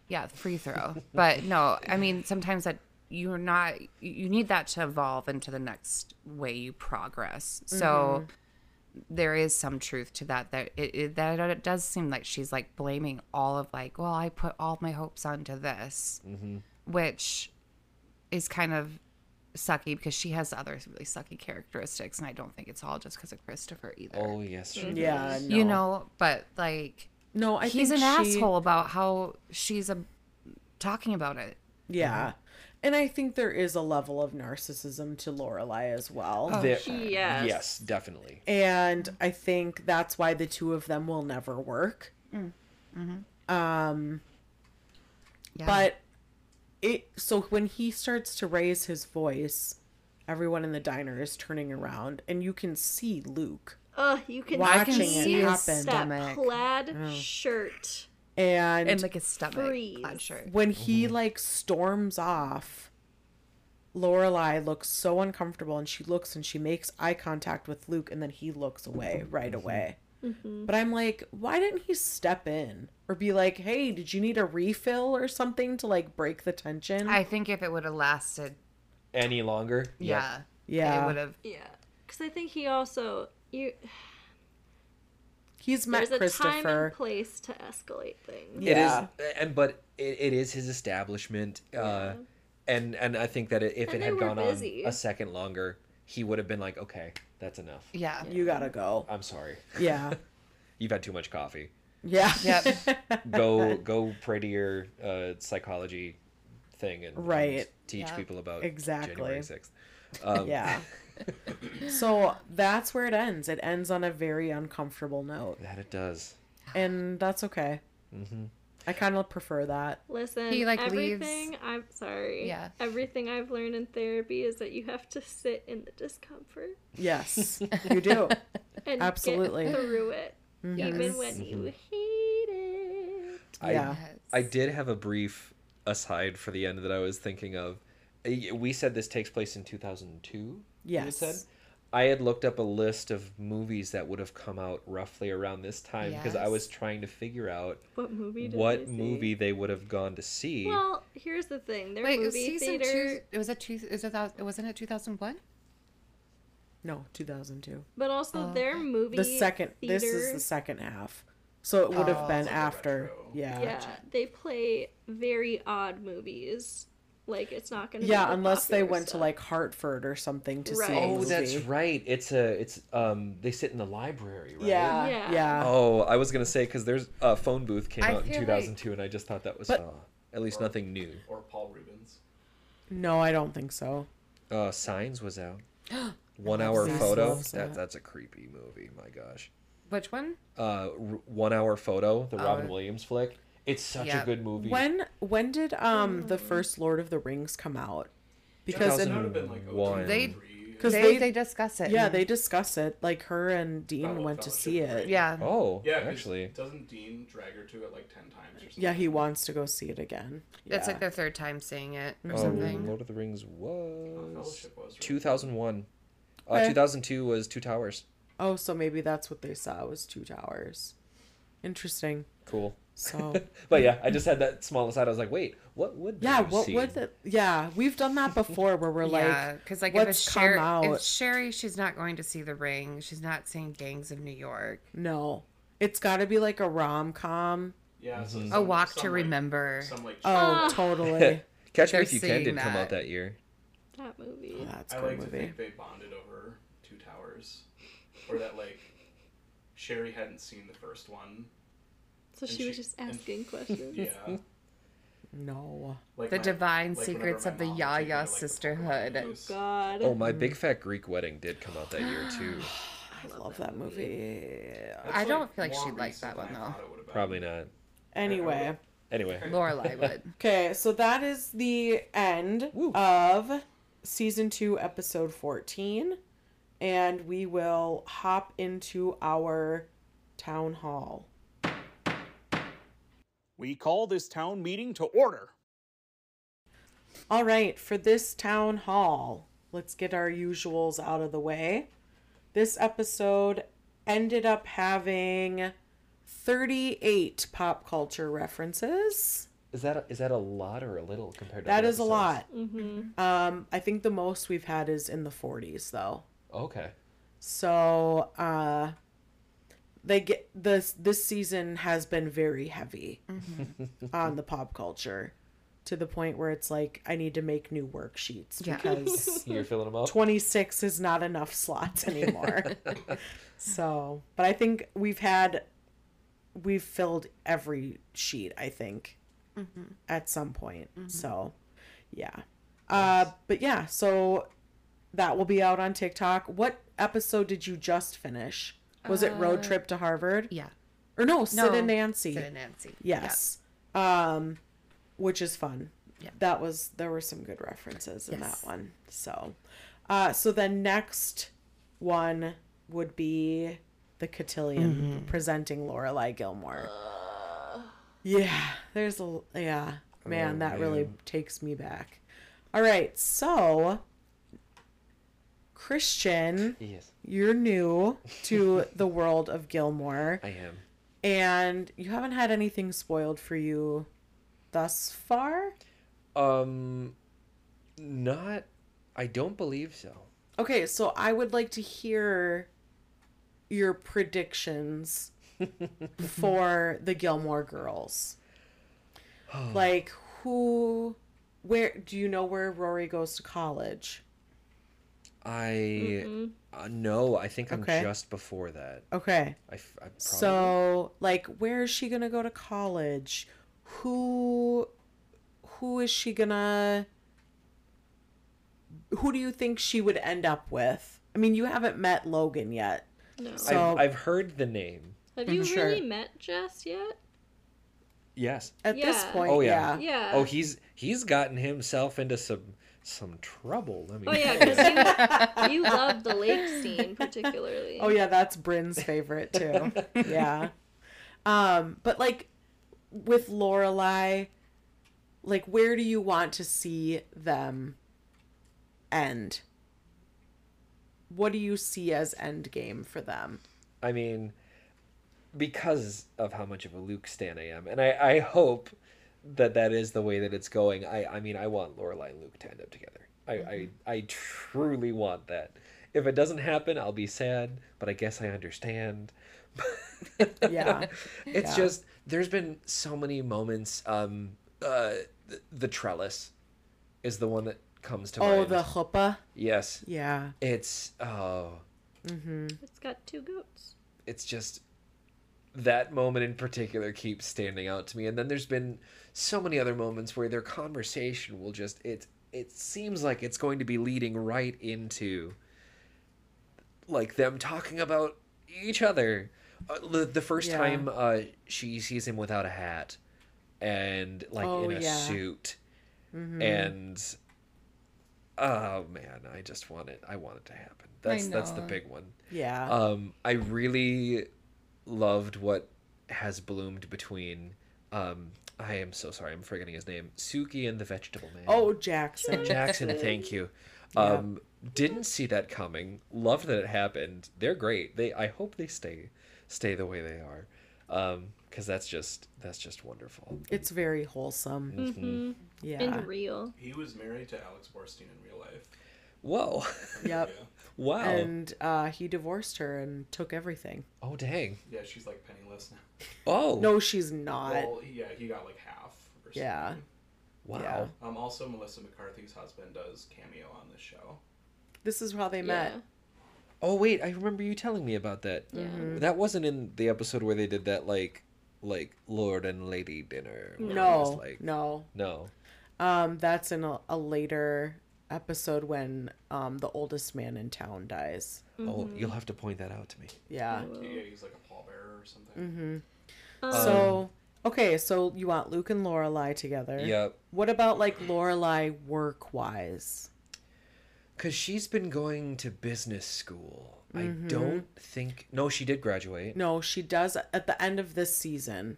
yeah free throw (laughs) but no i mean sometimes that you're not you need that to evolve into the next way you progress so there is some truth to that that it, it that it does seem like she's like blaming all of like well i put all my hopes onto this which is kind of sucky because she has other really sucky characteristics and i don't think it's all just because of christopher either Oh yes. Sure. Yeah. No. you know but like No, I he's think an she- asshole about how she's a talking about it Yeah. And I think there is a level of narcissism to Lorelai as well. There- Yes. Yes, definitely. And I think that's why the two of them will never work. Um yeah. but it so when he starts to raise his voice, everyone in the diner is turning around and you can see Luke Ugh, you can Watching see it his happen. that stomach. plaid mm. shirt. and, and like his stomach Freeze. plaid shirt. when he mm-hmm. like storms off Lorelai looks so uncomfortable and she looks and she makes eye contact with Luke and then he looks away right mm-hmm. away. But I'm like, why didn't he step in or be like, "Hey, did you need a refill or something to like break the tension?" I think if it would have lasted, Any longer? yeah, Yeah. it would have. Yeah, because I think he also you. He's met There's a time and place to escalate things. Yeah. It is, and but it, it is his establishment, uh, and and I think that if And it had gone busy. on a second longer, he would have been like, okay, that's enough. Yeah. You gotta go. I'm sorry, Yeah. (laughs) you've had too much coffee. Yeah. (laughs) Yep. Go go pray to your uh, psychology thing and and Right. teach Yeah. people about Exactly. January sixth. Um, yeah. (laughs) so that's where it ends. It ends on a very uncomfortable note. that it does. And that's okay. hmm I kind of prefer that. Listen, He, like, leaves- everything I'm sorry. Yeah. Everything I've learned in therapy is that you have to sit in the discomfort Yes, (laughs) you do. and Absolutely. get through it, Yes. even when you hate it. I, Yeah. I did have a brief aside for the end that I was thinking of. We said this takes place in 2002. you had Yes. Said? I had looked up a list of movies that would have come out roughly around this time because I was trying to figure out What movie? Did what they see? movie they would have gone to see. Well, here's the thing. Their Wait, movie season theater, two. It was a two. Is it that? Wasn't it two thousand one? No, 2002. but also Oh, their movie. The second. This is the second half. So it would have Oh. been It's like a after. retro. Yeah. Yeah, they play very odd movies. Like it's not gonna. Yeah, be the unless they popular went to like Hartford or something to see Right. a oh, that's right. It's a it's um they sit in the library, right? Yeah, Yeah. yeah. Oh, I was gonna say because there's a phone booth came I out in feel 2002, and I just thought that was But- uh, at least nothing new. Or Paul Reubens. No, I don't think so. Uh, Signs was out. (gasps) One hour Signs photo. was That that's a creepy movie. My gosh. Which one? Uh, R- One Hour Photo, the Oh. Robin Williams flick. It's such Yeah. a good movie. When when did um the first Lord of the Rings come out? Because that in, would have been like One. They- because They, they, they discuss it. yeah they discuss it. Like her and Dean Fellow went to see it. right? Yeah. Oh, yeah. actually, doesn't Dean drag her to it like ten times or something? Yeah, he wants to go see it again. It's Yeah. like their third time seeing it or oh, something. Lord of the Rings was Fellowship was right? 2001. Uh, Okay. 2002 was Two Towers. Oh, so maybe that's what they saw was two towers. Interesting. Cool. So (laughs) But yeah, I just had that small aside. I was like, wait, what would yeah, have what seen? would the yeah we've done that before where we're (laughs) yeah, like because like if what's it's Sherry, out? if Sherry, she's not going to see The Ring. She's not seeing Gangs of New York. no, it's got to be like a rom com. Yeah, so Mhm. A some- Walk some, to like- Remember. Some like Oh, totally. (laughs) Catch Me They're If You Can seeing did come out that. that year. that movie. Oh, that's a I good like to think they bonded over Two Towers, or that like Sherry hadn't seen the first one. So And she was she- just and- asking (laughs) questions. Yeah, No. Like The my- Divine like Secrets of the my mom would take me Yaya like, Sisterhood. Pokemon oh, movies. God. Oh, my Big mm. Fat Greek Wedding did come out that year too. (sighs) I love that movie. That's, I don't feel like she'd like that one, though. thought it would've been. Probably not. Anyway. Anyway, (laughs) Lorelai would. (laughs) Okay, so that is the end of season two, episode 14. And we will hop into our town hall. We call this town meeting to order. All right, for this town hall, let's get our usuals out of the way. This episode ended up having 38 pop culture references. is that a, is that a lot or a little compared to That other a lot. Mm-hmm. Um, I think the most we've had is in the 40s, though. Okay. So, uh, they get this this season has been very heavy mm-hmm. on the pop culture to the point where it's like I need to make new worksheets Yeah. because (laughs) You're filling them up. 26 is not enough slots anymore. (laughs) so, but I think we've had we've filled every sheet, I think, mm-hmm. at some point. Mm-hmm. So, yeah. Uh, but yeah, so that will be out on TikTok. What episode did you just finish? Was it Road Trip to Harvard? Yeah. Or no, Sid No, and Nancy. Sid and Nancy. Yes. Um, which is fun. Yeah. That was there were some good references in Yes. that one. So, uh, so the next one would be the cotillion Mm-hmm. presenting Lorelai Gilmore. yeah, there's a yeah, man, Oh, that really takes me back. All right, so Christian, Yes, you're new to (laughs) the world of Gilmore I am. and you haven't had anything spoiled for you thus far. Um, not. I don't believe so. Okay, so I would like to hear your predictions (laughs) for the Gilmore girls. (sighs) like who where do you know where Rory goes to college? I uh, no. I think I'm Okay. just before that. Okay. I, f- I probably, So, like, where is she gonna go to college? Who, who is she gonna? Who do you think she would end up with? I mean, you haven't met Logan yet. No. So- I've, I've heard the name. Have you Sure. really met Jess yet? Yes. At this point, Oh yeah. yeah. Yeah. Oh, he's he's gotten himself into some some trouble. Let me. Oh yeah, because you (laughs) you love the lake scene particularly. Oh yeah, that's Bryn's favorite too. (laughs) yeah. Um, but like with Lorelai, like where do you want to see them end? What do you see as end game for them? I mean, because of how much of a Luke stan I am, and I, I hope that that is the way that it's going. I, I mean, I want Lorelai and Luke to end up together. I, I, I truly want that. If it doesn't happen, I'll be sad, but I guess I understand. (laughs) Yeah. it's Yeah. just there's been so many moments. Um, uh, the, the trellis is the one that comes to Oh, mind. Oh, the chuppah. yes, Yeah. it's oh, Mhm. It's got two goats. it's just that moment in particular keeps standing out to me. And then there's been so many other moments where their conversation will just it it seems like it's going to be leading right into like them talking about each other. Uh, the, the first Yeah. time uh she sees him without a hat and like Oh, in a yeah. suit. And oh man i just want it i want it to happen. That's that's the big one. Yeah. um, I really loved what has bloomed between. Um, I am so sorry, I'm forgetting his name. Sookie and the Vegetable Man. oh, Jackson. (laughs) Jackson, thank you. Um, didn't see that coming. Loved that it happened. They're great. They. I hope they stay stay the way they are, um, because that's just that's just wonderful. It's very wholesome. Mm-hmm. Yeah. And real. He was married to Alex Borstein in real life. Whoa! Yep. Yeah. wow! And uh, he divorced her and took everything. oh dang! Yeah, she's like penniless now. Oh No, she's not. Well, yeah, he got like half. Or something. Yeah. Wow! yeah. Um. Also, Melissa McCarthy's husband does cameo on this show. This is how they met. Yeah. Oh wait, I remember you telling me about that. Yeah. That wasn't in the episode where they did that like like Lord and Lady dinner. No, it's like no. no. Um, that's in a, a later episode when um the oldest man in town dies. Oh, you'll have to point that out to me. Yeah. Yeah, he's like a pallbearer or something. So okay, so you want Luke and Lorelai together? Yep. What about like Lorelai work wise? Cause she's been going to business school. I Mm-hmm. don't think. No, she did graduate. No, she does at the end of this season.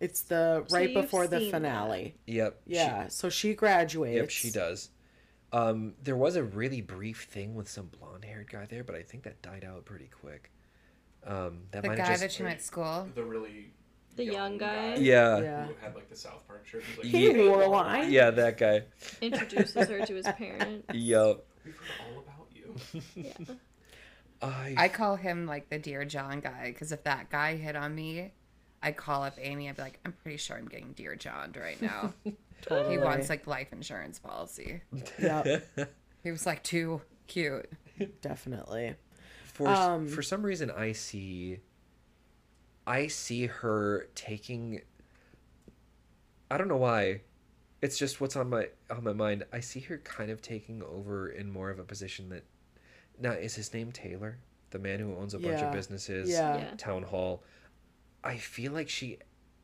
It's the right before the seen that. finale. Yep. she- Yeah, so she graduates. Yep, she does. Um, there was a really brief thing with some blonde-haired guy there, but I think that died out pretty quick. Um, that The might guy have that just she went to school. The really The young guy? yeah, Yeah. who had like the South Park shirt. He's like, Hey, Yeah. Lorelai. yeah, that guy. Introduces her to his parents. (laughs) Yup. We've heard all about you. (laughs) Yeah. I, I call him like the Dear John guy because if that guy hit on me, I'd call up Amy. I'd be like, I'm pretty sure I'm getting Dear John right now. (laughs) Totally. he wants like life insurance policy. Yeah. (laughs) He was like too cute. definitely. for Um, for some reason I see I see her taking I don't know why. It's just what's on my on my mind. I see her kind of taking over in more of a position that now is his name Taylor, the man who owns a bunch Yeah. of businesses, Yeah. Yeah. town hall. I feel like she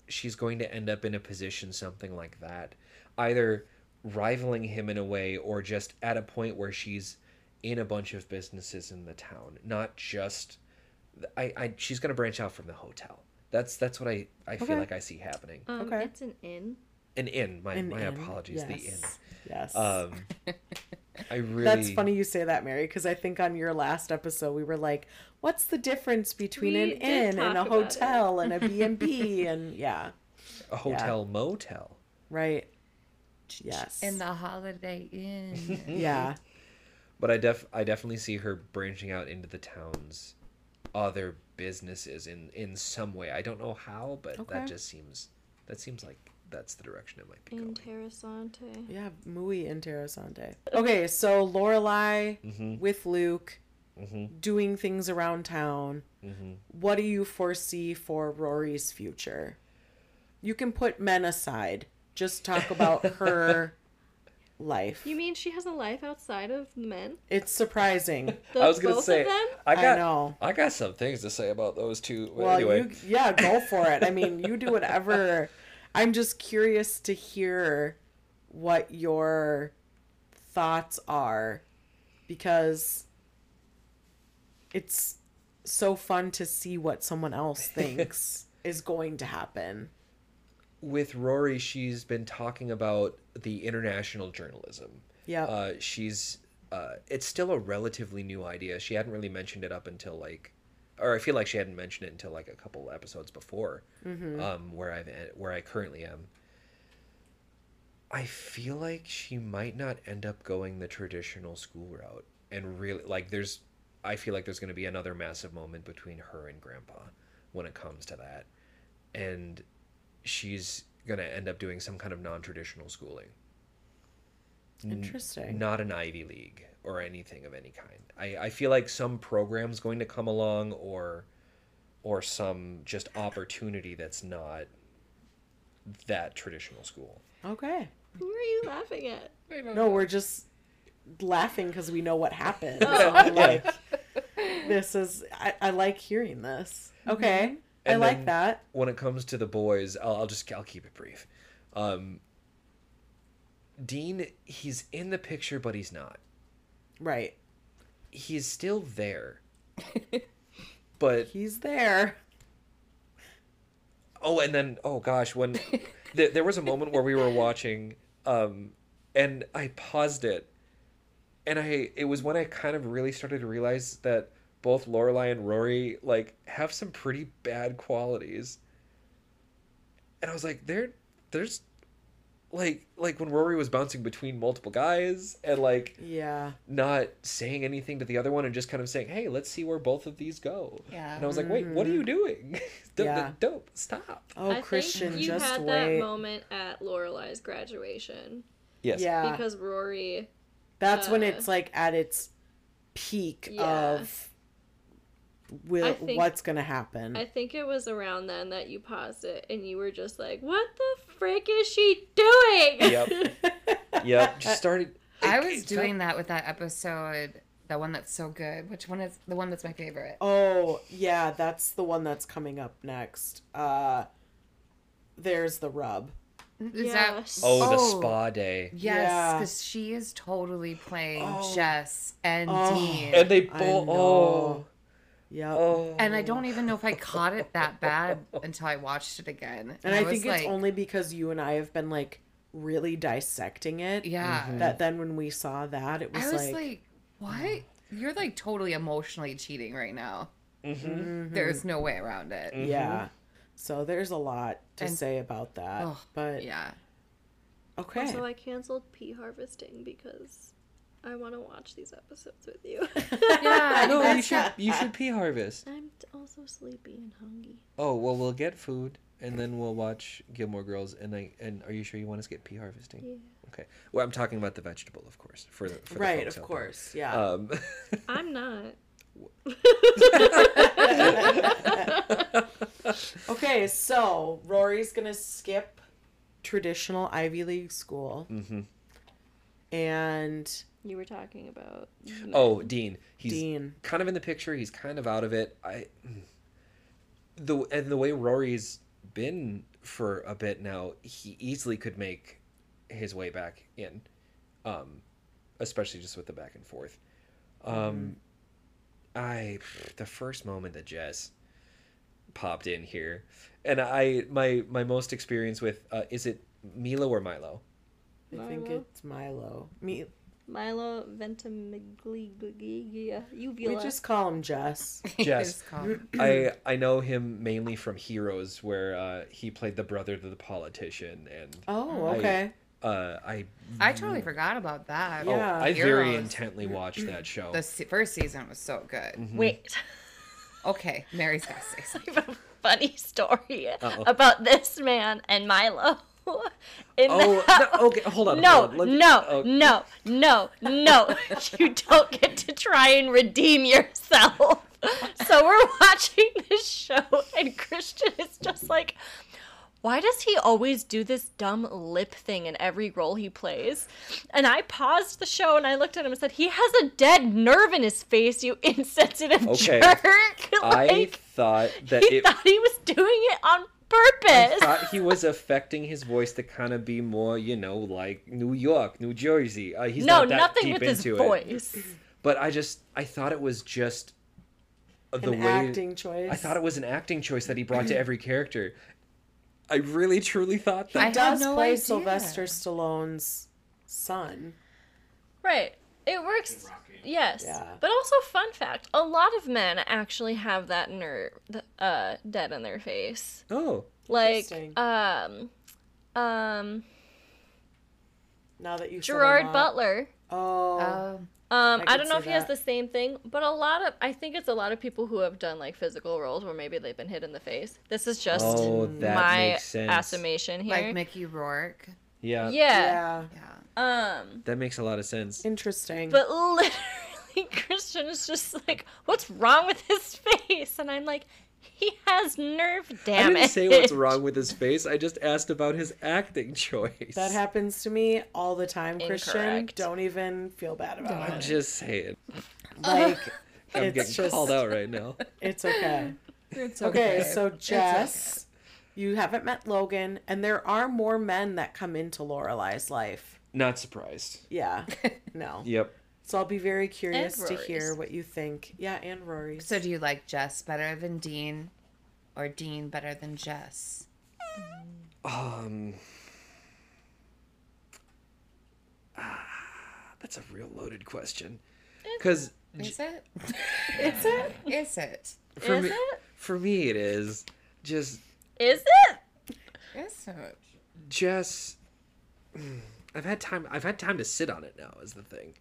she's going to end up in a position something like that. Either rivaling him in a way or just at a point where she's in a bunch of businesses in the town, not just I, I she's going to branch out from the hotel. That's that's what I I feel like I see happening. Um, Okay. It's an inn. An inn, my An my inn, apologies, the inn. yes, Yes. Um (laughs) I really That's funny you say that, Mary, because I think on your last episode we were like, "What's the difference between We an inn and a talk it. hotel and a B and B?" (laughs) And yeah, a hotel motel. right. Yes. In the Holiday Inn. (laughs) yeah. But I def I definitely see her branching out into the town's other businesses in in some way. I don't know how, but Okay. that just seems that seems like that's the direction it might be going. Interessante. Yeah, muy interesante. Okay, so Lorelai Mhm. with Luke Mhm. doing things around town. Mhm. What do you foresee for Rory's future? You can put men aside. Just talk about her (laughs) life. You mean she has a life outside of men? It's surprising. (laughs) The, I was gonna both say of them? I I know. I got some things to say about those two. But Well, anyway, you yeah, go for it. I mean, you do whatever. (laughs) I'm just curious to hear what your thoughts are because it's so fun to see what someone else thinks is going to happen. With Rory, she's been talking about the international journalism. Yeah. Uh, she's uh, it's still a relatively new idea. She hadn't really mentioned it up until like, or I feel like she hadn't mentioned it until like a couple episodes before, um, where I've where I currently am. I feel like she might not end up going the traditional school route, and really like there's, I feel like there's going to be another massive moment between her and Grandpa when it comes to that, and she's going to end up doing some kind of non-traditional schooling Interesting. not an Ivy League or anything of any kind. I, I feel like some program's going to come along or or some just opportunity that's not that traditional school. Okay. Who are you laughing at? No, we're just laughing because we know what happened. Oh. So like, this is, I, I like hearing this. Mm-hmm. Okay. I like that. When it comes to the boys, I'll, I'll just I'll keep it brief. Um, Dean, he's in the picture, but he's not. Right. He's still there. (laughs) but He's there. Oh, and then oh gosh, when (laughs) th- there was a moment where we were watching, um, and I paused it, and I it was when I kind of really started to realize that both Lorelai and Rory like have some pretty bad qualities, and I was like, there, there's, like like when Rory was bouncing between multiple guys and like Yeah. not saying anything to the other one and just kind of saying, "Hey, let's see where both of these go." Yeah. And I was like, "Wait, what are you doing? (laughs) don't, Yeah. don't stop." Oh, I Christian, think you just had wait. that moment at Lorelai's graduation Yes. Yeah. because Rory. That's when uh, it's like at its peak Yeah. of will think- what's gonna happen. I think it was around then that you paused it and you were just like, "What the frick is she doing?" Yep. (laughs) Yep. (laughs) Just started. I was it doing that with that episode, the one that's so good. Which one is the one that's my favorite? oh yeah, that's the one that's coming up next. Uh, there's the rub. Is that Yes. Oh, the Oh. spa day. Yes, Yeah. because she is totally playing Oh. Jess and Oh. Dean. And they both. Oh. Yep. Oh. And I don't oh. even know if I caught it that (laughs) bad until I watched it again. And I, was think it's like, only because you and I have been like really dissecting it. yeah. Mm-hmm. That then when we saw that, it was, I was like, like, what? You're like totally emotionally cheating right now. Mm-hmm. mm-hmm. There's no way around it. Mm-hmm. yeah. So there's a lot to And- say about that. Oh, but Yeah. okay. So I canceled pea harvesting because I want to watch these episodes with you. (laughs) Yeah. No, you should. You should (laughs) pee harvest. I'm also sleepy and hungry. Oh well, we'll get food and then we'll watch Gilmore Girls. And I and are you sure you want us to get pea harvesting? Yeah. Okay. Well, I'm talking about the vegetable, of course. For the, for right, folks of out there. course. Yeah. Um, (laughs) I'm not. okay, so Rory's gonna skip traditional Ivy League school, mm-hmm. and You were talking about. Oh, Dean. He's Dean. kind of in the picture. He's kind of out of it. I the and the way Rory's been for a bit now, he easily could make his way back in, um, especially just with the back and forth. Um, I the first moment that Jess popped in here, and I my my most experience with uh, is it Milo or Milo? I think Milo? it's Milo. Me, Milo Ventimiglia we (laughs) just call him Jess. (clears throat) Jess. I I know him mainly from Heroes, where uh, he played the brother to the politician, and Oh, I- okay. uh, I I totally forgot about that. oh, Yeah. I very intently watched that show. The se- first season was so good. Mm-hmm. Wait, (laughs) Okay, Mary's got to say something. (laughs) I have a funny story Uh-oh. about this man and Milo. (laughs) In Oh the- no, okay, hold on. no, hold on. Let me- no, no, no, no. (laughs) you don't get to try and redeem yourself. (laughs) So we're watching this show, and Christian is just like, why does he always do this dumb lip thing in every role he plays? And I paused the show and I looked at him and said, he has a dead nerve in his face, you insensitive Okay. jerk. I thought that he it. thought he was doing it on I purpose. thought he was affecting his voice to kind of be more, you know, like New York, New Jersey. Uh, he's no, not that nothing deep with his into it. voice. But I just, I thought it was just the An way acting choice. I thought it was an acting choice that he brought to every character. I really truly thought that. I He does no play idea. Sylvester Stallone's son. Right. It works. Rocky. Yes. Yeah. But also, fun fact: a lot of men actually have that nerve, uh, dead in their face. oh, Like, um, um, Now that you Gerard Butler. Oh, Um, Um, I, could don't know see if he has the same thing, but a lot of I think it's a lot of people who have done like physical roles where maybe they've been hit in the face. This is just oh, my makes sense. estimation here. like Mickey Rourke. Yeah, yeah. yeah. Yeah. Um, that makes a lot of sense. Interesting. but (laughs) literally, Christian is just like, "What's wrong with his face?" And I'm like, "He has nerve damage." I damage." didn't say what's wrong with his face. I just asked about his acting (laughs) choice. that happens to me all the time, Christian. Incorrect. Don't even feel bad about it. I'm just saying. (laughs) Like, I'm getting just, called out right now. It's okay. It's Okay, okay. so It's Jess, you haven't met Logan, and there are more men that come into Lorelai's life. Not surprised. Yeah, (laughs) no. Yep. So I'll be very curious to hear what you think. Yeah, and Rory. So do you like Jess better than Dean, or Dean better than Jess? Um. ah, That's a real loaded question. Because Is it? (laughs) Is it? Is it? for Is me, it? for me, it is just Is it? Is it? just. I've had time. I've had time to sit on it now. Is the thing.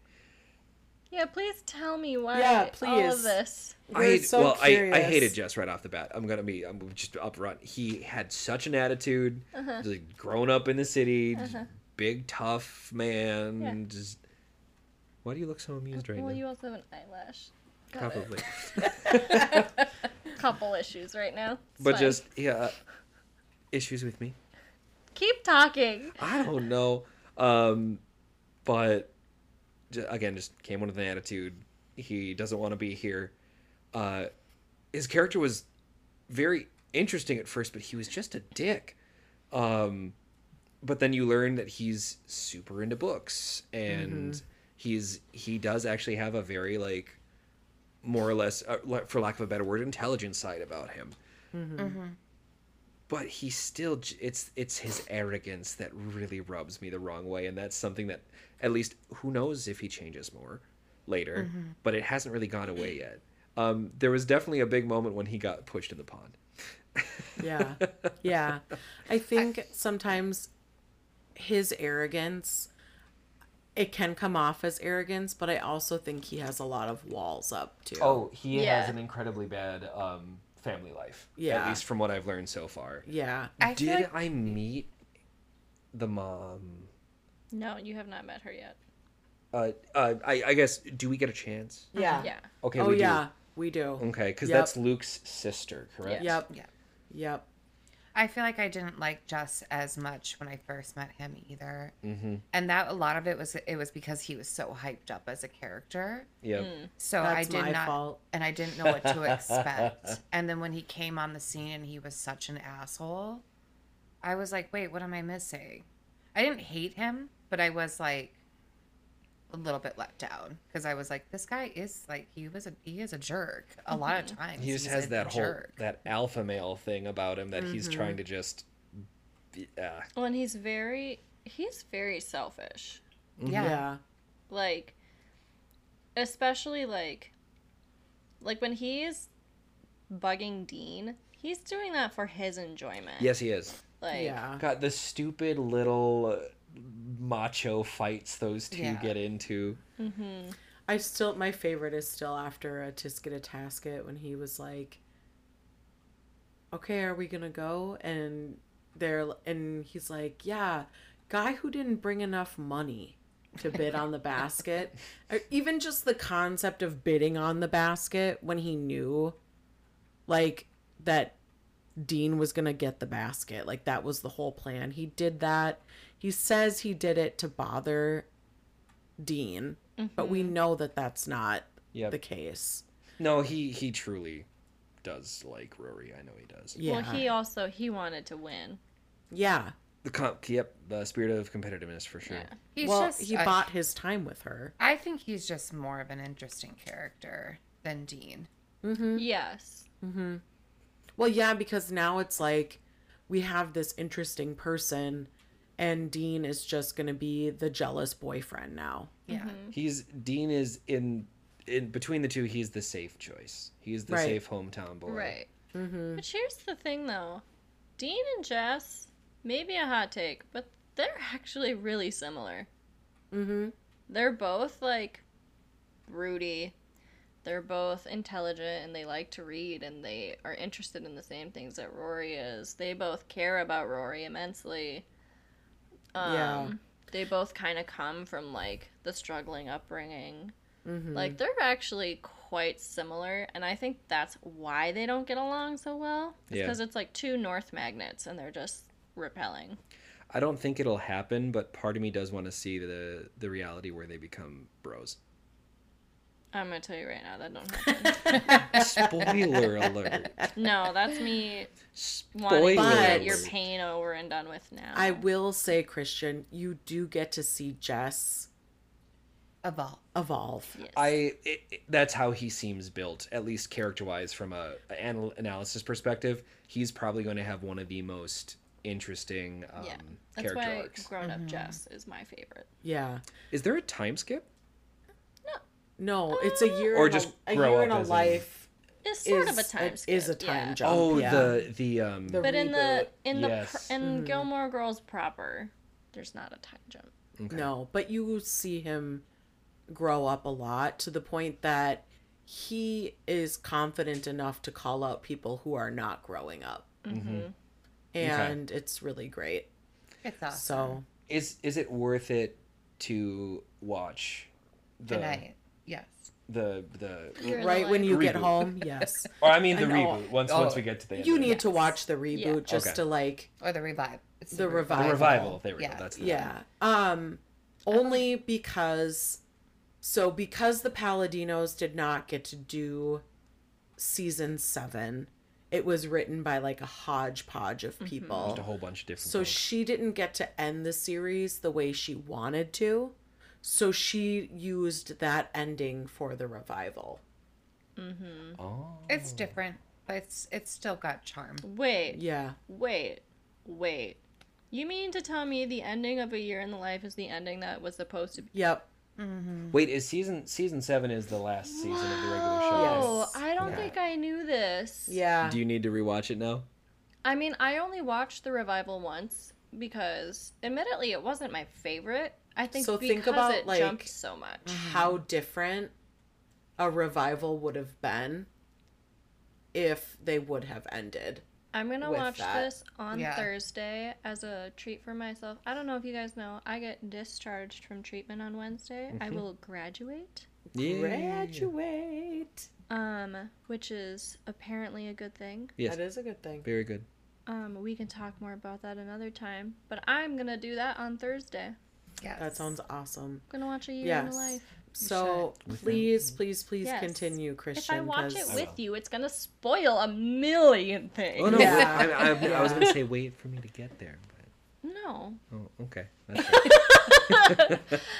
Yeah, please tell me why Yeah, all of please. this. We're I so well, I, I hated Jess right off the bat. I'm gonna be I'm just upfront. He had such an attitude. Uh-huh. Just like, grown up in the city, just big tough man. Yeah. Just why do you look so amused right well, now? Well, you also have an eyelash. Probably. (laughs) Couple issues right now. It's But fine. just yeah, issues with me. keep talking. I don't know. Um, but again, just came with an attitude. He doesn't want to be here. Uh, his character was very interesting at first, but he was just a dick. Um, but then you learn that he's super into books, and he's he does actually have a very like more or less, uh, for lack of a better word, intelligent side about him but he still it's it's his arrogance that really rubs me the wrong way and that's something that at least who knows if he changes more later but it hasn't really gone away yet um, there was definitely a big moment when he got pushed in the pond Yeah. Yeah. I think sometimes his arrogance it can come off as arrogance, but I also think he has a lot of walls up too. Oh, he Yeah. has an incredibly bad um, family life Yeah. at least from what i've learned so far Yeah. I did like i meet the mom No, you have not met her yet. uh, uh, I, I guess do we get a chance Yeah. Yeah. okay oh we yeah, we do. do okay because Yep. that's luke's sister correct Yep. Yeah. Yep. I feel like I didn't like Jess as much when I first met him either, mm-hmm. and that a lot of it was it was because he was so hyped up as a character. yep So That's I did my not, fault. and I didn't know what to expect. (laughs) and then when he came on the scene and he was such an asshole, I was like, wait, what am I missing? I didn't hate him, but I was like a little bit let down because I was like, this guy is like he was a he is a jerk a lot of times. he just has a that whole jerk. that alpha male thing about him that he's trying to just be- uh, Well, and he's very he's very selfish. Yeah. Yeah. Like especially like like when he's bugging Dean, he's doing that for his enjoyment. yes he is Like Yeah. got the stupid little uh, macho fights those two Yeah. get into mm-hmm. I still my favorite is still after a Tisket a Tasket when he was like, "Okay, are we gonna go?" And they're and he's like, "Yeah, guy who didn't bring enough money to bid on the (laughs) basket, or even just the concept of bidding on the basket when he knew, like that." Dean was going to get the basket. Like that was the whole plan. He did that. He says he did it to bother Dean, but we know that that's not Yep. the case. no he he truly does like rory i know he does Yeah. Well, he also he wanted to win. yeah. the comp yep the spirit of competitiveness for sure Yeah. He's well, just he I- bought his time with her. I think he's just more of an interesting character than Dean. Yes. Hmm. Well, yeah, because now it's like we have this interesting person, and Dean is just going to be the jealous boyfriend now. Yeah. he's dean is in in between the two he's the safe choice he's the Right. safe hometown boy Right. Mm-hmm. But here's the thing, though. Dean and Jess, maybe a hot take, but they're actually really similar. Mm-hmm. They're both like broody. They're both intelligent and they like to read and they are interested in the same things that Rory is. They both care about Rory immensely. Um, Yeah. They both kind of come from like the struggling upbringing. Mm-hmm. Like they're actually quite similar, and I think that's why they don't get along so well. Yeah. Because it's like two North magnets, and they're just repelling. i don't think it'll happen but part of me does want to see the the reality where they become bros I'm gonna tell you right now that don't happen. spoiler alert (laughs) no, that's me spoiler wanting to But- get your alert. pain over and done with now. I will say, Christian, you do get to see Jess Evolve. evolve. Yes. I it, it- that's how he seems built, at least character wise, from a, a anal- analysis perspective. He's probably going to have one of the most interesting um, yeah, that's character why arcs. grown up Jess is my favorite. Yeah. Is there a time skip? No, it's a year Or just a, a year up and a life It's sort is of a time skip. is a time yeah. jump. oh, yeah. the the um. The But in the in the Yes. pr- in Gilmore Girls proper, there's not a time jump. okay. No, but you see him grow up a lot to the point that he is confident enough to call out people who are not growing up. Mm-hmm. And it's really great. It's awesome. So, Is is it worth it to watch the Tonight. Yes. the the You're in the right when life. you get home. (laughs) Yes. or I mean the I know. reboot. Once Oh. once we get to the end you of it. need to watch the reboot Yeah. just Okay. to like Or the revive. It's the the revival. revival. There we Yeah. go. That's the Yeah. Um only because so because the Palladinos did not get to do season 7, it was written by like a hodgepodge of people. Just a whole bunch of different. So folks. she didn't get to end the series the way she wanted to. So she used that ending for the revival. Mm-hmm. oh. It's different, but it's it's still got charm. Wait, Yeah. wait, wait. You mean to tell me the ending of A Year in the Life is the ending that was supposed to be? Yep. Mm-hmm. Wait, is season season seven is the last season of the regular show? Oh, I don't Yeah. think I knew this. Yeah. Do you need to rewatch it now? I mean, I only watched the revival once because, admittedly, it wasn't my favorite. I think So because think about, it like, jumped so much. How different a revival would have been if they would have ended. I'm gonna with watch that. this on Yeah. Thursday as a treat for myself. I don't know if you guys know, I get discharged from treatment on Wednesday. I Mm-hmm. will graduate, Graduate. um, which is apparently a good thing. Yes. That is a good thing. Very good. Um, we can talk more about that another time. But I'm gonna do that on Thursday. Yes. That sounds awesome. I'm gonna watch a year in Yes. the life. So please, please, please Yes. continue, Christian. If I watch it with you, it's gonna spoil a million things. Oh no! Yeah. wait, I, I, I was gonna (laughs) say wait for me to get there, but No. oh, okay. That's (laughs) fair.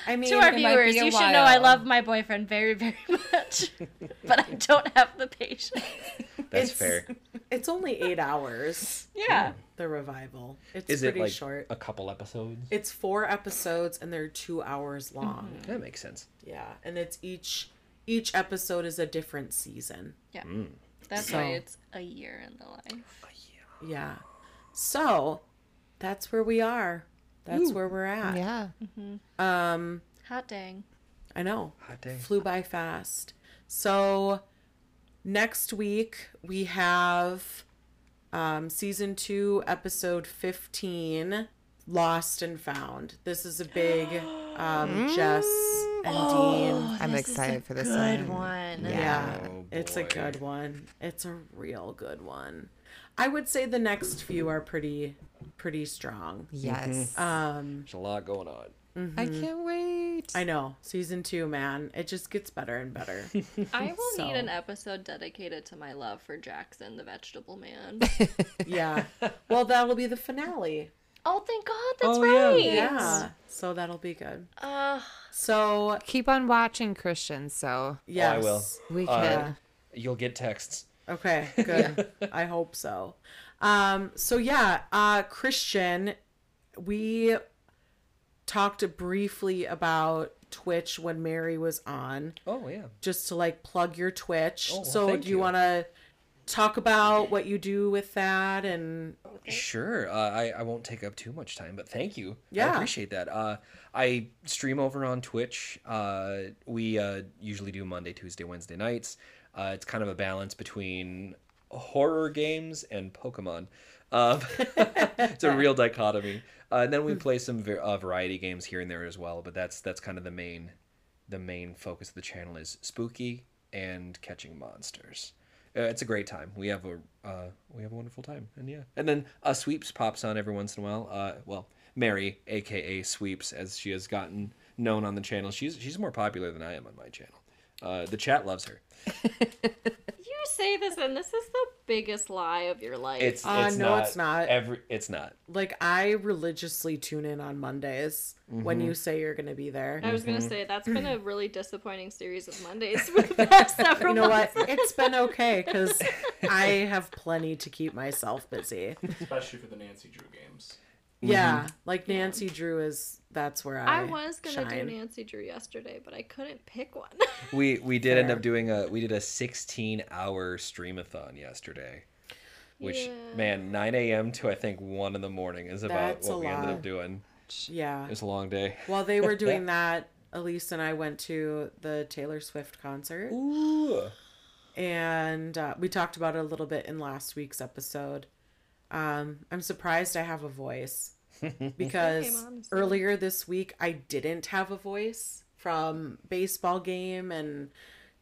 I mean, To our viewers, be a you should know I love my boyfriend very, very (laughs) much, but I don't have the patience. That's It's- fair. it's only eight hours. Yeah. The revival. It's Is it pretty like short. a couple episodes? It's four episodes and they're two hours mm-hmm. long. That makes sense. Yeah, and it's each each episode is a different season. Yeah. Mm. That's So- why it's a year in the life. Yeah. So that's where we are. That's where we're at. Yeah. Um, Hot dang. I know. Hot dang. Flew by fast. So next week we have um, season two, episode fifteen, Lost and Found. This is a big (gasps) um, Jess and Dean. I'm This is excited a for this good one. one. Yeah, Oh, it's a good one. It's a real good one. I would say the next few are pretty pretty strong. Yes. Um There's a lot going on. I can't wait. I know. Season 2, man. It just gets better and better. (laughs) (laughs) I will So- need an episode dedicated to my love for Jackson, the vegetable man. (laughs) yeah. Well, that'll be the finale. oh, thank God, that's Oh, right. Yeah. So that'll be good. Uh, So, Keep on watching Christian, so yes. I will. we Uh, can. You'll get texts. Okay, (laughs) good. I hope so. Um, so yeah, uh, Christian, we talked briefly about Twitch when Mary was on, Oh yeah. just to like plug your Twitch. Oh, well, so do you, you. want to talk about what you do with that and Sure. Uh, I I won't take up too much time, but thank you. yeah I appreciate that. Uh, I stream over on Twitch. Uh, we uh, usually do Monday, Tuesday, Wednesday nights. Uh, it's kind of a balance between horror games and Pokemon. Um, (laughs) it's a (laughs) real dichotomy. Uh, and then we play some uh, variety games here and there as well. But that's that's kind of the main the main focus of the channel is spooky and catching monsters. Uh, it's a great time. We have a uh, we have a wonderful time, and yeah. And then uh, Sweeps pops on every once in a while. Uh, well, Mary, aka Sweeps, as she has gotten known on the channel. She's she's more popular than I am on my channel. Uh, the chat loves her. you say this, and this is the biggest lie of your life. It's Uh, no, not it's not. every it's not. like I religiously tune in on Mondays when Mm-hmm. you say you're going to be there. I was gonna say that's been a really disappointing series of Mondays (laughs) for the past several You know what? It's been okay cuz (laughs) I have plenty to keep myself busy. especially for the Nancy Drew games. Yeah, like Nancy Drew is that's where I I was gonna shine. do Nancy Drew yesterday, but I couldn't pick one. (laughs) We we did end up doing a we did a 16 hour streamathon yesterday. Which Yeah. man, 9 a.m. to I think one in the morning is about That's what a we ended up doing. Yeah. It was a long day. While they were (laughs) doing that, Elise and I went to the Taylor Swift concert. Ooh. and uh, we talked about it a little bit in last week's episode. Um, I'm surprised I have a voice (laughs) because earlier this week I didn't have a voice from baseball game and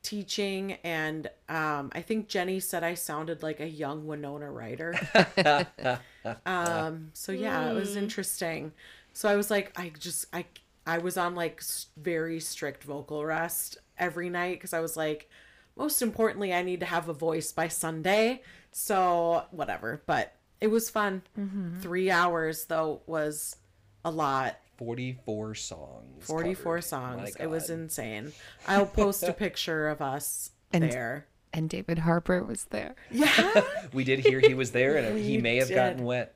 teaching and um I think Jenny said I sounded like a young Winona Ryder. (laughs) um so yeah, it was interesting. So I was like I just I I was on like very strict vocal rest every night cuz I was like most importantly I need to have a voice by Sunday. So whatever, but it was fun. Mm-hmm. 3 hours though was a lot. 44 songs. 44 covered. songs. It was insane. I'll post a picture of us (laughs) And- there. And David Harbour was there. Yeah. (laughs) We did hear he was there, and he may have did. gotten wet.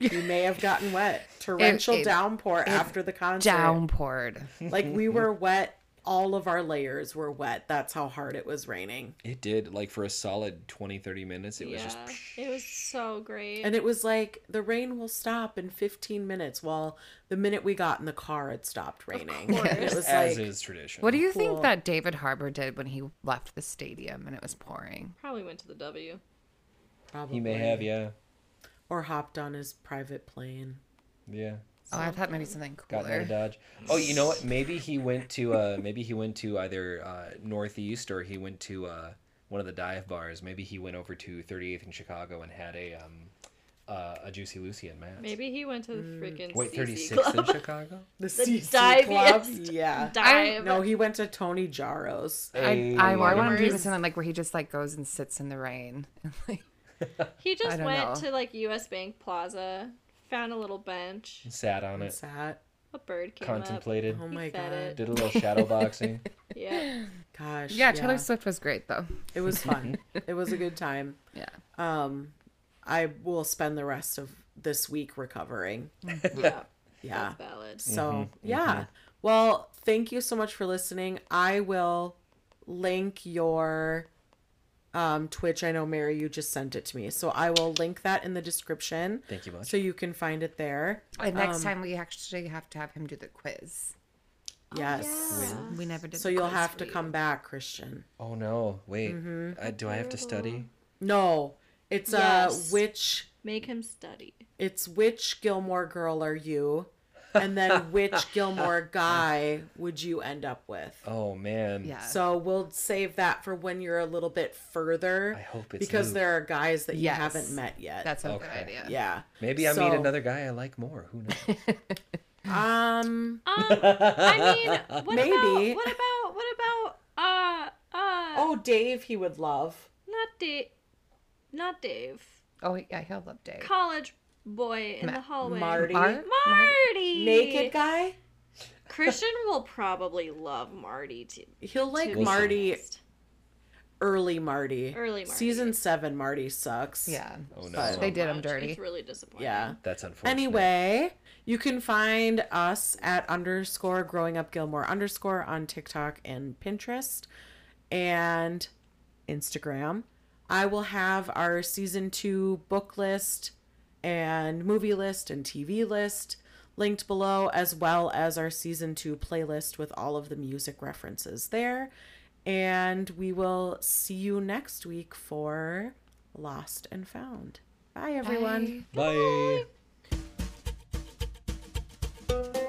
we may have gotten wet. (laughs) Torrential it- downpour after the concert. Downpoured. Like we were wet. All of our layers were wet. That's how hard it was raining. It did, like for a solid 20, 30 minutes. It was just. it was so great. And it was like the rain will stop in 15 minutes. Well, the minute we got in the car, it stopped raining. course. (laughs) It was As like is tradition. What do you Cool. think that David Harbour did when he left the stadium and it was pouring? Probably went to the W. probably. He may have, yeah. Or hopped on his private plane. Yeah. Oh, I thought maybe something cooler. Got out of Dodge. Oh, you know what? Maybe he went to uh maybe he went to either uh Northeast or he went to uh one of the dive bars. Maybe he went over to 38th in Chicago and had a um uh, a Juicy Lucy and Matt. Maybe he went to the freaking Wait, 36th in Club. Chicago? (laughs) The, The CC Club. diviest (laughs) Yeah. Dive. No, he went to Tony Jaro's. I, Hey. I, I want him to do something like where he just like goes and sits in the rain. And, like, He (laughs) just don't went know. to like U.S. Bank Plaza, found a little bench, Sat on it, Sat. a bird came contemplated, Oh He my fed god. it. did a little shadow boxing. (laughs) Yeah. Gosh. yeah, Taylor Swift was great though. It was fun. (laughs) it was a good time. Yeah. Um, I will spend the rest of this week recovering. Mm-hmm. Yeah. Yeah. That's valid. So, mm-hmm. Mm-hmm. yeah. Well, thank you so much for listening. I will link your um, Twitch. I know, Mary, you just sent it to me. So I will link that in the description. Thank you much. So you can find it there. And next Um, time we actually have to have him do the quiz. Yes. We never did. So the you'll quiz have to you. come back, Christian. Oh no! Wait, uh, do I have to study? No, it's Yes. uh which Make him study. it's which Gilmore girl are you, and then which Gilmore guy would you end up with? Oh man. Yeah. So we'll save that for when you're a little bit further. I hope it's because Luke. there are guys that you Yes. haven't met yet. That's a Okay. good idea. yeah. Maybe I So, meet another guy I like more. Who knows? (laughs) Um. Um, I mean, what (laughs) Maybe. about what about what about uh uh Oh, Dave, he would love. not Dave, not Dave, Oh yeah, he'll love Dave. college boy in Ma- the hallway, Marty. Mar- Marty, Naked guy. Christian will probably love Marty too. He'll like to Marty. honest. Early Marty. Early Marty. Season seven, Marty sucks. Yeah. Oh no. But- They did him dirty. It's really disappointing. Yeah. That's unfortunate. Anyway, you can find us at underscore growing up Gilmore underscore on TikTok and Pinterest and Instagram. I will have our season two book list and movie list and TV list linked below, as well as our season two playlist with all of the music references there. And we will see you next week for Lost and Found. Bye, everyone. Bye. Bye. Bye.